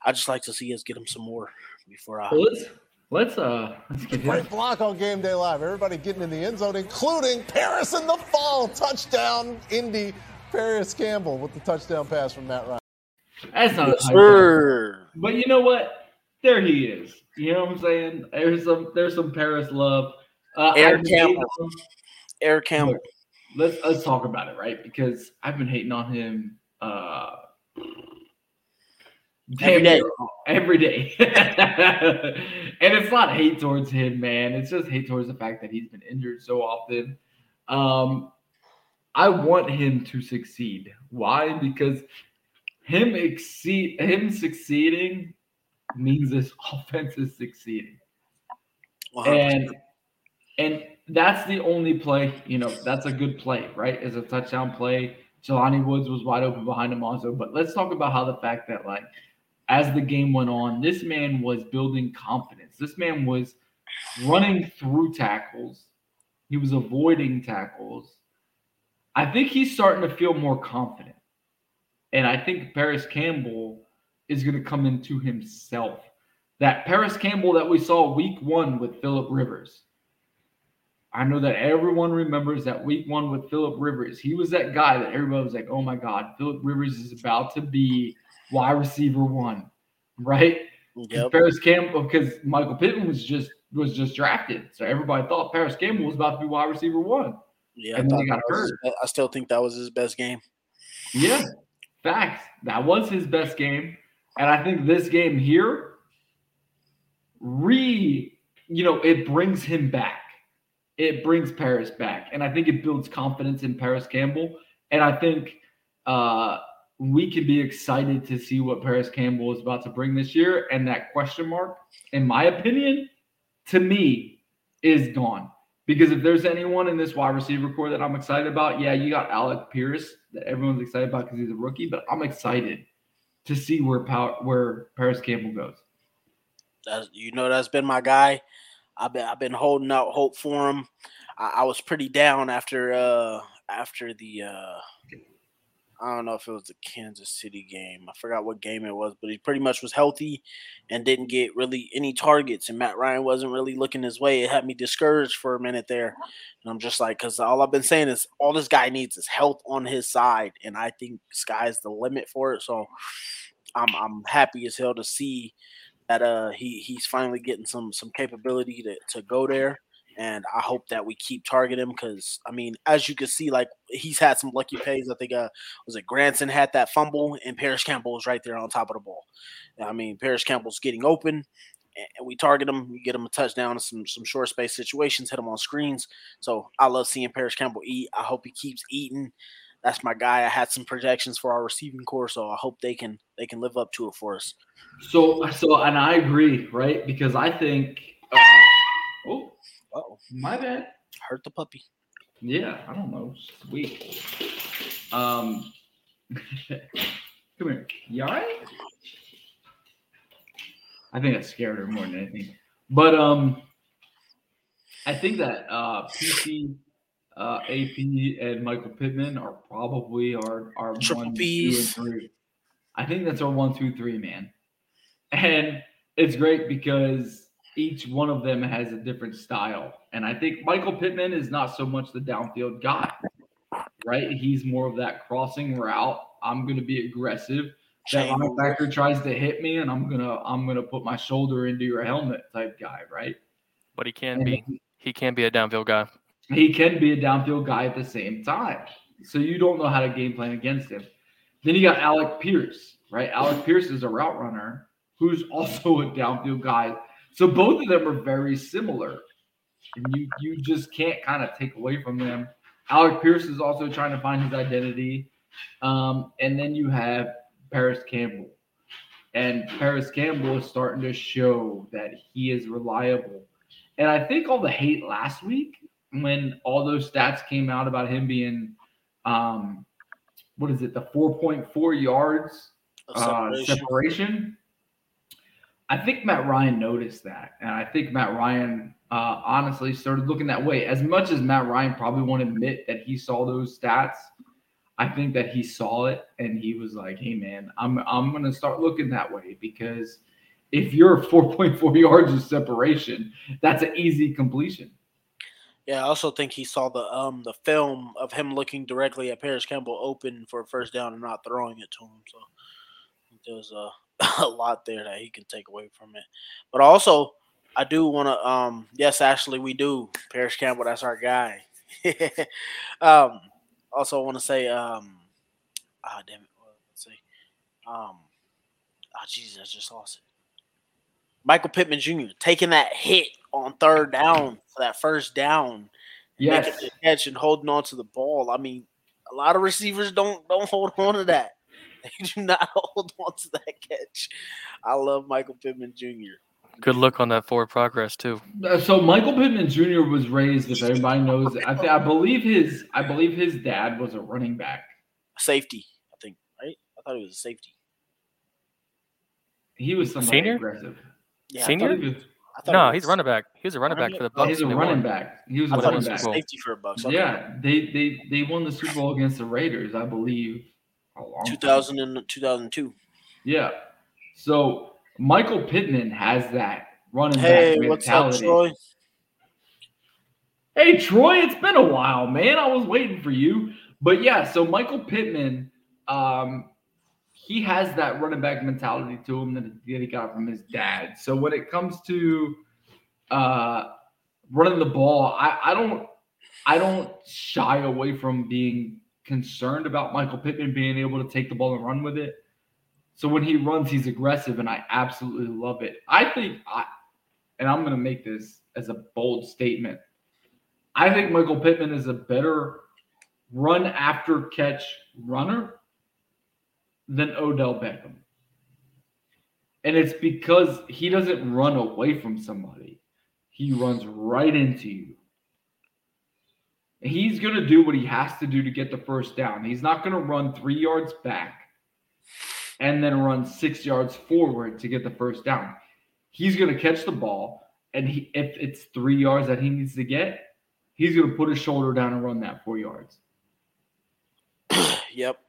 I just like to see us get him some more before I. Let's let's uh let's get Great block on Game Day Live. Everybody getting in the end zone, including Parris in the fall touchdown. Indy Parris Campbell with the touchdown pass from Matt Ryan. That's not Yes, a sir. But you know what? There he is. You know what I'm saying? There's some there's some Parris love. Uh, Eric I've been hating Campbell. Eric Campbell. Let's let's talk about it, right? Because I've been hating on him uh Every day. every day. and it's not hate towards him, man. It's just hate towards the fact that he's been injured so often. Um I want him to succeed. Why? Because him exceed him succeeding means this offense is succeeding. And and that's the only play, you know, that's a good play, right? Is a touchdown play. Jelani Woods was wide open behind him also. But let's talk about how the fact that like as the game went on, this man was building confidence. This man was running through tackles. He was avoiding tackles. I think he's starting to feel more confident. And I think Parris Campbell is going to come into himself. That Parris Campbell that we saw week one with Philip Rivers. I know that everyone remembers that week one with Philip Rivers. He was that guy that everybody was like, oh my God, Philip Rivers is about to be wide receiver one, right? Yep. Parris Campbell, because oh, Michael Pittman was just was just drafted. So everybody thought Parris Campbell was about to be wide receiver one. Yeah, I, and then he got hurt. his- I still think that was his best game. Yeah, facts. That was his best game, and I think this game here, re, you know, it brings him back. It brings Parris back, and I think it builds confidence in Parris Campbell. And I think uh, we can be excited to see what Parris Campbell is about to bring this year. And that question mark, in my opinion, to me, is gone. Because if there's anyone in this wide receiver core that I'm excited about, yeah, you got Alec Pierce that everyone's excited about because he's a rookie, but I'm excited to see where power, where Parris Campbell goes. That's, you know, that's been my guy. I've been I've been holding out hope for him. I, I was pretty down after uh after the uh I don't know if it was the Kansas City game. I forgot what game it was, but he pretty much was healthy and didn't get really any targets. And Matt Ryan wasn't really looking his way. It had me discouraged for a minute there. And I'm just like, because all I've been saying is all this guy needs is health on his side. And I think sky's the limit for it. So I'm I'm happy as hell to see that uh he he's finally getting some some capability to, to go there and I hope that we keep targeting him because I mean, as you can see, like he's had some lucky plays. I think uh was it Granson had that fumble and Parris Campbell was right there on top of the ball. I mean, Parris Campbell's getting open and we target him, we get him a touchdown in some some short space situations, hit him on screens. So I love seeing Parris Campbell eat. I hope he keeps eating. That's my guy. I had some projections for our receiving core, so I hope they can they can live up to it for us. So so and I agree, right? Because I think oh my bad. Hurt the puppy. Yeah, I don't know. Sweet. Um come here. You all right? I think that scared her more than anything. But um I think that uh PC uh, AP and Michael Pittman are probably our our Triple one, Ps. two, and three. I think that's our one, two, three, man. And it's great because each one of them has a different style. And I think Michael Pittman is not so much the downfield guy, right? He's more of that crossing route. I'm going to be aggressive. That linebacker tries to hit me, and I'm gonna I'm gonna put my shoulder into your helmet type guy, right? But he can be. He can be a downfield guy. he can be a downfield guy at the same time. So you don't know how to game plan against him. Then you got Alec Pierce, right? Alec Pierce is a route runner who's also a downfield guy. So both of them are very similar. And you you just can't kind of take away from them. Alec Pierce is also trying to find his identity. Um, and then you have Parris Campbell. And Parris Campbell is starting to show that he is reliable. And I think all the hate last week when all those stats came out about him being um what is it the 4.4 yards uh, separation. separation i think matt ryan noticed that and i think matt ryan uh, honestly started looking that way as much as matt ryan probably won't admit that he saw those stats i think that he saw it and he was like hey man i'm i'm gonna start looking that way because if you're 4.4 yards of separation that's an easy completion Yeah, I also think he saw the um the film of him looking directly at Parris Campbell open for a first down and not throwing it to him. So I think there's a, lot there that he can take away from it. But also, I do want to um yes, Ashley, we do Parris Campbell. That's our guy. um, also, I want to say um, ah, damn it, let's see, um, ah, Jesus, I just lost it. Michael Pittman Jr. taking that hit on third down for that first down, Yes. making the catch and holding on to the ball. I mean, a lot of receivers don't don't hold on to that. They do not hold on to that catch. I love Michael Pittman Jr. Good look on that forward progress too. Uh, So Michael Pittman Jr. was raised, if everybody knows, I, th- I believe his, I believe his dad was a running back. Safety, I think, right? I thought he was a safety. He was somebody Senior? aggressive. Yeah, Senior? thought he was- I No, he he's was- a running back. He was a running back for the Oh, Bucs. he's a running won. back. He was I a thought he running was a back. Safety for a Bucs. Okay. Yeah, they they they won the Super Bowl against the Raiders, I believe. A long time 2000 and 2002. Yeah. So Michael Pittman has that running Hey, back what's up. Troy? Hey Troy, it's been a while, man. I was waiting for you. But yeah, so Michael Pittman, um, he has that running back mentality to him that that he got from his dad. So when it comes to uh, running the ball, I, I don't I don't shy away from being concerned about Michael Pittman being able to take the ball and run with it. So when he runs, he's aggressive, and I absolutely love it. I think I, and I'm going to make this as a bold statement. I think Michael Pittman is a better run after catch runner than Odell Beckham. And it's because he doesn't run away from somebody. He runs right into you. He's going to do what he has to do to get the first down. He's not going to run 3 yards back and then run 6 yards forward to get the first down. He's going to catch the ball and he, if it's 3 yards that he needs to get, he's going to put his shoulder down and run that 4 yards. Yep.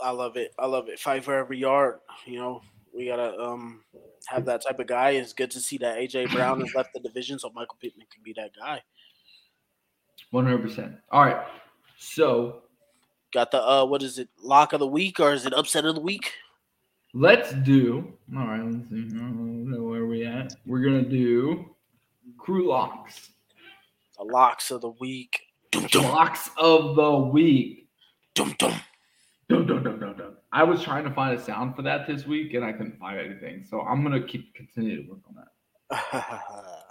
I love it. I love it. Fight for every yard. You know, we gotta um have that type of guy. It's good to see that AJ Brown has left the division, so Michael Pittman can be that guy. One hundred percent. All right. So got the uh what is it, lock of the week or is it upset of the week? Let's do all right, let's see. I don't know where we at. We're gonna do crew locks. The locks of the week. Locks of the week. Dum dum. Dum, dum, dum, dum, dum. I was trying to find a sound for that this week and I couldn't find anything. So I'm gonna keep continue to work on that.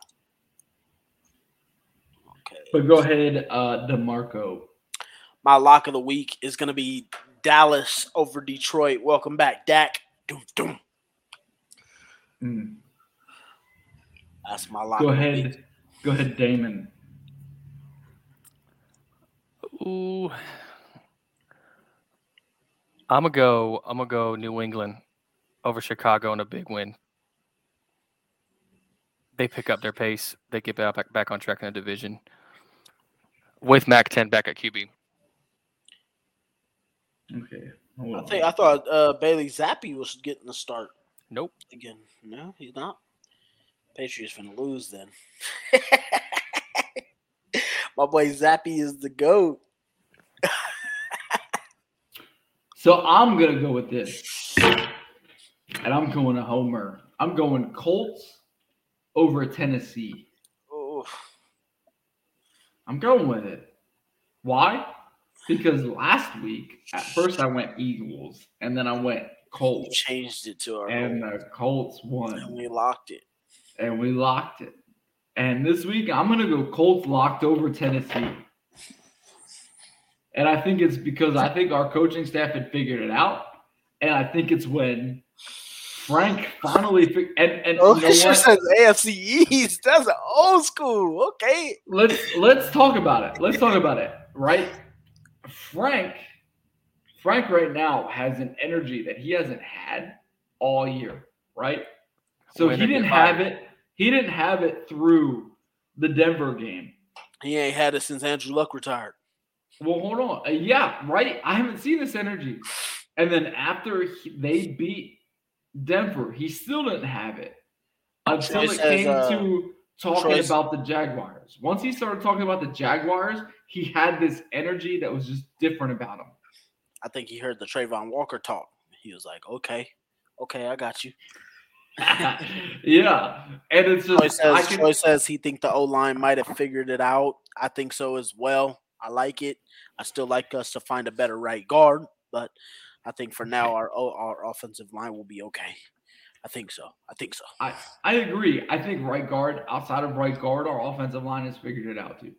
okay. But go ahead, uh DeMarco. My lock of the week is gonna be Dallas over Detroit. Welcome back, Dak. Dum dum. Mm. That's my lock. Go of the ahead. week. Go ahead, Damon. Ooh. I'm gonna go. I'm gonna go New England over Chicago in a big win. They pick up their pace. They get back back on track in the division with Mac 10 back at QB. Okay. I think I thought uh, Bailey Zappe was getting the start Nope. again. No, he's not. Patriots gonna lose then. My boy Zappe is the goat. So I'm gonna go with this, and I'm going a homer. I'm going Colts over Tennessee. I'm going with it. Why? Because last week, at first I went Eagles, and then I went we Colts, changed it to our and own, the Colts won. and we locked it. and we locked it. And this week I'm gonna go Colts locked over Tennessee. And I think it's because I think our coaching staff had figured it out, and I think it's when Frank finally and and Oh, you know sure says AFC East. That's an old school. Okay. let's let's talk about it. Let's talk about it. Right, Frank. Frank right now has an energy that he hasn't had all year. Right, so Win he didn't have it. He didn't have it through the Denver game. He ain't had it since Andrew Luck retired. Well, hold on. Uh, yeah, right. I haven't seen this energy. And then after he, they beat Denver, he still didn't have it until it says, came uh, to talking Troy about the Jaguars. Once he started talking about the Jaguars, he had this energy that was just different about him. I think he heard the Travon Walker talk. He was like, "Okay, okay, I got you." yeah, and it's just I says, can, Troy says he think the O line might have figured it out. I think so as well. I like it. I still like us to find a better right guard, but I think for now our our offensive line will be okay. I think so. I think so. I, I agree. I think right guard, outside of right guard, our offensive line has figured it out too.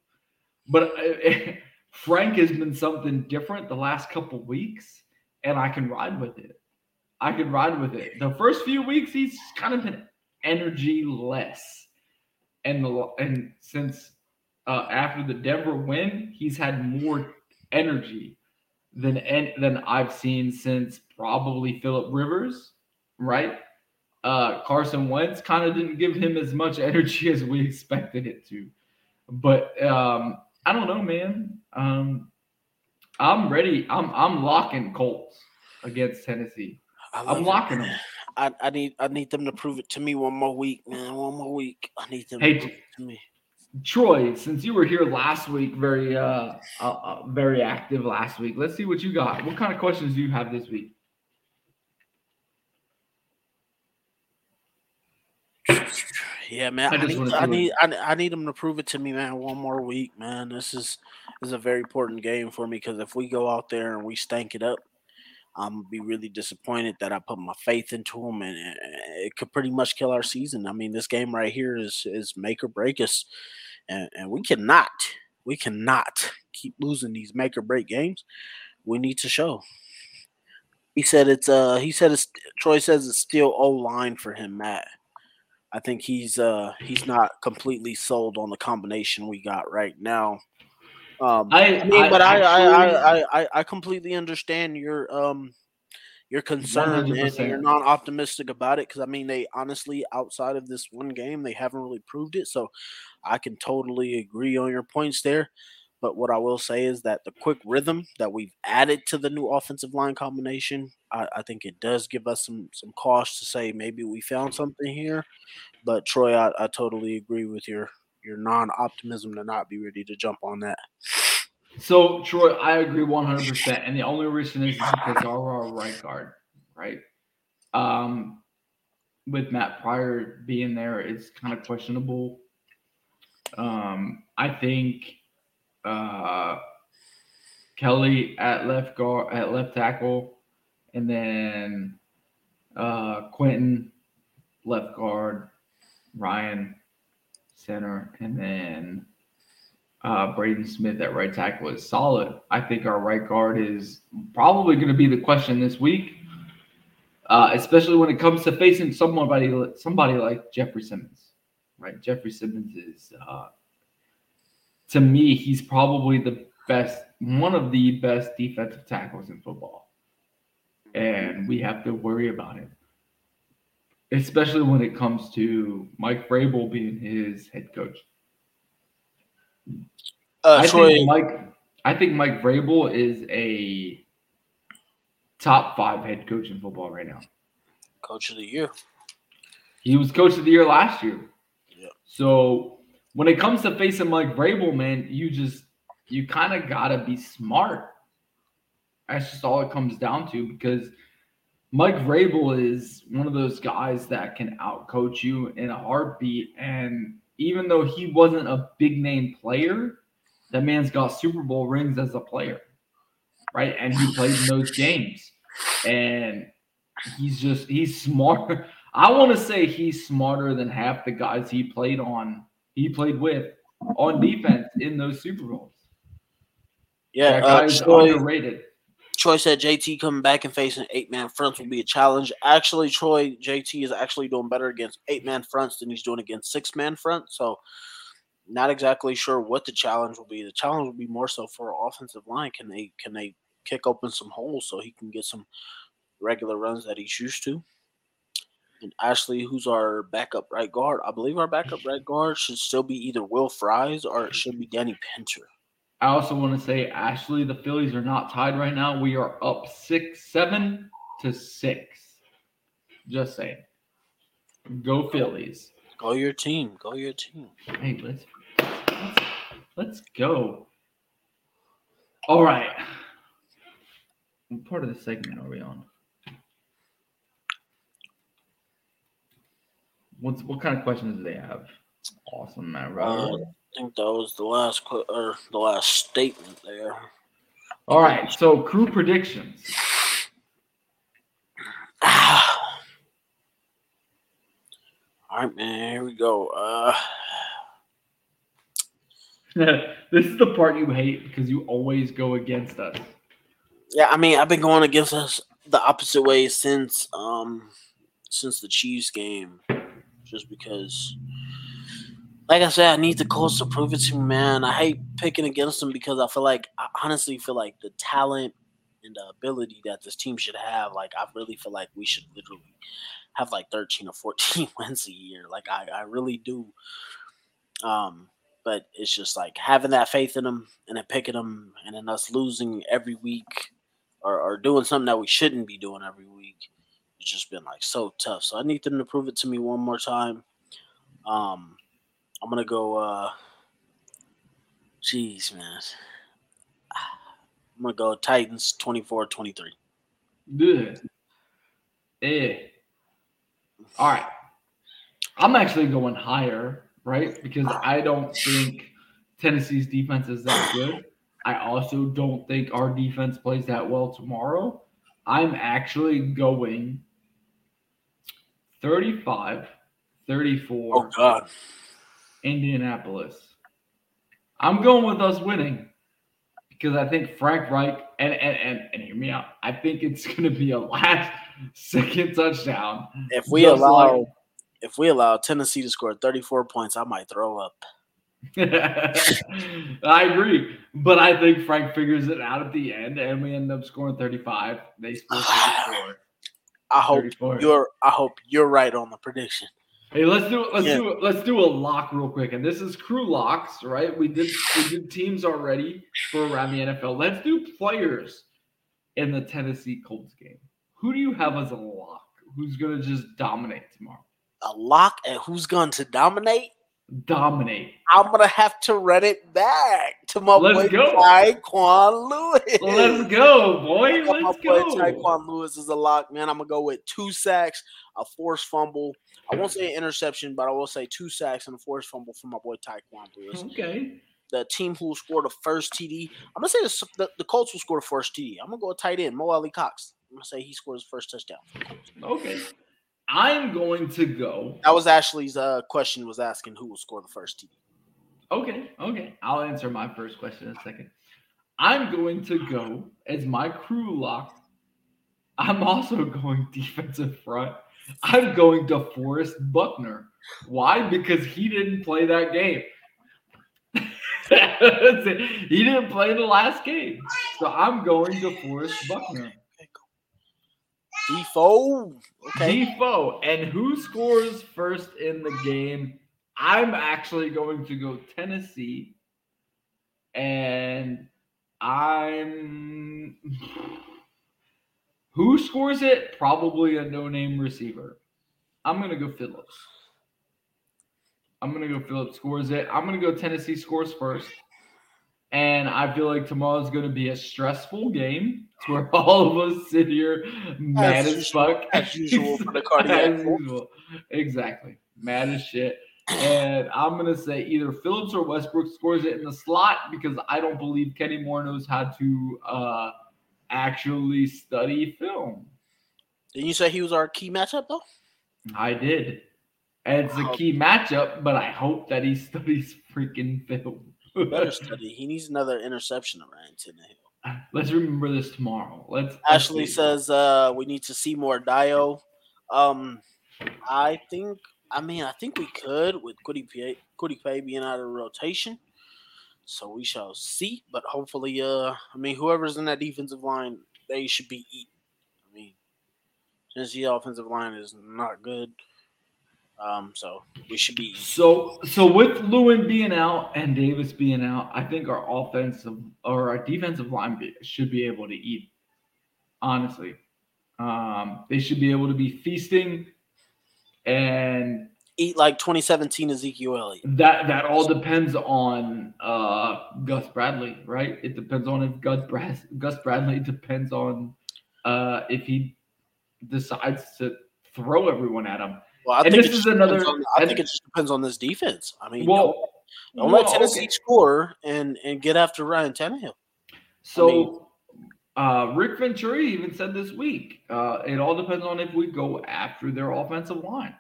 But uh, Frank has been something different the last couple weeks, and I can ride with it. I can ride with it. The first few weeks, he's kind of been energy less, and the and since uh, after the Denver win, he's had more energy than an- than I've seen since probably Philip Rivers, right? uh, Carson Wentz kind of didn't give him as much energy as we expected it to. But um, I don't know, man. Um, I'm ready. I'm I'm locking Colts against Tennessee. I'm it. locking them. I, I need I need them to prove it to me one more week, man. One more week. I need them Hey, to prove it to me. Troy, since you were here last week, very uh, uh, uh, very active last week. Let's see what you got. What kind of questions do you have this week? Yeah, man. I I, need, I need I, I need them to prove it to me, man. One more week, man. This is this is a very important game for me because if we go out there and we stank it up, I'm be really disappointed that I put my faith into them, and it, it could pretty much kill our season. I mean, this game right here is is make or break us, and, and we cannot we cannot keep losing these make or break games. We need to show. He said it's uh he said it's Troy says it's still O line for him, Matt. I think he's uh he's not completely sold on the combination we got right now. Um I, I- mean, I but I, I, I, I I I completely understand your um your concern and 100%. you're not optimistic about it because I mean they honestly outside of this one game they haven't really proved it. So I can totally agree on your points there. But what I will say is that the quick rhythm that we've added to the new offensive line combination, I, I think it does give us some some cause to say maybe we found something here. But Troy, I, I totally agree with your your non optimism to not be ready to jump on that. So Troy, I agree 100, percent and the only reason is because our right guard, right? Um, with Matt Pryor being there, it's kind of questionable. Um, I think uh, Kelly at left guard at left tackle, and then uh, Quenton left guard, Ryan center, and then uh, Braden Smith at right tackle is solid. I think our right guard is probably going to be the question this week, uh, especially when it comes to facing somebody somebody like Jeffery Simmons. Right, Jeffery Simmons is uh, to me he's probably the best, one of the best defensive tackles in football, and we have to worry about him. Especially when it comes to Mike Vrabel being his head coach. Uh, I Troy, think Mike. I think Mike Vrabel is a top five head coach in football right now. coach of the year. He was coach of the year last year. Yeah. So when it comes to facing Mike Vrabel, man, you just you kind of gotta be smart. That's just all it comes down to because Mike Vrabel is one of those guys that can outcoach you in a heartbeat. And even though he wasn't a big name player, that man's got Super Bowl rings as a player, right? And he played in those games. And he's just he's smart. I want to say he's smarter than half the guys he played on, he played with on defense in those Super Bowls. Yeah, that uh, guy's Troy, underrated. Troy said JT coming back and facing eight man fronts will be a challenge. Actually, Troy JT is actually doing better against eight man fronts than he's doing against six man fronts. So, not exactly sure what the challenge will be. The challenge will be more so for offensive line. Can they can they kick open some holes so he can get some regular runs that he's used to? And Ashley, who's our backup right guard? I believe our backup right guard should still be either Will Fries or it should be Danny Pinter. I also want to say, Ashley, the Phillies are not tied right now. We are up six, seven to six. Just saying. Go Phillies. Go your team. Go your team. Hey, let's let's, let's go. All right. What part of the segment are we on? What's what kind of questions do they have? Awesome, man. Robert. I think that was the last qu- or the last statement there. All right. So crew predictions. All right, man. Here we go. Uh, this is the part you hate because you always go against us. yeah, I mean, I've been going against us the opposite way since um since the Chiefs game, just because. Like I said, I need the Colts to prove it to me, man. I hate picking against them because I feel like I honestly feel like the talent and the ability that this team should have, like I really feel like we should literally have like 13 or 14 wins a year. Like I, I really do. Um, but it's just like having that faith in them and then picking them and then us losing every week or, or doing something that we shouldn't be doing every week. It's just been like so tough. So I need them to prove it to me one more time. Um, I'm gonna go. uh Jeez, man. I'm gonna go Titans 24-23. Good. Eh. All right. I'm actually going higher, right? Because I don't think Tennessee's defense is that good. I also don't think our defense plays that well tomorrow. I'm actually going 35 34. Oh God. Indianapolis. I'm going with us winning because I think Frank Reich and and and, and hear me out. I think it's going to be a last second touchdown. If we Just allow like- if we allow Tennessee to score 34 points, I might throw up. I agree, but I think Frank figures it out at the end, and we end up scoring 35. They score 34. I hope 34. you're I hope you're right on the prediction. Hey, let's do let's Yeah. do let's do a lock real quick, and this is crew locks, right? We did we did teams already for around the NFL. Let's do players in the Tennessee Colts game. Who do you have as a lock? Who's gonna just dominate tomorrow? A lock and who's going to dominate? Dominate. I'm gonna have to run it back to my Let's boy go. Tyquan Lewis. Let's go, boy. Let's my boy go. Tyquan Lewis is a lock, man. I'm gonna go with two sacks, a forced fumble. I won't say interception, but I will say two sacks and a forced fumble for my boy Tyquan Lewis. Okay. The team who scored the first TD. I'm gonna say the, the, the Colts will score the first TD. I'm gonna go with tight end Mo Alie-Cox. I'm gonna say he scores the first touchdown. Okay. I'm going to go. That was Ashley's uh, question. Was asking who will score the first TD. Okay, okay. I'll answer my first question in a second. I'm going to go as my crew lock. I'm also going defensive front. I'm going to Forrest Buckner. Why? Because he didn't play that game. He didn't play the last game. So I'm going to Forrest Buckner. Defoe. Okay. Defoe. And who scores first in the game? I'm actually going to go Tennessee. And I'm. Who scores it? Probably a no name receiver. I'm going to go Phillips. I'm going to go Phillips scores it. I'm going to go Tennessee scores first. And I feel like tomorrow's going to be a stressful game. It's where all of us sit here mad as, usual- fuck. as usual for the cardiac As. Exactly. Mad as shit. And I'm going to say either Phillips or Westbrook scores it in the slot because I don't believe Kenny Moore knows how to uh, actually study film. Didn't you say he was our key matchup though? I did. And it's a key matchup, but I hope that he studies freaking film. Better study. He needs another interception around Tannehill. Let's remember this tomorrow. Let's let's Ashley says uh, we need to see more Dio. Um, I think. I mean, I think we could with Kwity Paye being out of rotation. So we shall see. But hopefully, uh, I mean, whoever's in that defensive line, they should be eaten. I mean, since the offensive line is not good, um, so we should be. So so with Lewin being out and Davis being out, I think our offensive or our defensive line be- should be able to eat. Honestly, um, they should be able to be feasting, and Eat like 2017 Ezekiel Elliott. that that all depends on uh, Gus Bradley, right? It depends on if Gus Brad, Gus Bradley depends on uh, if he decides to throw everyone at him. Well, I And think this it is just another- on- I think it just depends on this defense. I mean, Well, don't, don't let Tennessee okay. score and and get after Ryan Tannehill. So, mean- uh, Rick Venturi even said this week, uh, it all depends on if we go after their offensive line.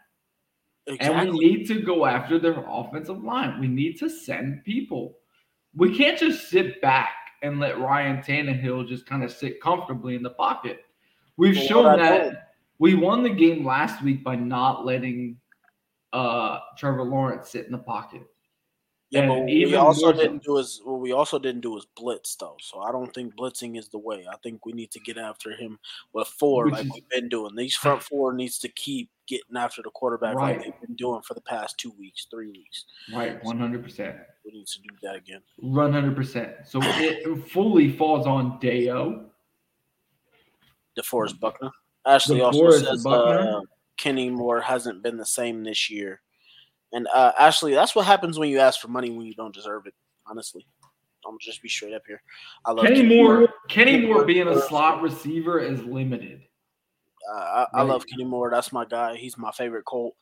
And we need to go after their offensive line. We need to send people. We can't just sit back and let Ryan Tannehill just kind of sit comfortably in the pocket. We've Well, shown that we won the game last week by not letting uh, Trevor Lawrence sit in the pocket. Yeah, And but we also didn't do is what we also didn't do is blitz though. So I don't think blitzing is the way. I think we need to get after him with four like is- we've been doing. These front four needs to keep getting after the quarterback Right. like they've been doing for the past two weeks, three weeks. Right, 100%. We need to do that again. One hundred percent. So it fully falls on Deo. DeForest Buckner. Ashley also says uh, Kenny Moore hasn't been the same this year. And uh, Ashley, that's what happens when you ask for money when you don't deserve it. Honestly, I'm just be straight up here. I love Kenny Moore. Kenny Kenny Moore Moore being a slot receiver is limited. Uh, I, I love Kenny Moore. That's my guy. He's my favorite Colt.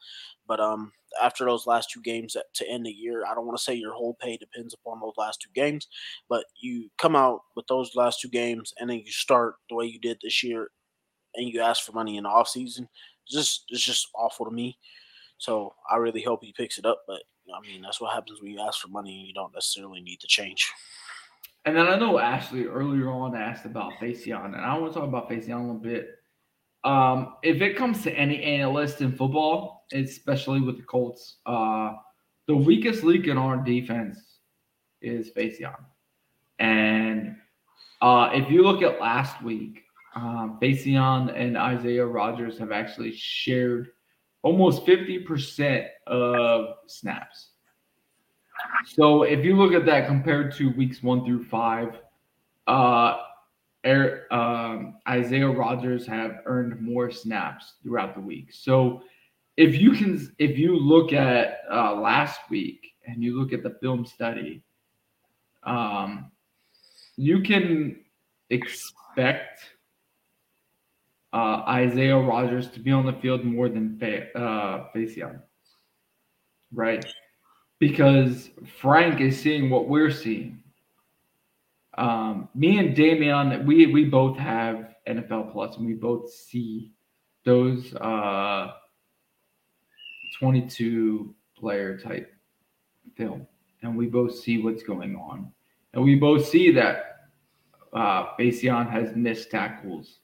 But um, after those last two games at, to end the year, I don't want to say your whole pay depends upon those last two games, but you come out with those last two games and then you start the way you did this year, and you ask for money in the offseason. It's just it's just awful to me. So I really hope he picks it up. But I mean, that's what happens when you ask for money and you don't necessarily need to change. And then I know Ashley earlier on asked about Facyson, and I want to talk about Facyson a little bit. Um, if it comes to any analyst in football, especially with the Colts, uh, the weakest link in our defense is Facyson. And uh, if you look at last week, um, and Isaiah Rodgers have actually shared almost 50% of snaps. So if you look at that compared to weeks one through five, uh, um, Isaiah Rodgers have earned more snaps throughout the week. So if you can, if you look at uh, last week and you look at the film study, um, you can expect uh, Isaiah Rodgers to be on the field more than Fa- uh, right? Because Frank is seeing what we're seeing. Um, me and Damian, we we both have NFL Plus, and we both see those uh, 22 player type film, and we both see what's going on, and we both see that uh, has missed tackles.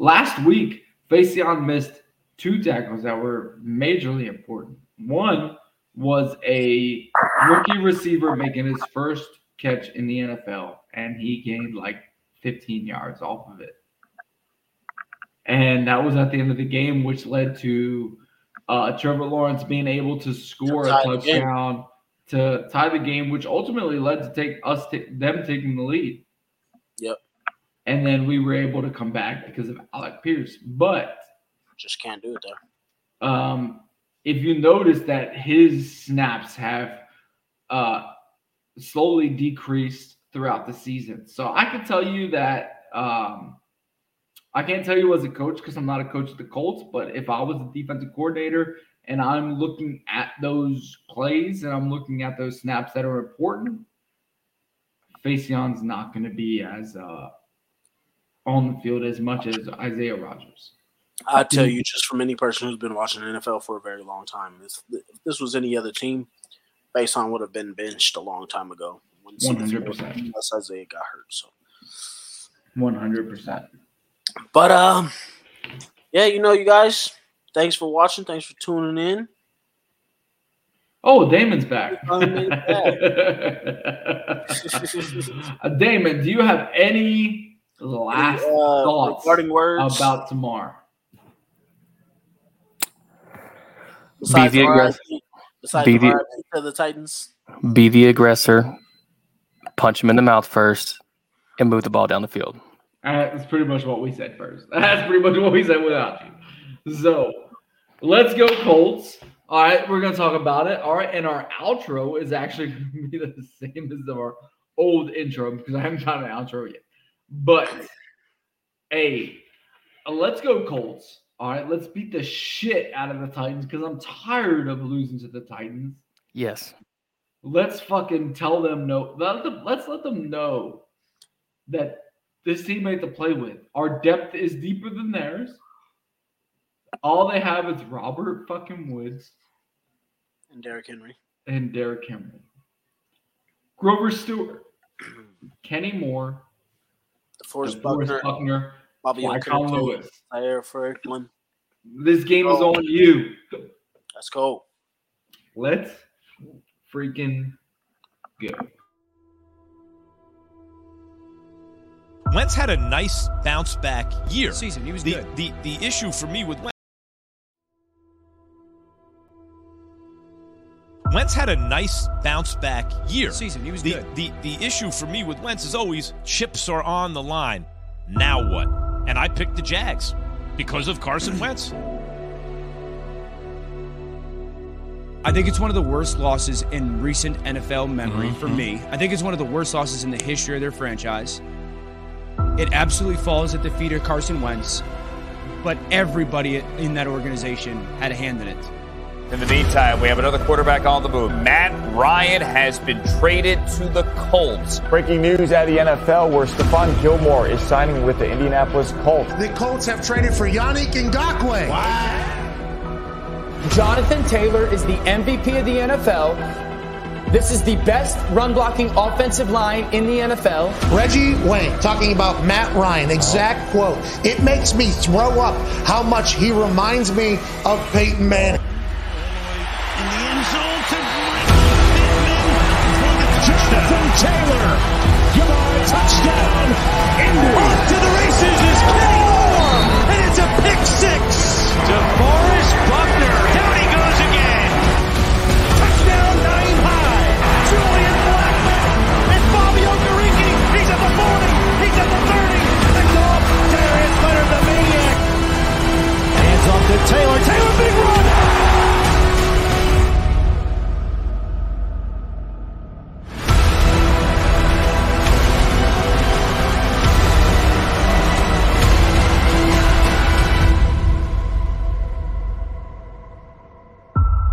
Last week, Facyson missed two tackles that were majorly important. One was a rookie receiver making his first catch in the NFL, and he gained like 15 yards off of it. And that was at the end of the game, which led to uh, Trevor Lawrence being able to score To a tie the game. touchdown to tie the game, which ultimately led to take us ta- them taking the lead. And then we were able to come back because of Alec Pierce. But Just can't do it though. um, if you notice that his snaps have uh, slowly decreased throughout the season. So I can tell you that um, I can't tell you as a coach because I'm not a coach of the Colts, but if I was a defensive coordinator and I'm looking at those plays and I'm looking at those snaps that are important, Facyson's not going to be as uh, on the field as much as Isaiah Rodgers. I tell you, just from any person who's been watching the NFL for a very long time, this, if this was any other team, Facyson would have been benched a long time ago. 100%. Unless Isaiah got hurt. So, One hundred percent. but um, yeah, you know, you guys, thanks for watching. Thanks for tuning in. Oh, Damon's back. Uh, Damon, do you have any last Uh, thoughts regarding words? about tomorrow? Besides the aggressor. Besides Be the- to the Titans. Be the aggressor, punch him in the mouth first, and move the ball down the field. Uh, That's pretty much what we said first. That's pretty much what we said without you. So let's go Colts. All right, we're gonna talk about it. All right, and our outro is actually gonna be the same as our old intro because I haven't got an outro yet. But hey, uh, let's go Colts. All right, let's beat the shit out of the Titans because I'm tired of losing to the Titans. Yes. Let's fucking tell them no. Let them, let's let them know that this team ain't to play with. Our depth is deeper than theirs. All they have is Robert fucking Woods And Derrick Henry. and Derrick Henry. Grover Stewart, Kenny Moore, DeForest DeForest Buckner, Buckner, Bobby Wycon Okereke, Lewis. Zaire Franklin. This game is on you. Let's go. Let's freaking go. Wentz had a nice bounce back year. Season, he was the, good. The the issue for me with Wentz. Wentz had a nice bounce back year. Season, he was the, good. The the issue for me with Wentz is always chips are on the line. Now what? And I picked the Jags because of Carson Wentz. I think it's one of the worst losses in recent NFL memory for mm-hmm. me. I think it's one of the worst losses in the history of their franchise. It absolutely falls at the feet of Carson Wentz, but everybody in that organization had a hand in it. In the meantime, we have another quarterback on the move. Matt Ryan has been traded to the Colts. Breaking news out of the NFL where Stephon Gilmore is signing with the Indianapolis Colts. The Colts have traded for Yannick Ngakoue. Wow. Jonathan Taylor is the MVP of the NFL. This is the best run blocking offensive line in the NFL. Reggie Wayne talking about Matt Ryan, exact quote. It makes me throw up how much he reminds me of Peyton Manning. Taylor. Goodbye, touchdown. Indy. Off to the races is Kenny Moore, and it's a pick six. DeForest Buckner. Down he goes again. Touchdown, nine high. Julian Blackmon and Fabio Garicki. He's at the 40. He's at the 30. It's off. Darius Leonard, the maniac. Hands off to Taylor. Taylor